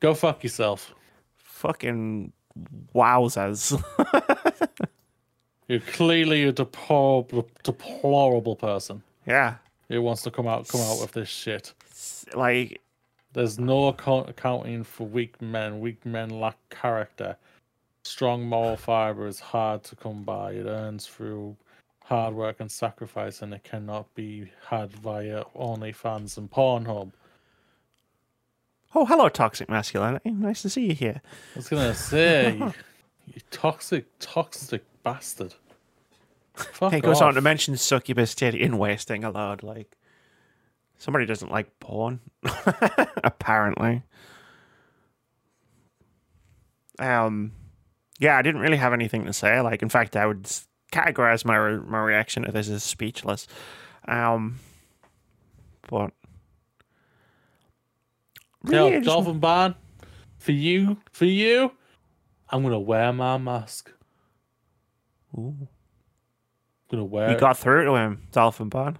[SPEAKER 2] Go fuck yourself.
[SPEAKER 1] Fucking wowzers.
[SPEAKER 2] You're clearly a deplorable, deplorable person
[SPEAKER 1] yeah,
[SPEAKER 2] who wants to come out come out with this shit.
[SPEAKER 1] Like
[SPEAKER 2] There's no account- accounting for weak men. Weak men lack character. Strong moral fiber is hard to come by. It earns through hard work and sacrifice, and it cannot be had via OnlyFans and Pornhub.
[SPEAKER 1] Oh, hello, toxic masculinity. Nice to see you here.
[SPEAKER 2] I was gonna say, you, you toxic, toxic bastard. Fuck
[SPEAKER 1] He goes
[SPEAKER 2] off.
[SPEAKER 1] on to mention succubus titty and wasting a load. Like, somebody doesn't like porn, apparently. Um, yeah, I didn't really have anything to say. Like, in fact, I would categorize my re- my reaction to this as speechless. Um, but
[SPEAKER 2] Yo,
[SPEAKER 1] really, I just-
[SPEAKER 2] Dolphin Barn, for you, for you, I'm gonna wear my mask.
[SPEAKER 1] Ooh.
[SPEAKER 2] I'm gonna wear
[SPEAKER 1] You
[SPEAKER 2] it.
[SPEAKER 1] got through to him, Dolphin Barn.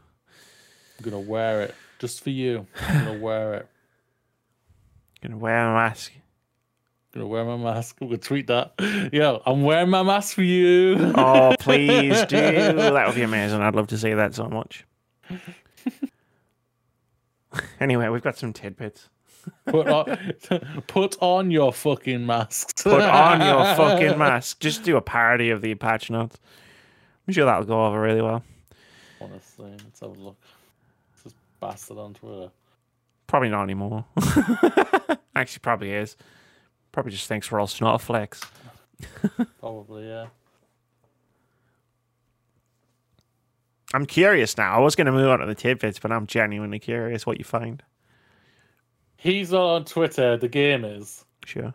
[SPEAKER 2] I'm gonna wear it just for you. I'm gonna wear it.
[SPEAKER 1] Gonna wear a mask.
[SPEAKER 2] Gonna wear my mask. Gonna tweet that. Yo, I'm wearing my mask for you.
[SPEAKER 1] Oh, please do. That would be amazing. I'd love to see that so much. anyway, we've got some tidbits.
[SPEAKER 2] put on, put on your fucking masks.
[SPEAKER 1] Put on your fucking mask. Just do a parody of the Apache notes. I'm sure that'll go over really well.
[SPEAKER 2] Honestly, let's have a look. Bastard on Twitter.
[SPEAKER 1] Probably not anymore. Actually, probably is. Probably just thinks we're all snotflakes.
[SPEAKER 2] Probably, yeah.
[SPEAKER 1] I'm curious now. I was going to move on to the tidbits, but I'm genuinely curious what you find.
[SPEAKER 2] He's not on Twitter. The game is.
[SPEAKER 1] Sure.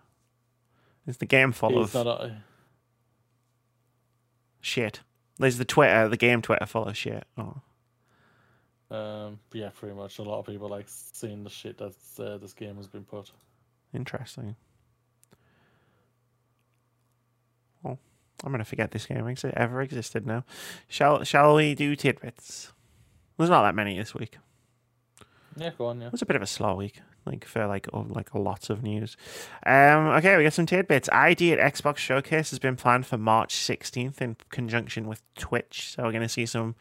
[SPEAKER 1] Is the game full
[SPEAKER 2] He's
[SPEAKER 1] of.
[SPEAKER 2] On,
[SPEAKER 1] shit? There's the Twitter, uh, the game Twitter full of shit. Oh.
[SPEAKER 2] Um, yeah, pretty much. A lot of people like seeing the shit that uh, this game has been put.
[SPEAKER 1] Interesting. Well, I'm gonna forget this game ex- ever existed now. Shall Shall we do tidbits? There's not that many this week.
[SPEAKER 2] Yeah, go on. Yeah.
[SPEAKER 1] It was a bit of a slow week, like for like oh, like lots of news. Um, okay, we got some tidbits. ID@Xbox Showcase has been planned for March 16th in conjunction with Twitch, so we're gonna see some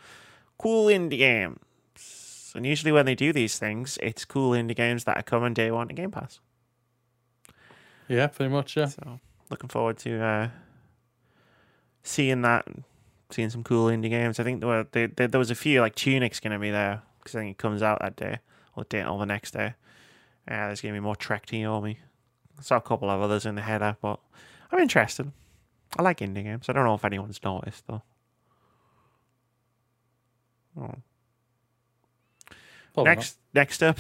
[SPEAKER 1] cool indie games. And usually when they do these things, it's cool indie games that are coming day one to Game Pass.
[SPEAKER 2] Yeah, pretty much. Yeah.
[SPEAKER 1] So looking forward to uh, seeing that, seeing some cool indie games. I think there were there, there, there was a few like Tunic's going to be there because I think it comes out that day or day or the next day. Uh, there's going to be more Trek to Yomi. I saw a couple of others in the header, but I'm interested. I like indie games. I don't know if anyone's noticed though. Oh.
[SPEAKER 2] Probably
[SPEAKER 1] Next, next up,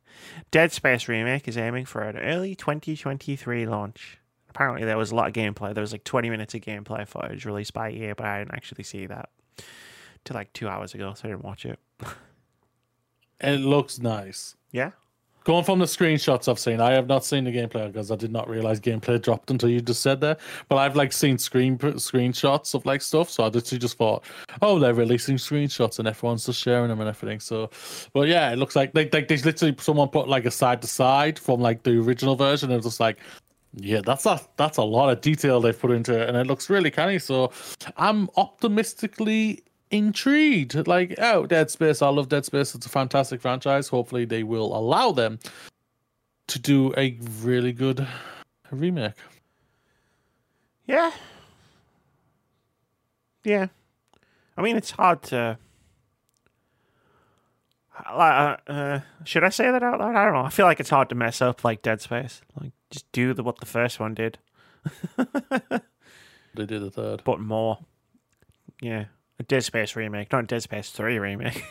[SPEAKER 1] Dead Space remake is aiming for an early 2023 launch. Apparently, there was a lot of gameplay. There was like 20 minutes of gameplay footage released by EA, but I didn't actually see that till like two hours ago, so I didn't watch it.
[SPEAKER 2] It looks nice.
[SPEAKER 1] Yeah,
[SPEAKER 2] Going from the screenshots I've seen, I have not seen the gameplay because I did not realize gameplay dropped until you just said that. But I've like seen screen screenshots of like stuff, so I literally just thought, oh, they're releasing screenshots and everyone's just sharing them and everything. So, but yeah, it looks like like, like there's literally someone put like a side to side from like the original version. And it was just like, yeah, that's a that's a lot of detail they've put into it, and it looks really canny. So, I'm optimistically intrigued. Like, oh, Dead Space. I love Dead Space. It's a fantastic franchise. Hopefully, they will allow them to do a really good remake.
[SPEAKER 1] yeah, yeah. I mean, it's hard to. Uh, uh, should I say that out loud? I don't know. I feel like it's hard to mess up like Dead Space. Like, just do the what the first one did,
[SPEAKER 2] They did a third.
[SPEAKER 1] but more. Yeah, Dead Space remake, not Dead Space Three remake.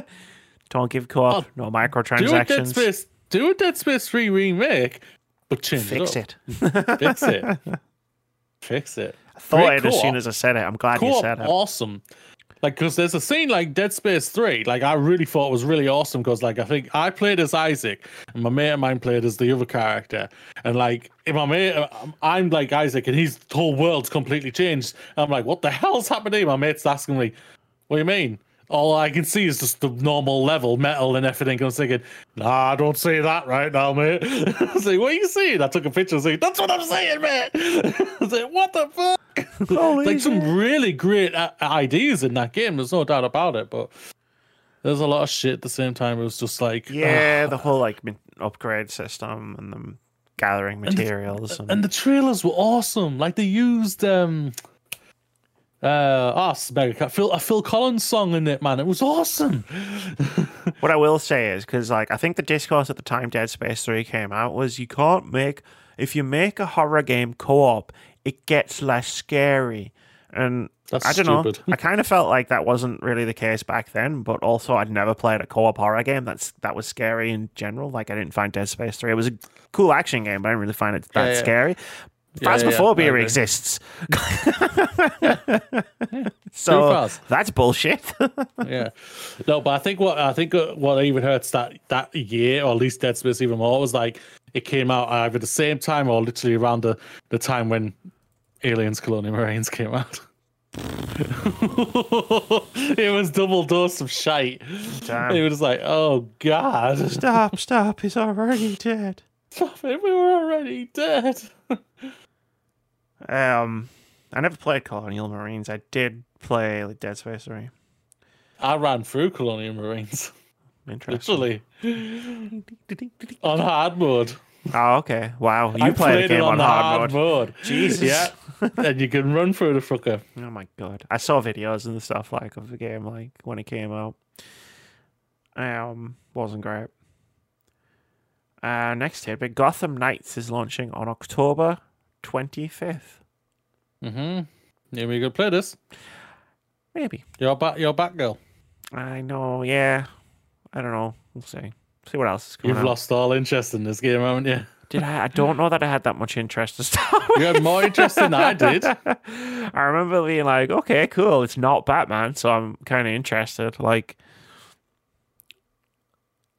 [SPEAKER 1] don't give co-op,
[SPEAKER 2] Oh,
[SPEAKER 1] no
[SPEAKER 2] Do a Dead
[SPEAKER 1] microtransactions.
[SPEAKER 2] Space. Do a Dead Space Three remake, but change
[SPEAKER 1] Fix
[SPEAKER 2] it.
[SPEAKER 1] it.
[SPEAKER 2] Fix it. Fix it.
[SPEAKER 1] I thought
[SPEAKER 2] Great
[SPEAKER 1] it as soon as I said it. I'm glad you
[SPEAKER 2] co-op
[SPEAKER 1] said it.
[SPEAKER 2] awesome. Like, because there's a scene like Dead Space 3, like, I really thought was really awesome because, like, I think I played as Isaac and my mate of mine played as the other character. And, like, if my mate, I'm- I'm like Isaac and his whole world's completely changed. I'm like, what the hell's happening? My mate's asking me, what do you mean? All I can see is just the normal level, metal and everything. I'm thinking, nah, I don't see that right now, mate. I was like, what are you seeing? I took a picture. I was like, that's what I'm saying, mate. I was like, what the fuck?
[SPEAKER 1] Holy
[SPEAKER 2] like some
[SPEAKER 1] shit.
[SPEAKER 2] really great uh, ideas in that game. There's no doubt about it. But there's a lot of shit at the same time. It was just like,
[SPEAKER 1] Yeah, the whole like upgrade system and them gathering
[SPEAKER 2] the-
[SPEAKER 1] materials. And,
[SPEAKER 2] and the trailers were awesome. Like they used um uh oh, it's mega cat Phil a Phil Collins song in it, man. It was awesome.
[SPEAKER 1] what I will say is because like I think the discourse at the time Dead Space Three came out was you can't make if you make a horror game co-op, it gets less scary. And
[SPEAKER 2] That's
[SPEAKER 1] I don't
[SPEAKER 2] stupid.
[SPEAKER 1] know. I kind of felt like that wasn't really the case back then, but also I'd never played a co-op horror game that's that was scary in general. Like I didn't find Dead Space Three. It was a cool action game, but I didn't really find it that
[SPEAKER 2] Yeah, yeah.
[SPEAKER 1] scary.
[SPEAKER 2] Yeah, yeah, yeah,
[SPEAKER 1] Phasmophobia exists. So that's bullshit.
[SPEAKER 2] yeah. No, but I think what I think what even hurts that that year, or at least Dead Space even more, was like it came out either the same time or literally around the, the time when Aliens Colonial Marines came out. it was double dose of shite.
[SPEAKER 1] Damn.
[SPEAKER 2] It was like, oh god,
[SPEAKER 1] Stop, stop, he's already dead.
[SPEAKER 2] Stop it, we were already dead.
[SPEAKER 1] Um, I never played Colonial Marines. I did play like, Dead Space 3.
[SPEAKER 2] I ran through Colonial Marines,
[SPEAKER 1] Interesting.
[SPEAKER 2] literally on hard mode.
[SPEAKER 1] Oh, okay. Wow. You
[SPEAKER 2] I
[SPEAKER 1] played the
[SPEAKER 2] it
[SPEAKER 1] game on
[SPEAKER 2] the
[SPEAKER 1] hard mode.
[SPEAKER 2] mode.
[SPEAKER 1] Jesus.
[SPEAKER 2] Yeah, and you can run through the fucker.
[SPEAKER 1] Oh my god. I saw videos and stuff like of the game like when it came out. Um wasn't great. Uh next here, but Gotham Knights is launching on October twenty fifth.
[SPEAKER 2] Mm-hmm. Yeah, we could play this.
[SPEAKER 1] Maybe.
[SPEAKER 2] You're back. You're back, girl.
[SPEAKER 1] I know, yeah. I don't know. We'll see. See what else is coming
[SPEAKER 2] You've
[SPEAKER 1] out.
[SPEAKER 2] lost all interest in this game, haven't you?
[SPEAKER 1] Did I I don't know that I had that much interest to start with.
[SPEAKER 2] You had more interest than I did.
[SPEAKER 1] I remember being like, okay, cool, it's not Batman, so I'm kind of interested. Like,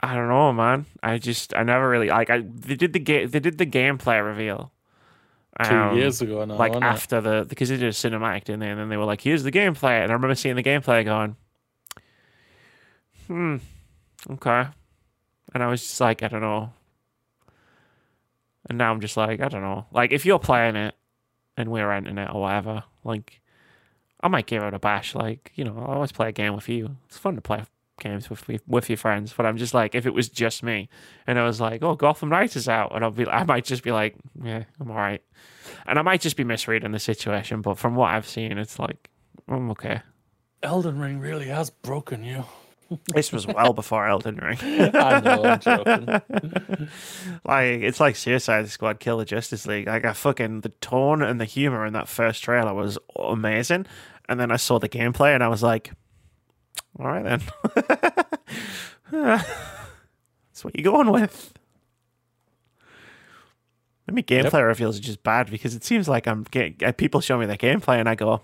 [SPEAKER 1] I don't know, man. I just, I never really like. I they did the game, they did the gameplay reveal
[SPEAKER 2] Two
[SPEAKER 1] um,
[SPEAKER 2] years ago now,
[SPEAKER 1] like
[SPEAKER 2] wasn't it?
[SPEAKER 1] after the because they did a cinematic, didn't they? And then they were like, here's the gameplay, and I remember seeing the gameplay, going, hmm, okay, and I was just like, I don't know. And now I'm just like, I don't know. Like, if you're playing it and we're renting it or whatever, like, I might give it a bash. Like, you know, I always play a game with you. It's fun to play games with with your friends. But I'm just like, if it was just me and I was like, oh, Gotham Knights is out, and I'll be, I might just be like, yeah, I'm all right. And I might just be misreading the situation, but from what I've seen, it's like, I'm okay.
[SPEAKER 2] Elden Ring really has broken you.
[SPEAKER 1] This was well before Elden Ring.
[SPEAKER 2] I know, I'm joking.
[SPEAKER 1] like it's like Suicide Squad Killer Justice League. Like I fucking the tone and the humor in that first trailer was amazing, and then I saw the gameplay and I was like, all right then, that's what you're going with. I mean, gameplay reveals are just bad because it seems like I'm getting people show me their gameplay and I go,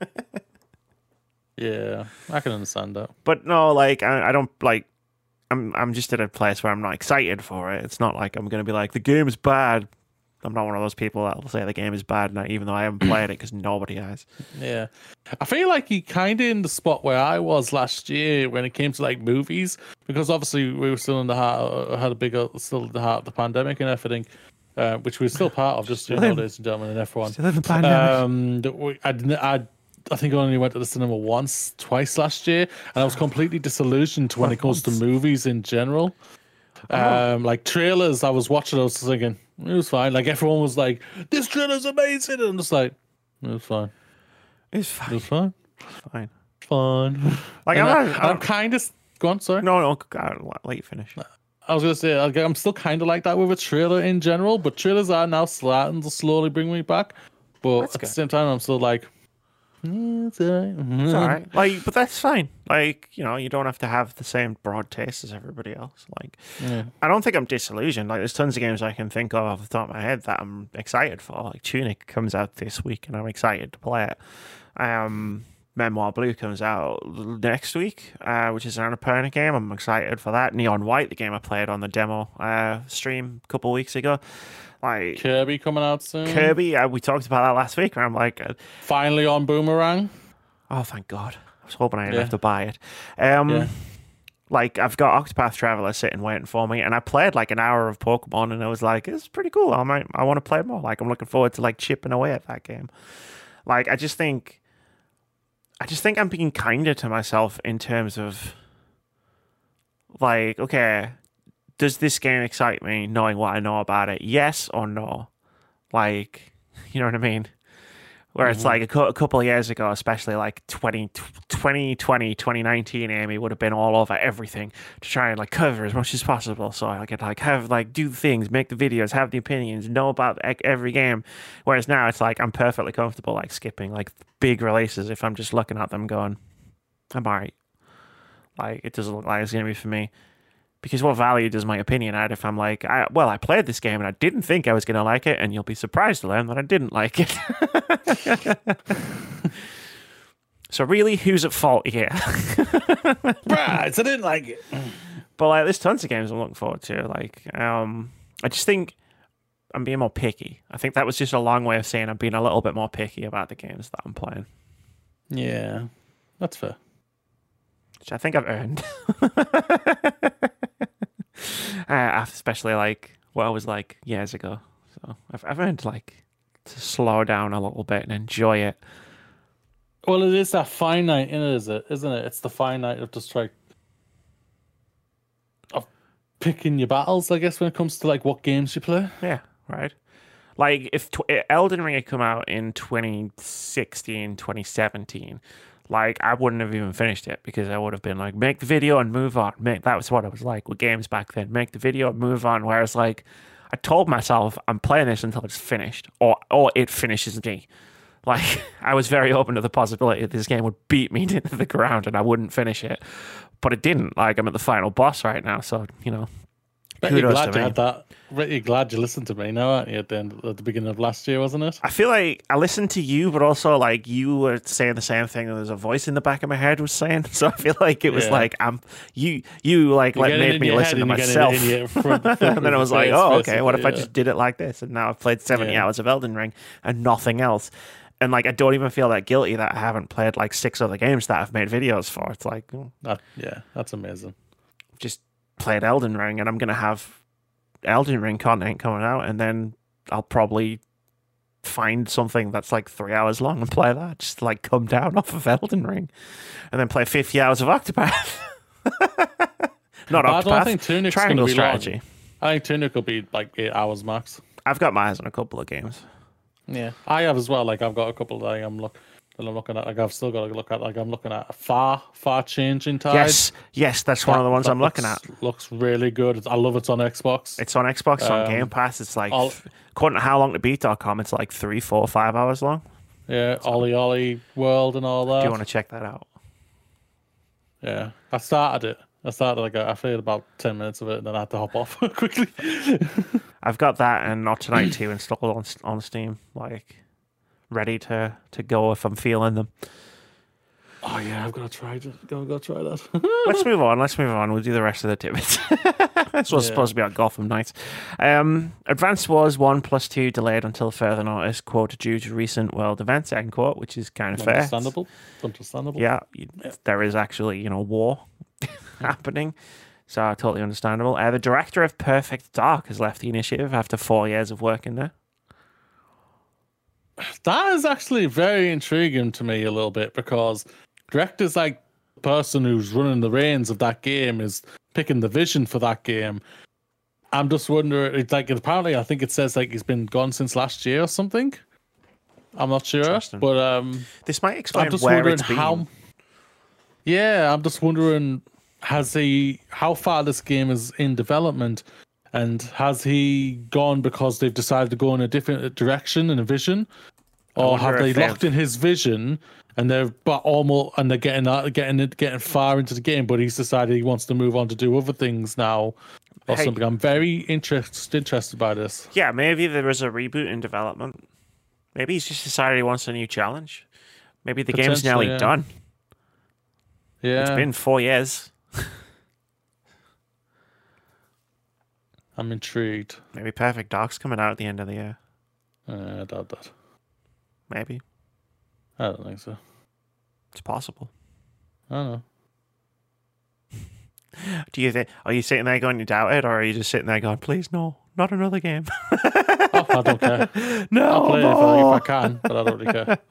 [SPEAKER 2] Yeah, I can understand that.
[SPEAKER 1] but no, like I, I don't like. I'm I'm just at a place where I'm not excited for it. It's not like I'm gonna be like the game is bad. I'm not one of those people that will say the game is bad, now, even though I haven't played it because nobody has.
[SPEAKER 2] Yeah, I feel like you kind of in the spot where I was last year when it came to like movies, because obviously we were still in the heart, had a bigger, still in the heart of the pandemic and everything, uh, which we're still part of. Just you know, ladies and gentlemen, and everyone.
[SPEAKER 1] Still in the pandemic.
[SPEAKER 2] Um, I, didn't- I, I think I only went to the cinema once, twice last year, and I was completely disillusioned when it comes to movies in general. Um, like trailers, I was watching, I was thinking it was fine. Like everyone was like, "This trailer's amazing," and I'm just like, "It was fine.
[SPEAKER 1] It's
[SPEAKER 2] It
[SPEAKER 1] fine.
[SPEAKER 2] was fine.
[SPEAKER 1] fine.
[SPEAKER 2] Fine."
[SPEAKER 1] Like
[SPEAKER 2] And
[SPEAKER 1] I'm,
[SPEAKER 2] I,
[SPEAKER 1] not,
[SPEAKER 2] I'm
[SPEAKER 1] I'm,
[SPEAKER 2] kind of go on. Sorry,
[SPEAKER 1] no, no. Let you finish.
[SPEAKER 2] I was gonna say I'm still kind of like that with a trailer in general, but trailers are now starting to slowly bring me back. But
[SPEAKER 1] That's
[SPEAKER 2] at the same time, I'm still like, "Yeah, it's alright."
[SPEAKER 1] It's all right. Like, but that's fine. Like, you know, you don't have to have the same broad taste as everybody else. Like,
[SPEAKER 2] Yeah.
[SPEAKER 1] I don't think I'm disillusioned. Like, there's tons of games I can think of off the top of my head that I'm excited for. Like, Tunic comes out this week, and I'm excited to play it. Um, Memoir Blue comes out next week, uh, which is an Annapurna game. I'm excited for that. Neon White, the game I played on the demo uh, stream a couple weeks ago. Like
[SPEAKER 2] Kirby coming out soon.
[SPEAKER 1] Kirby, uh, we talked about that last week, and I'm like, uh,
[SPEAKER 2] finally on Boomerang.
[SPEAKER 1] oh, thank God. I was hoping I didn't
[SPEAKER 2] Yeah.
[SPEAKER 1] have to buy it. Um,
[SPEAKER 2] Yeah.
[SPEAKER 1] like I've got Octopath Traveler sitting waiting for me, and I played like an hour of Pokemon, and I was like, "It's pretty cool. I might, I want to play more. Like I'm looking forward to like chipping away at that game. Like I just think, I just think I'm being kinder to myself in terms of, like, okay, does this game excite me knowing what I know about it? Yes or no? Like, you know what I mean? Where it's mm-hmm. like a, cou- a couple of years ago, especially like 20, 2020, 2019, Amy would have been all over everything to try and like cover as much as possible. So I could like have like do things, make the videos, have the opinions, know about every game. Whereas now it's like I'm perfectly comfortable like skipping like big releases if I'm just looking at them going, I'm alright. Like it doesn't look like it's gonna be for me. Because what value does my opinion add if I'm like, I, well, I played this game and I didn't think I was going to like it, and you'll be surprised to learn that I didn't like it. so really, who's at fault here?
[SPEAKER 2] Right, I didn't like it.
[SPEAKER 1] But like, there's tons of games I'm looking forward to. Like, um, I just think I'm being more picky. I think that was just a long way of saying I'm being a little bit more picky about the games that I'm playing,
[SPEAKER 2] Yeah, that's fair.
[SPEAKER 1] which I think I've earned. uh, especially like what I was like years ago. So I've, I've earned like to slow down a little bit and enjoy it.
[SPEAKER 2] Well, it is that finite, in it, is it? Isn't it? It's the finite of just like of picking your battles. I guess when it comes to like what games you play.
[SPEAKER 1] Yeah, right. Like if tw- Elden Ring had come out in 2016, 2017, like I wouldn't have even finished it because I would have been like, make the video and move on. Make that was what it was like with games back then. Make the video and move on. Whereas like I told myself I'm playing this until it's finished, or or it finishes me. Like I was very open to the possibility that this game would beat me into the ground and I wouldn't finish it, but it didn't. Like I'm at the final boss right now, so you know. Kudos
[SPEAKER 2] glad
[SPEAKER 1] to
[SPEAKER 2] you
[SPEAKER 1] me.
[SPEAKER 2] had that. Bet glad you listened to me now, aren't you? At the end, at the beginning of last year, wasn't it?
[SPEAKER 1] I feel like I listened to you, but also like you were saying the same thing. and There's a voice in the back of my head was saying, so I feel like it was
[SPEAKER 2] Yeah.
[SPEAKER 1] like I'm you. You like
[SPEAKER 2] You
[SPEAKER 1] like made me listen to
[SPEAKER 2] and you get it
[SPEAKER 1] myself,
[SPEAKER 2] front- front
[SPEAKER 1] and then I was like, oh, okay. What if I just did it like this? And now I've played 70
[SPEAKER 2] Yeah.
[SPEAKER 1] hours of Elden Ring and nothing else. And like I don't even feel that guilty that I haven't played like six other games that I've made videos for. It's like oh,
[SPEAKER 2] That, yeah, that's amazing.
[SPEAKER 1] just played Elden Ring, and I'm gonna have Elden Ring content coming out, and then I'll probably find something that's like three hours long and play that. Just like come down off of Elden Ring, and then play 50 hours of Octopath. Not
[SPEAKER 2] But I
[SPEAKER 1] Octopath.
[SPEAKER 2] don't think Tunic's going
[SPEAKER 1] Triangle
[SPEAKER 2] be
[SPEAKER 1] strategy.
[SPEAKER 2] long. I think Tunic will be like eight hours max.
[SPEAKER 1] I've got my eyes on a couple of games.
[SPEAKER 2] Yeah, I have as well. Like I've got a couple that I'm look that I'm looking at. Like I've still got to look at. Like I'm looking at a far far changing tides.
[SPEAKER 1] Yes, yes, that's one of the ones I'm looking at.
[SPEAKER 2] looks- Looks really good. It's- I love it's on Xbox.
[SPEAKER 1] It's on Xbox, it's on
[SPEAKER 2] Um,
[SPEAKER 1] Game Pass. It's like, according to how long to beat.com, it's like three, four, five hours long.
[SPEAKER 2] yeah, OlliOlli World and all that.
[SPEAKER 1] Do you want to check that out?
[SPEAKER 2] Yeah, I started it. I started like I played about ten minutes of it, and then I had to hop off quickly.
[SPEAKER 1] I've got that and Not Tonight 2 installed on on Steam, like ready to to go if I'm feeling them.
[SPEAKER 2] oh yeah, I've got to try it. Go go try that.
[SPEAKER 1] Let's move on. Let's move on. We'll do the rest of the tidbits. this was
[SPEAKER 2] Yeah.
[SPEAKER 1] supposed to be on Gotham Knights. Um, Advance Wars 1 plus 2 delayed until further notice, quote, due to recent world events, end quote, which is kind of fair.
[SPEAKER 2] Understandable. Understandable.
[SPEAKER 1] Yeah, you- there is actually, you know, war happening. So totally understandable. Uh, the director of Perfect Dark has left the initiative after four years of working there.
[SPEAKER 2] That is actually very intriguing to me a little bit because director's like the person who's running the reins of that game is picking the vision for that game. I'm just wondering, it's like apparently I think it says like he's been gone since last year or something. I'm not sure, but um,
[SPEAKER 1] This might explain
[SPEAKER 2] I'm just
[SPEAKER 1] where
[SPEAKER 2] wondering
[SPEAKER 1] it's been.
[SPEAKER 2] how. Yeah, I'm just wondering has he how far this game is in development, and has he gone because they've decided to go in a different direction and a vision, or have they locked in his vision and they're but almost and they're getting out, getting it, getting far into the game, but he's decided he wants to move on to do other things now. Or
[SPEAKER 1] Hey.
[SPEAKER 2] something. I'm very interest, interested by this.
[SPEAKER 1] Yeah, maybe there was a reboot in development. Maybe he's just decided he wants a new challenge. Maybe the game's nearly
[SPEAKER 2] yeah.
[SPEAKER 1] done.
[SPEAKER 2] Yeah,
[SPEAKER 1] It's been four years.
[SPEAKER 2] I'm intrigued.
[SPEAKER 1] Maybe Perfect Dark's coming out at the end of the year.
[SPEAKER 2] Uh, I doubt that.
[SPEAKER 1] Maybe.
[SPEAKER 2] I don't think so.
[SPEAKER 1] It's possible.
[SPEAKER 2] I don't know.
[SPEAKER 1] Do you think? Are you sitting there going, you doubt it, or are you just sitting there going, please, no, not another game?
[SPEAKER 2] Oh, I don't care.
[SPEAKER 1] no,
[SPEAKER 2] I'll play it if I,
[SPEAKER 1] more.
[SPEAKER 2] if I can, but I don't really care.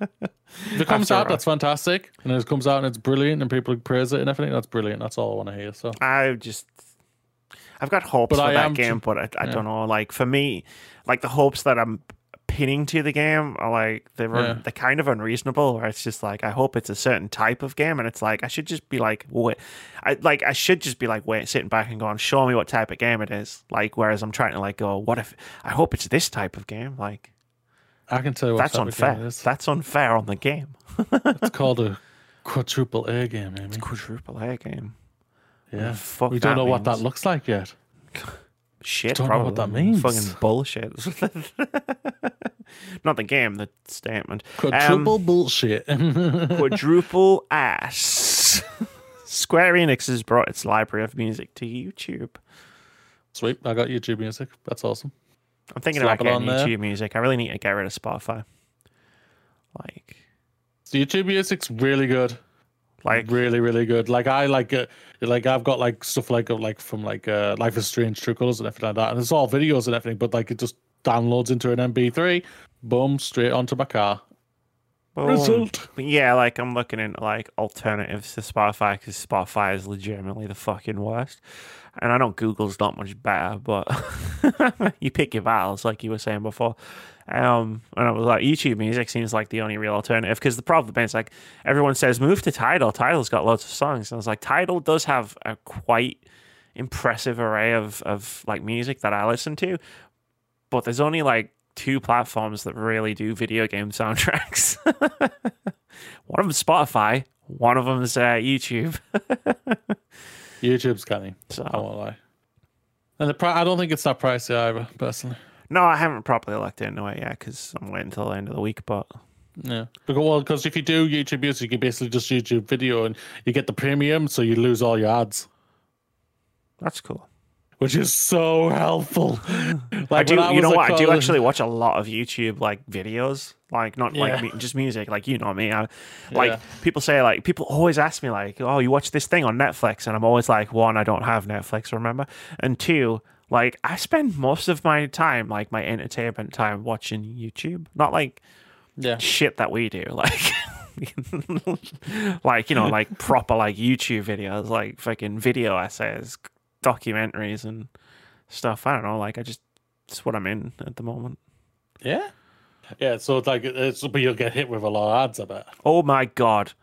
[SPEAKER 2] If it comes out, that's fantastic. And it comes out and it's brilliant and people praise it and everything, that's brilliant. That's all I want to hear. So
[SPEAKER 1] I just, I've got hopes
[SPEAKER 2] But
[SPEAKER 1] for
[SPEAKER 2] I
[SPEAKER 1] that
[SPEAKER 2] am tr-
[SPEAKER 1] game, but I, I
[SPEAKER 2] yeah.
[SPEAKER 1] don't know. Like for me, like the hopes that I'm pinning to the game are like they're
[SPEAKER 2] Yeah.
[SPEAKER 1] they're kind of unreasonable. Where it's just like I hope it's a certain type of game, and it's like I should just be like wait, I like I should just be like wait, sitting back and going, show me what type of game it is. Like whereas I'm trying to like go, what if I hope it's this type of game? Like
[SPEAKER 2] I can tell you what
[SPEAKER 1] that's
[SPEAKER 2] type of game
[SPEAKER 1] unfair. That's unfair on the game.
[SPEAKER 2] It's called a quadruple A game, Amy.
[SPEAKER 1] Quadruple A game.
[SPEAKER 2] Yeah. we don't know what that looks like yet.
[SPEAKER 1] Shit,
[SPEAKER 2] Don't know what that means.
[SPEAKER 1] Fucking bullshit. Not the game, the statement. Um,
[SPEAKER 2] Quadruple bullshit.
[SPEAKER 1] quadruple ass. Square Enix has brought its library of music to YouTube.
[SPEAKER 2] Sweet. I got YouTube music. That's awesome.
[SPEAKER 1] I'm thinking
[SPEAKER 2] Slap
[SPEAKER 1] about getting
[SPEAKER 2] there.
[SPEAKER 1] YouTube music. I really need to get rid of Spotify. Like,
[SPEAKER 2] So YouTube music's really good.
[SPEAKER 1] Like
[SPEAKER 2] really really good like i like uh, like i've got like stuff like uh, like from like uh life is strange true colors and everything like that and it's all videos and everything but like it just downloads into an mp3 boom straight onto my car
[SPEAKER 1] boom.
[SPEAKER 2] result
[SPEAKER 1] yeah, like I'm looking into like alternatives to Spotify because Spotify is legitimately the fucking worst. And I know Google's not much better, but you pick your battles, like you were saying before. Um, and I was like, YouTube Music seems like the only real alternative because the problem is like everyone says move to Tidal. Tidal's got loads of songs, and I was like, Tidal does have a quite impressive array of of like music that I listen to, but there's only like two platforms that really do video game soundtracks. one of them's Spotify, one of them's uh, YouTube.
[SPEAKER 2] youtube's canny
[SPEAKER 1] So.
[SPEAKER 2] I won't lie. And the pri- i don't think it's that pricey either personally.
[SPEAKER 1] No, I haven't properly looked into it yet because I'm waiting until the end of the week. But
[SPEAKER 2] yeah. Because well because if you do youtube music you can basically just youtube video and you get the premium so you lose all your ads.
[SPEAKER 1] That's cool.
[SPEAKER 2] Which is so helpful like
[SPEAKER 1] I do. you know what? I do actually watch a lot of YouTube like videos, like not like
[SPEAKER 2] Yeah.
[SPEAKER 1] me, just music. Like you know me, I, like
[SPEAKER 2] Yeah.
[SPEAKER 1] people say like people always ask me like, oh, you watch this thing on Netflix, and I'm always like, one, I don't have Netflix, remember, and two, like I spend most of my time, like my entertainment time, watching YouTube, not like
[SPEAKER 2] yeah
[SPEAKER 1] shit that we do, like. like you know, like proper like YouTube videos, like fucking video essays, documentaries, and stuff. I don't know. Like I just, it's what I'm in at the moment.
[SPEAKER 2] Yeah. Yeah, so it's like it's but you'll get hit with a lot of ads, I bet.
[SPEAKER 1] Oh my god,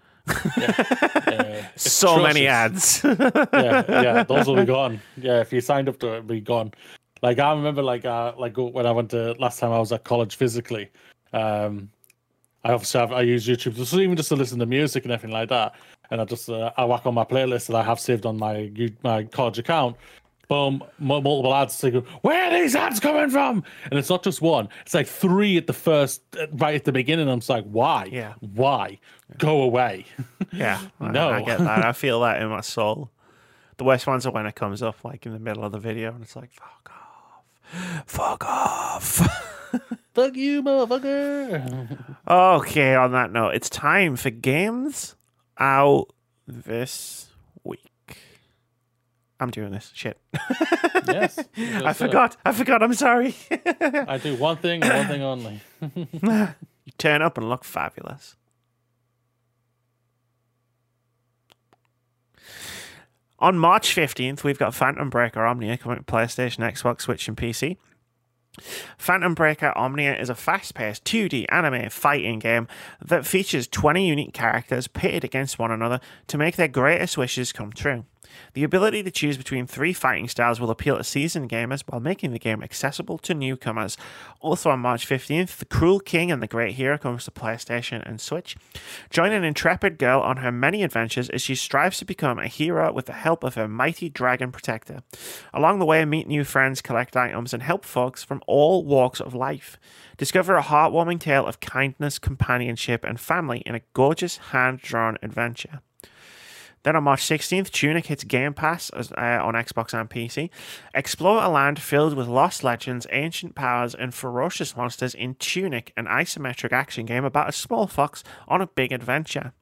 [SPEAKER 2] Yeah, it's
[SPEAKER 1] so many ads.
[SPEAKER 2] yeah, yeah, those will be gone. Yeah, if you signed up to it, it'll be gone. Like I remember, like uh, like when I went to last time I was at college physically, um, I obviously have, I use YouTube just even just to listen to music and everything like that, and I just uh, I whack on my playlist that I have saved on my my college account. Boom, multiple ads. Say, where are these ads coming from? And it's not just one; it's like three at the first, uh, right at the beginning. I'm just like, why?
[SPEAKER 1] Yeah.
[SPEAKER 2] why? Go away.
[SPEAKER 1] yeah, I-
[SPEAKER 2] No.
[SPEAKER 1] I get that. I feel that in my soul. The worst ones are when it comes up like in the middle of the video, and it's like, fuck off, fuck off.
[SPEAKER 2] Fuck you, motherfucker.
[SPEAKER 1] okay, on that note, it's time for games out this week. I'm doing this shit.
[SPEAKER 2] yes,
[SPEAKER 1] I forgot. I forgot. I'm sorry.
[SPEAKER 2] I do one thing and one thing only.
[SPEAKER 1] you turn up and look fabulous. On March 15th, we've got Phantom Breaker Omnia coming to PlayStation, Xbox, Switch, and PC. Phantom Breaker Omnia is a fast paced 2D anime fighting game that features 20 unique characters pitted against one another to make their greatest wishes come true. The ability to choose between three fighting styles will appeal to seasoned gamers while making the game accessible to newcomers. Also on March 15th, The Cruel King and the Great Hero comes to PlayStation and Switch. Join an intrepid girl on her many adventures as she strives to become a hero with the help of her mighty dragon protector. Along the way, meet new friends, collect items, and help folks from all walks of life. Discover a heartwarming tale of kindness, companionship, and family in a gorgeous hand drawn adventure. Then on March 16th, Tunic hits Game Pass as- uh, on Xbox and PC. Explore a land filled with lost legends, ancient powers, and ferocious monsters in Tunic, an isometric action game about a small fox on a big adventure.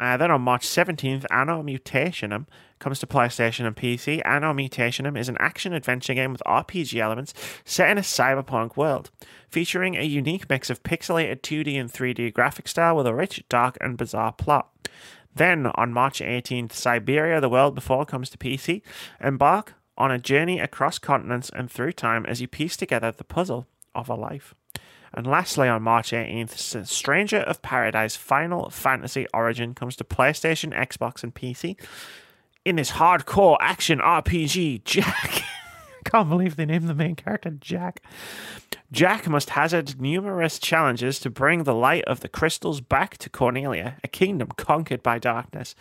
[SPEAKER 1] Uh, then on March 17th, Anno Mutationum comes to PlayStation and PC. Anno Mutationum is an action adventure game with RPG elements set in a cyberpunk world, featuring a unique mix of pixelated 2D and 3D graphic style with a rich, dark, and bizarre plot. Then, on March 18th, Syberia the World Before comes to PC. Embark on a journey across continents and through time as you piece together the puzzle of a life. And lastly, on March 18th, Stranger of Paradise Final Fantasy Origin comes to PlayStation, Xbox, and PC. In this hardcore action RPG, Jack. Can't believe they named the main character Jack. Jack must hazard numerous challenges to bring the light of the crystals back to Cornelia, a kingdom conquered by darkness.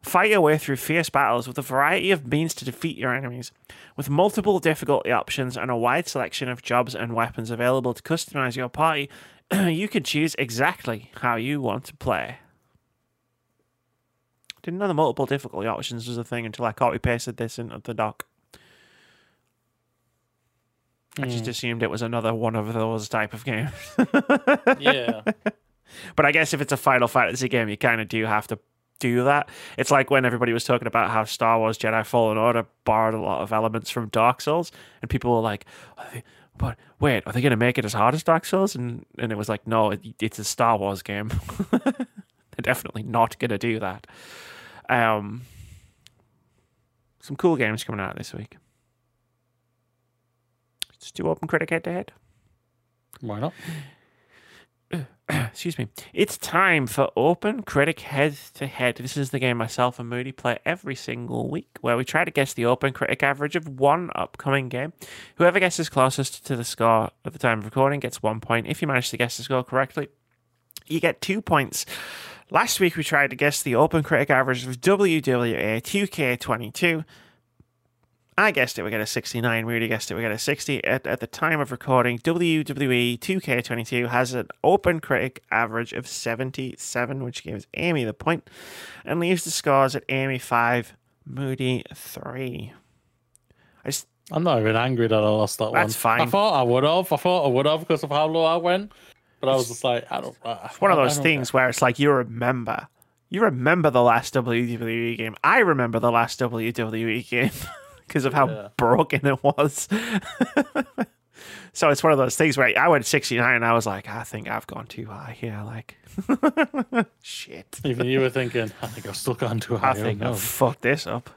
[SPEAKER 1] Fight your way through fierce battles with a variety of means to defeat your enemies. With multiple difficulty options and a wide selection of jobs and weapons available to customize your party, you can choose exactly how you want to play. Didn't know the multiple difficulty options was a thing until I copy pasted this into the doc. I just
[SPEAKER 2] Hmm.
[SPEAKER 1] assumed it was another one of those type of games.
[SPEAKER 2] yeah.
[SPEAKER 1] But I guess if it's a Final Fantasy game, you kind of do have to do that. It's like when everybody was talking about how Star Wars Jedi Fallen Order borrowed a lot of elements from Dark Souls, and people were like, they- "But wait, are they going to make it as hard as Dark Souls?" And and it was like, "No, it, it's a Star Wars game. They're definitely not going to do that." Um, some cool games coming out this week. Do Open Critic head to head.
[SPEAKER 2] Why not?
[SPEAKER 1] excuse me. It's time for Open Critic Head to Head. This is the game myself and Moody play every single week, where we try to guess the Open Critic average of one upcoming game. Whoever guesses closest to the score at the time of recording gets one point. If you manage to guess the score correctly, you get two points. Last week we tried to guess the Open Critic average of WWE 2K22. I guessed it would get a 69. Moody guessed it would get a 60. At, at the time of recording, WWE 2K22 has an open critic average of 77, which gives Amy the point and leaves the scores at Amy 5, Moody 3. I just,
[SPEAKER 2] I'm not even angry that I lost that one.
[SPEAKER 1] That's fine.
[SPEAKER 2] I thought I would have. I thought I would have because of how low I went. But I was just like, I don't.
[SPEAKER 1] It's one of
[SPEAKER 2] I- I
[SPEAKER 1] those things where it's like you remember. You remember the last WWE game. I remember the last WWE game because of how
[SPEAKER 2] Yeah.
[SPEAKER 1] broken it was. so it's one of those things where I went 69 and I was like, I think I've gone too high here. Like, shit.
[SPEAKER 2] Even you were thinking, I think I've still gone too high.
[SPEAKER 1] I think I've fucked this up.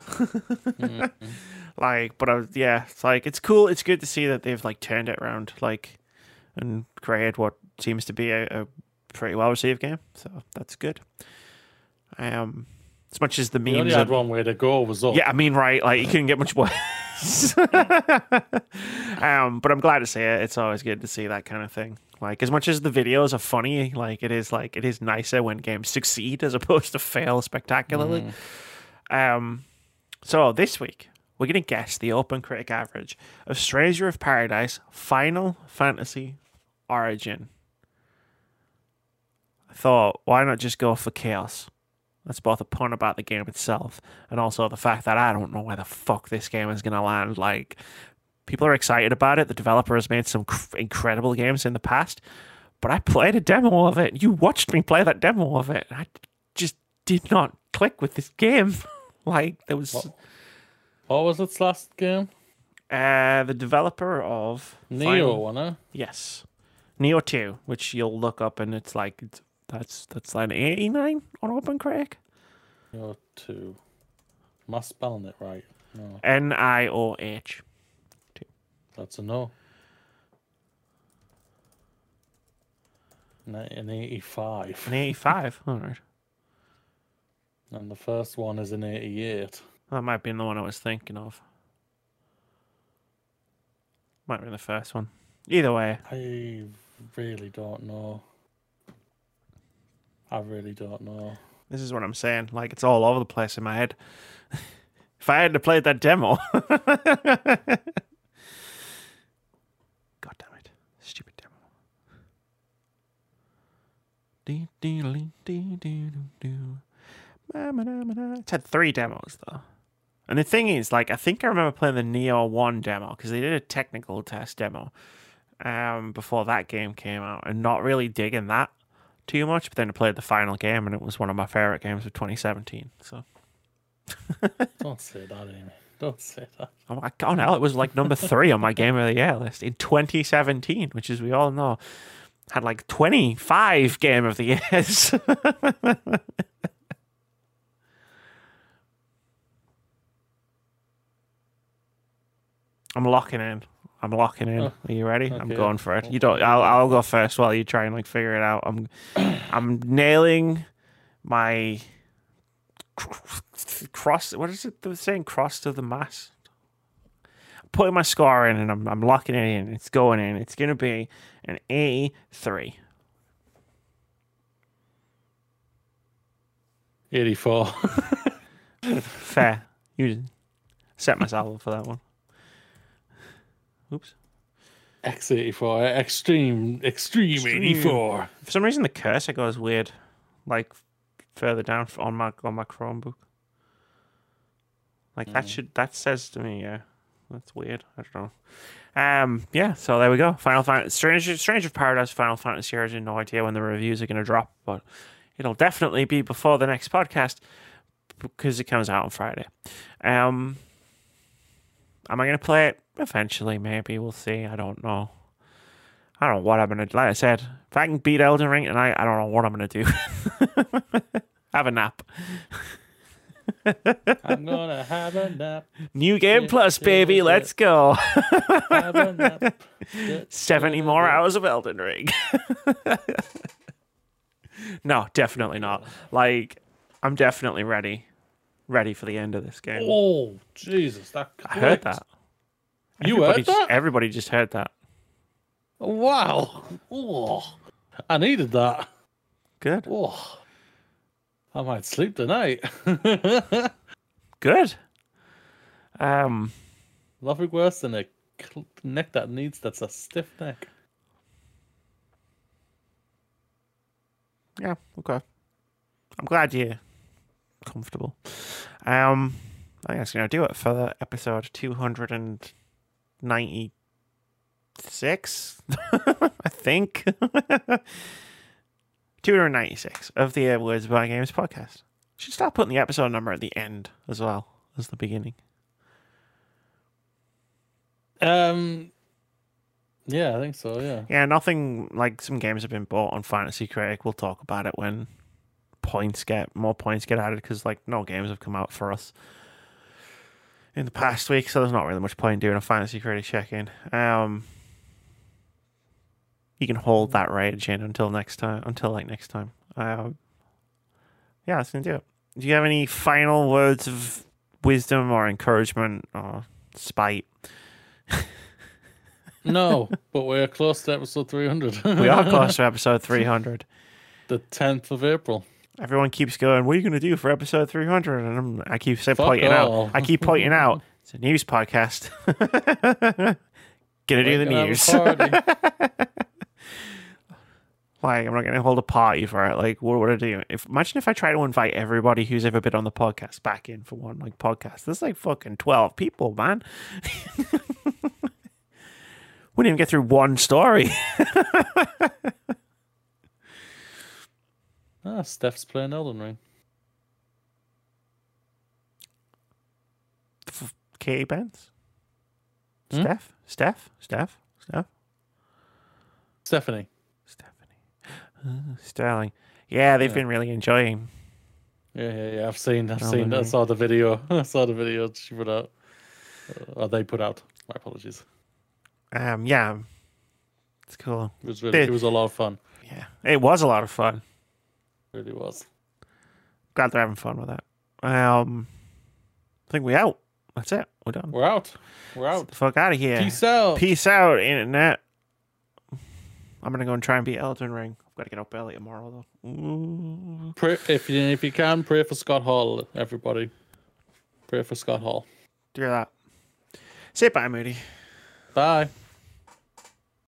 [SPEAKER 1] like, but I was, yeah, it's like, it's cool. It's good to see that they've like turned it around, like, and created what seems to be a, a pretty well received game. So that's good. Um, as much as the
[SPEAKER 2] We only
[SPEAKER 1] memes
[SPEAKER 2] had
[SPEAKER 1] are,
[SPEAKER 2] one way to go. Was up.
[SPEAKER 1] yeah, I mean, right, like you couldn't get much worse. um, but I'm glad to see it. It's always good to see that kind of thing. Like as much as the videos are funny, like it is like it is nicer when games succeed as opposed to fail spectacularly. Um, so this week we're gonna guess the open critic average of Stranger of Paradise Final Fantasy Origin. I thought, why not just go for chaos? That's both a pun about the game itself and also the fact that I don't know where the fuck this game is going to land. Like, people are excited about it. The developer has made some cr- incredible games in the past, but I played a demo of it. You watched me play that demo of it. I just did not click with this game. like, there was
[SPEAKER 2] What? What was its last game?
[SPEAKER 1] uh, the developer of
[SPEAKER 2] Nioh,
[SPEAKER 1] Final-
[SPEAKER 2] it?
[SPEAKER 1] Yes, Nioh Two, which you'll look up and it's like it's, that's that's like an eighty nine on OpenCritic.
[SPEAKER 2] Nioh 2. Am I spelling it right? No,
[SPEAKER 1] N I O H.
[SPEAKER 2] that's a no. An 85.
[SPEAKER 1] An eighty five. All right.
[SPEAKER 2] And the first one is an 88.
[SPEAKER 1] That might be the one I was thinking of. Might be the first one. Either way,
[SPEAKER 2] I really don't know. I really don't know.
[SPEAKER 1] this is what I'm saying. Like it's all over the place in my head. if I hadn't played that demo. God damn it. Stupid demo. It's had three demos though. And the thing is, like, I think I remember playing the Nioh One demo because they did a technical test demo um, before that game came out, and not really digging that too much. But then I played the final game, and it was one of my favorite games of 2017. So,
[SPEAKER 2] Don't say that, Amy. Don't say that.
[SPEAKER 1] oh my god, hell, it was like number three on my Game of the Year list in 2017, which, as we all know, had like 25 Game of the Years. I'm locking in. I'm locking in.
[SPEAKER 2] Oh,
[SPEAKER 1] Are you ready? I'm going for it. You don't. I'll. I'll go first while you try and like figure it out. I'm. I'm nailing my cross. What is it? They're saying cross to the mass. Putting my score in and I'm. I'm locking it in. It's going in. It's gonna be an eighty-three.
[SPEAKER 2] 84.
[SPEAKER 1] Fair. You set myself up for that one. Oops.
[SPEAKER 2] X84. Extreme. Extreme,
[SPEAKER 1] Extreme.
[SPEAKER 2] 84.
[SPEAKER 1] For some reason, the cursor goes weird. Like further down on my on my Chromebook. Like that should that says to me, yeah, that's weird. I don't know. Um, yeah. So there we go. Final Fantasy, Stranger Stranger of Paradise, Final Fantasy Origin. No idea when the reviews are going to drop, but it'll definitely be before the next podcast because it comes out on Friday. Um, am I going to play it eventually? Maybe we'll see. I don't know. I don't know what I'm gonna. Like I said, if I can beat Elden Ring tonight, I don't know what I'm gonna do. have a nap.
[SPEAKER 2] I'm gonna have a nap.
[SPEAKER 1] New game plus, baby. Let's go.
[SPEAKER 2] Have a nap.
[SPEAKER 1] Seventy more hours of Elden Ring. no, definitely not. Like, I'm definitely ready. Ready for the end of this game.
[SPEAKER 2] Oh Jesus! That
[SPEAKER 1] I heard that.
[SPEAKER 2] You
[SPEAKER 1] Everybody
[SPEAKER 2] heard
[SPEAKER 1] just-
[SPEAKER 2] that?
[SPEAKER 1] Everybody just heard that.
[SPEAKER 2] Wow! Oh, I needed that.
[SPEAKER 1] Good.
[SPEAKER 2] Oh, I might sleep tonight.
[SPEAKER 1] Good. Um.
[SPEAKER 2] Nothing worse than a neck that needs that's a stiff neck.
[SPEAKER 1] Yeah. Okay. I'm glad you're comfortable. Um. I think that's gonna do it for the episode 296. I think 296 of the Words About Games podcast. Should start putting the episode number at the end as well as the beginning.
[SPEAKER 2] Um, yeah, I think so. Yeah.
[SPEAKER 1] Yeah, nothing like some games have been bought on Fantasy Critic. We'll talk about it when points get more points get added because like no games have come out for us in the past week, so there's not really much point doing a Fantasy Critic check in. Um, you can hold that rage in until next time. Until like next time. Um, yeah, that's gonna do it. Do you have any final words of wisdom or encouragement or spite?
[SPEAKER 2] No, but we're close to episode 300.
[SPEAKER 1] We are close to episode 300.
[SPEAKER 2] the 10th of April.
[SPEAKER 1] Everyone keeps going, "What are you going to do for episode 300?" And I'm, I keep saying, pointing
[SPEAKER 2] all.
[SPEAKER 1] out. I keep pointing out. It's a news podcast. gonna do the news. like I'm not going to hold a party for it. Like what would I do? If imagine if I try to invite everybody who's ever been on the podcast back in for one like podcast. There's like fucking 12 people, man. Wouldn't even get through one story.
[SPEAKER 2] Ah, Steph's playing Elden Ring.
[SPEAKER 1] Katie Benz.
[SPEAKER 2] Hmm?
[SPEAKER 1] Steph, Steph, Steph, Steph.
[SPEAKER 2] Stephanie.
[SPEAKER 1] Stephanie. Uh, Sterling. Yeah, they've
[SPEAKER 2] Yeah.
[SPEAKER 1] been really enjoying.
[SPEAKER 2] Yeah, yeah, yeah. I've seen, I've
[SPEAKER 1] Elden
[SPEAKER 2] seen, I saw the video. I saw the video she put out. Uh, or they put out. My apologies.
[SPEAKER 1] Um, yeah, it's cool.
[SPEAKER 2] It was really,
[SPEAKER 1] They-
[SPEAKER 2] it was a lot of fun.
[SPEAKER 1] Yeah, it was a lot of fun.
[SPEAKER 2] Really was.
[SPEAKER 1] Glad they're having fun with that. Um, I think we out. That's it. We're done.
[SPEAKER 2] We're out. We're out.
[SPEAKER 1] the fuck out of here.
[SPEAKER 2] Peace out.
[SPEAKER 1] Peace out, internet. I'm gonna go and try and beat Elden Ring. I've got to get up early tomorrow though. Ooh.
[SPEAKER 2] Pray, if you if you can, pray for Scott Hall, everybody. Pray for Scott Hall.
[SPEAKER 1] Do that. Say bye, Moody.
[SPEAKER 2] Bye.